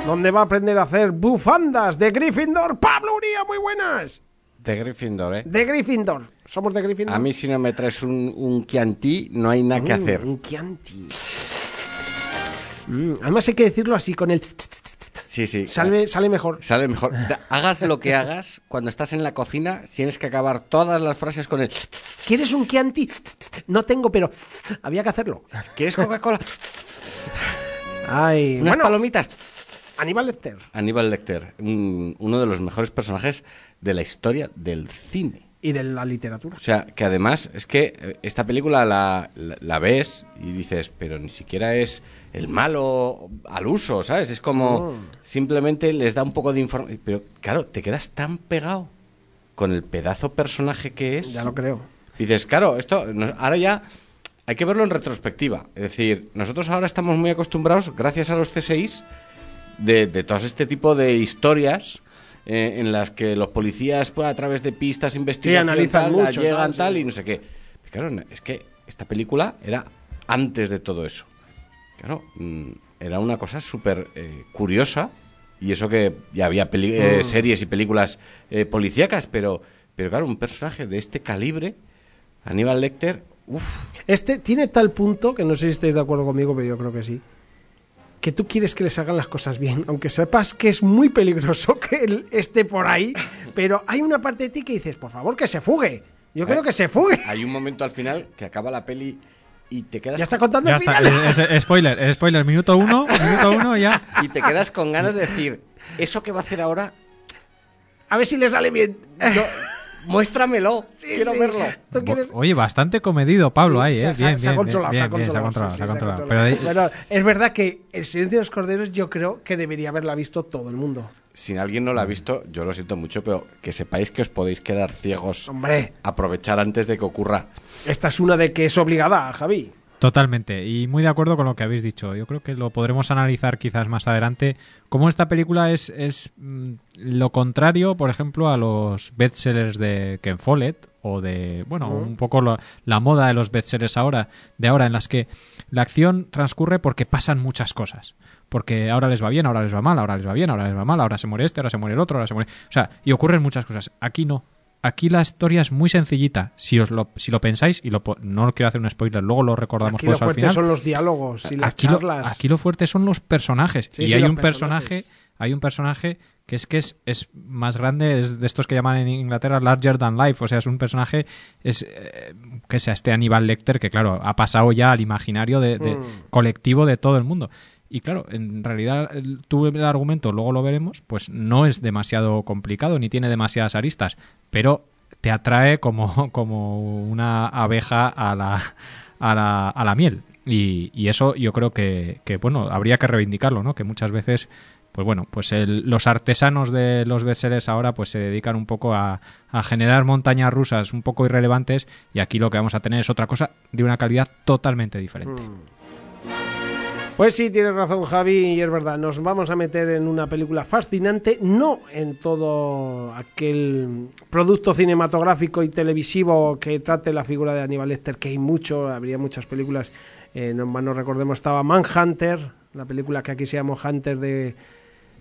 donde va a aprender a hacer bufandas de Gryffindor. Pablo Uría, muy buenas. De Gryffindor, ¿eh? De Gryffindor. Somos de Gryffindor. A mí si no me traes un, un Chianti, no hay nada que Mm, hacer. Un Chianti. Mm, además hay que decirlo así, con el... Sí, sí. Sale, sale mejor. Sale mejor. Hagas lo que hagas, cuando estás en la cocina, tienes que acabar todas las frases con el... ¿Quieres un Chianti? No tengo, pero había que hacerlo. ¿Quieres Coca-Cola? Ay, Unas bueno, palomitas. Aníbal Lecter. Aníbal Lecter, un- uno de los mejores personajes de la historia del cine. Y de la literatura. O sea, que además es que eh, esta película la, la- la ves y dices, pero ni siquiera es el malo al uso, ¿sabes? Es como No. simplemente les da un poco de información. Pero claro, te quedas tan pegado con el pedazo personaje que es. Ya lo creo. Y dices, claro, esto ahora ya hay que verlo en retrospectiva. Es decir, nosotros ahora estamos muy acostumbrados, gracias a los CSIs, de, de todo este tipo de historias eh, en las que los policías, pues, a través de pistas, investigación, analizan tal, mucho, llegan tal, sí. tal y no sé qué. Pero claro, es que esta película era antes de todo eso. Claro, mm, era una cosa súper eh, curiosa. Y eso que ya había peli- eh, Mm. series y películas policíacas, pero, pero claro, un personaje de este calibre, Aníbal Lecter, uff, Este tiene tal punto, que no sé si estáis de acuerdo conmigo, pero yo creo que sí, que tú quieres que les hagan las cosas bien, aunque sepas que es muy peligroso <laughs> que él esté por ahí, pero hay una parte de ti que dices, por favor, que se fugue. Yo creo que se fugue. hay un momento al final que acaba la peli y te quedas Ya está contando Ya el está, final. es- es- spoiler, es spoiler, minuto uno, <laughs> minuto uno ya. y te quedas con ganas de decir, eso que va a hacer ahora, A ver si le sale bien. yo- muéstramelo, quiero sí. verlo. ¿Tú quieres? Oye, bastante comedido Pablo ahí, Sí, ¿eh? se ha- Bien, se ha bien, controlado, bien, se ha bien, bien, se ha controlado, controlado, sí, se ha sí, se ha controlado. controlado. Pero de- Bueno, es verdad que El silencio de los corderos yo creo que debería haberla visto todo el mundo. si alguien no la ha visto, yo lo siento mucho, pero que sepáis que os podéis quedar ciegos. Hombre. Aprovechar antes de que ocurra. Esta es una de que es obligada, Javi. Totalmente, y muy de acuerdo con lo que habéis dicho. Yo creo que lo podremos analizar quizás más adelante. Como esta película es, es mm, lo contrario, por ejemplo, a los bestsellers de Ken Follett o de, bueno, un poco lo- la moda de los bestsellers ahora, de ahora, en las que la acción transcurre porque pasan muchas cosas. Porque ahora les va bien, ahora les va mal, ahora les va bien, ahora les va mal, ahora se muere este, ahora se muere el otro, ahora se muere. O sea, y ocurren muchas cosas. Aquí no. Aquí la historia es muy sencillita. Si os lo, si lo pensáis, y lo, no quiero hacer un spoiler, luego lo recordamos Aquí lo al fuerte final. son los diálogos y las aquí, lo, charlas. aquí lo fuerte son los personajes. Sí, y sí, hay un personaje, hay un personaje que es que es, es más grande, es de estos que llaman en Inglaterra larger than life. O sea, es un personaje, es eh, que sea este Aníbal Lecter, que claro, ha pasado ya al imaginario de, de- Mm. colectivo de todo el mundo. Y claro, en realidad tú el argumento, luego lo veremos, pues no es demasiado complicado ni tiene demasiadas aristas, pero te atrae como, <laughs> como una abeja a la, a la, a la miel. Y, eso yo creo que, bueno, habría que reivindicarlo, ¿no? Que muchas veces, pues bueno, pues el- los artesanos de los bestsellers ahora pues se dedican un poco a, a generar montañas rusas un poco irrelevantes y aquí lo que vamos a tener es otra cosa de una calidad totalmente diferente. Pues sí, tienes razón Javi, y es verdad, nos vamos a meter en una película fascinante, no en todo aquel producto cinematográfico y televisivo que trate la figura de Aníbal Lecter, que hay mucho, habría muchas películas, eh, no nos recordemos, estaba Manhunter, la película que aquí se llama Hunter de,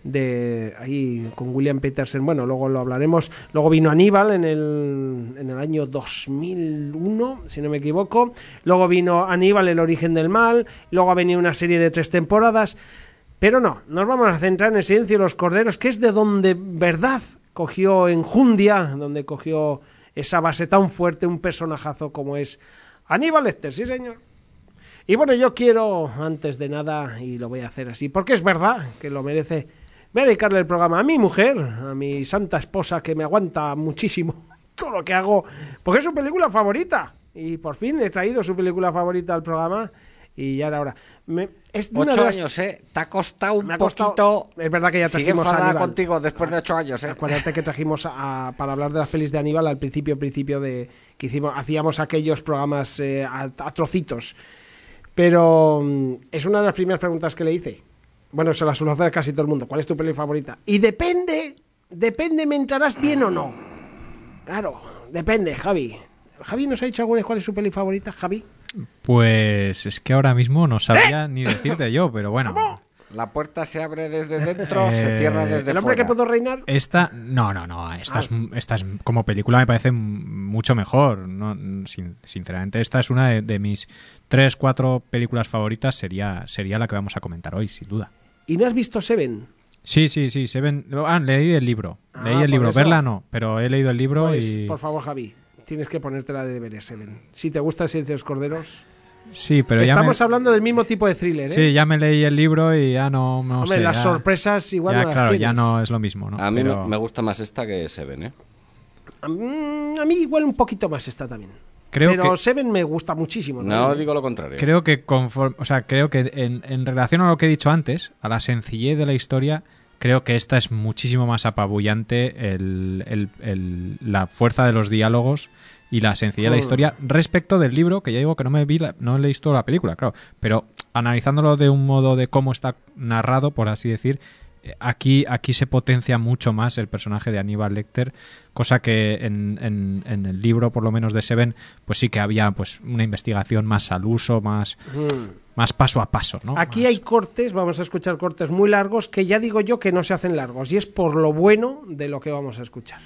de ahí con William Peterson, bueno, luego lo hablaremos. Luego vino Aníbal en el, en el año 2001, si no me equivoco. Luego vino Aníbal, el origen del mal. Luego ha venido una serie de tres temporadas. Pero no, nos vamos a centrar en el silencio de los corderos, que es de donde verdad cogió enjundia, donde cogió esa base tan fuerte, un personajazo como es Aníbal Lecter, sí señor. Y bueno, yo quiero, antes de nada, y lo voy a hacer así, porque es verdad que lo merece, voy a dedicarle el programa a mi mujer, a mi santa esposa que me aguanta muchísimo <laughs> todo lo que hago, porque es su película favorita. Y por fin he traído su película favorita al programa y ya era hora. Me- es de una Ocho las- años, ¿eh? Te ha costado un me ha costado- poquito. Es verdad que ya trajimos a Aníbal. contigo después de ocho años, ¿eh? Acuérdate que trajimos a- para hablar de las pelis de Aníbal al principio, principio de que hicimos, hacíamos aquellos programas eh, a, a trocitos. Pero mm, es una de las primeras preguntas que le hice. Bueno, se la suelo hacer a casi todo el mundo. ¿Cuál es tu peli favorita? Y depende, depende, ¿me entrarás bien o no? Claro, depende, Javi. Javi nos ha dicho alguna vez cuál es su peli favorita, Javi. Pues es que ahora mismo no sabía ni decirte yo, pero bueno. La puerta se abre desde dentro, se Eh, cierra desde ¿El hombre que pudo reinar? Esta, no, no, no. Esta, es, esta es- como película me parece mucho mejor. No, sin- sinceramente, esta es una de, de mis tres, cuatro películas favoritas. Sería, sería la que vamos a comentar hoy, sin duda. ¿Y no has visto Seven? Sí, sí, sí. Se ven, ah, leí el libro. Ah, leí el libro. eso. Verla no, pero he leído el libro Pues, y. por favor, Javi, tienes que ponértela de deberes, Seven. Si te gusta el silencio de los corderos. Sí, pero ya me, Estamos hablando del mismo tipo de thriller, ¿eh? sí, ya me leí el libro y ya no, no Hombre, sé. las ya- sorpresas igual ya, no las claro, ya no es lo mismo, ¿no? A mí me- Pero me gusta más esta que Seven, ¿eh? A mí, a mí igual un poquito más está también. Creo Pero que- Seven me gusta muchísimo. No digo lo contrario. Creo que conforme, o sea, creo que en, en relación a lo que he dicho antes, a la sencillez de la historia, creo que esta es muchísimo más apabullante el, el- el- la fuerza de los diálogos y la sencillez de la historia respecto del libro, que ya digo que no me vi la- no he visto la película, claro, pero analizándolo de un modo de cómo está narrado, por así decir, eh, aquí, aquí se potencia mucho más el personaje de Aníbal Lecter, cosa que en, en- en el libro, por lo menos de Seven, pues sí que había pues una investigación más al uso, más, Mm. más paso a paso, ¿no? Aquí hay cortes, vamos a escuchar cortes muy largos que ya digo yo que no se hacen largos y es por lo bueno de lo que vamos a escuchar.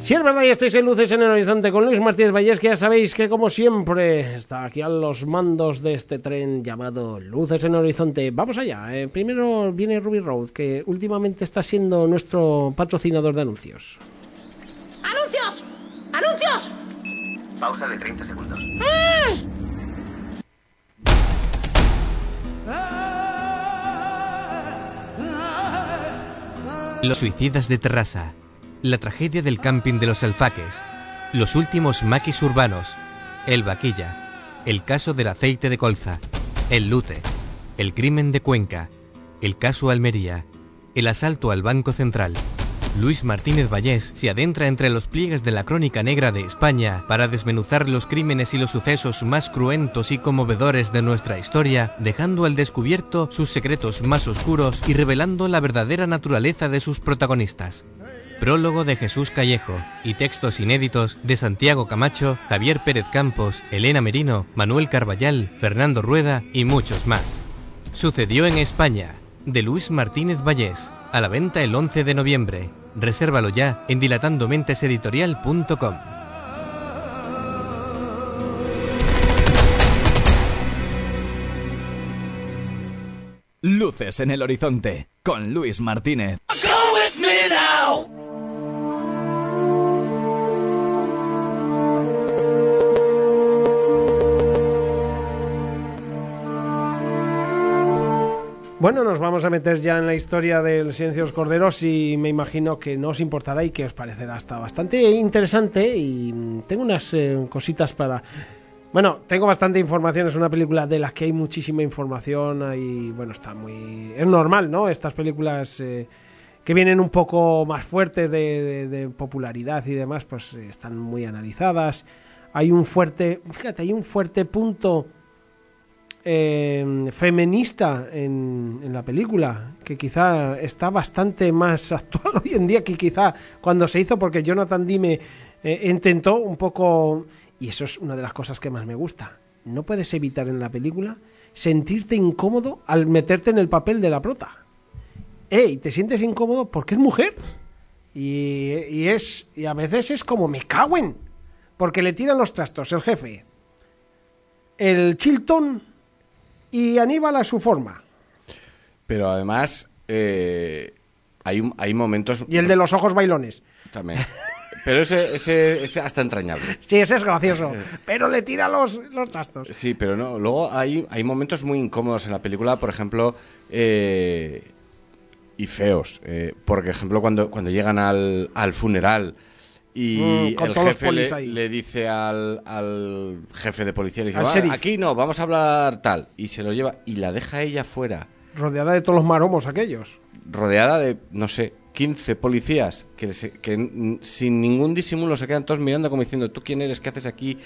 Si es verdad y estáis en Luces en el Horizonte con Luis Martínez Vallés, que ya sabéis que como siempre está aquí a los mandos de este tren llamado Luces en el Horizonte. Vamos allá. eh, primero viene Ruby Road, que últimamente está siendo nuestro patrocinador de anuncios. ¡Anuncios! ¡Anuncios! Pausa de 30 segundos. Los suicidas de Terrassa. La tragedia del camping de los alfaques. Los últimos maquis urbanos. El vaquilla. El caso del aceite de colza. El lute. El crimen de Cuenca. El caso Almería. El asalto al Banco Central. Luis Martínez Vallés se adentra entre los pliegues de la crónica negra de España para desmenuzar los crímenes y los sucesos más cruentos y conmovedores de nuestra historia, dejando al descubierto sus secretos más oscuros y revelando la verdadera naturaleza de sus protagonistas. Prólogo de Jesús Callejo y textos inéditos de Santiago Camacho, Javier Pérez Campos, Elena Merino, Manuel Carballal, Fernando Rueda y muchos más. Sucedió en España, de Luis Martínez Vallés, a la venta el 11 de noviembre. Resérvalo ya en dilatandomenteseditorial.com. Luces en el horizonte con Luis Martínez. Go with me now. Bueno, nos vamos a meter ya en la historia del Silencio de los Corderos y me imagino que no os importará y que os parecerá hasta bastante interesante y mm, tengo unas eh, cositas para... Bueno, tengo bastante información, es una película de la que hay muchísima información y bueno, está muy... Es normal, ¿no? Estas películas eh, que vienen un poco más fuertes de, de- de popularidad y demás, pues eh, están muy analizadas. Hay un fuerte, fíjate, hay un fuerte punto eh, feminista en, la película, que quizá está bastante más <laughs> actual hoy en día que quizá cuando se hizo, porque Jonathan Dime eh, intentó un poco, y eso es una de las cosas que más me gusta, no puedes evitar en la película sentirte incómodo al meterte en el papel de la prota. Ey, te sientes incómodo porque es mujer. Y, y es y a veces es como me cago en porque le tiran los trastos el jefe el Chilton y Aníbal a su forma. Pero además, eh, hay, hay momentos. Y el de los ojos bailones. También. Pero ese, ese, ese hasta entrañable. Sí, ese es gracioso. Pero le tira los, los trastos. Sí, pero no. Luego hay, hay momentos muy incómodos en la película, por ejemplo, eh, y feos. Eh, por ejemplo, cuando, cuando llegan al, al funeral y Mm, el jefe le, dice al, al jefe de policía, le dice, Al "Va, sheriff. aquí no, vamos a hablar tal. Y se lo lleva y la deja ella fuera, Rodeada de todos los maromos aquellos. rodeada de, no sé, 15 policías que, se- que sin ningún disimulo se quedan todos mirando como diciendo, ¿tú quién eres? ¿Qué haces aquí?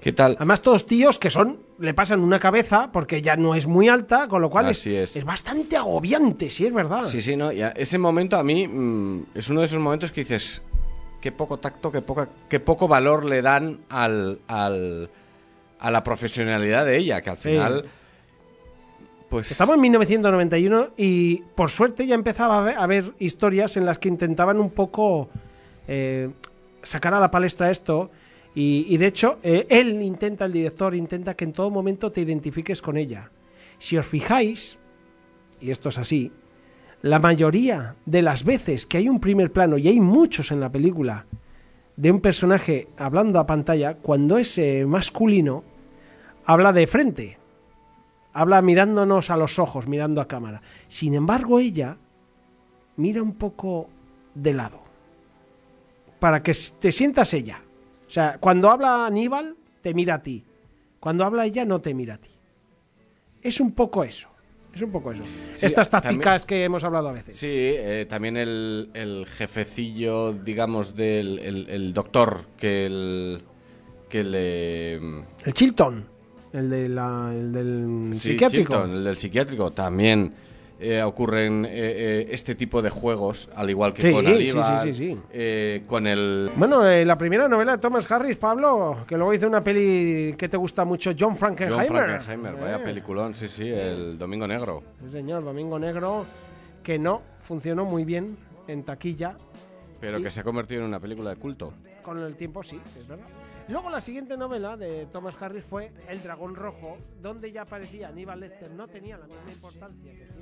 ¿Qué tal? Además, todos tíos que son, le pasan una cabeza porque ya no es muy alta, con lo cual es, es. es bastante agobiante, sí, es verdad. Sí, sí, no. y a- ese momento a mí mm, es uno de esos momentos que dices, qué poco tacto, qué, poca, qué poco valor le dan al, al- a la profesionalidad de ella, que al Sí. final, pues... Estamos en 1991 y por suerte ya empezaba a haber, a haber historias en las que intentaban un poco eh, sacar a la palestra esto y, y de hecho eh, él intenta, el director intenta que en todo momento te identifiques con ella. Si os fijáis, y esto es así, la mayoría de las veces que hay un primer plano, y hay muchos en la película, de un personaje hablando a pantalla, cuando es eh, masculino, habla de frente habla mirándonos a los ojos, mirando a cámara. Sin embargo, ella mira un poco de lado, para que te sientas ella. O sea, cuando habla Aníbal, te mira a ti. Cuando habla ella, no te mira a ti. Es un poco eso. Es un poco eso. Sí, Estas también- tácticas que hemos hablado a veces. Sí, eh, también el, el jefecillo, digamos, del el, el doctor que el... Que le... El Chilton, el, de la- el del Sí, psiquiátrico. Chilton, el del psiquiátrico, también eh, ocurren eh, eh, este tipo de juegos, al igual que Sí, con Aníbal, sí, sí, sí. eh, con el... Bueno, eh, la primera novela de Thomas Harris, Pablo, que luego hizo una peli que te gusta mucho, John Frankenheimer. John Frankenheimer, vaya peliculón, sí, sí, el Domingo Negro. Sí, señor, Domingo Negro, que no funcionó muy bien en taquilla. Pero que se ha convertido en una película de culto. Con el tiempo sí, es verdad. Luego la siguiente novela de Thomas Harris fue El dragón rojo, donde ya aparecía Aníbal Lecter, no tenía la misma importancia que.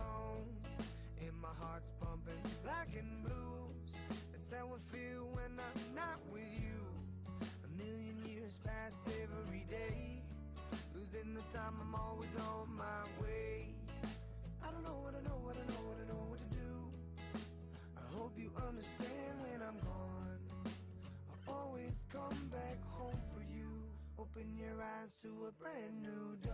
a brand new dawn.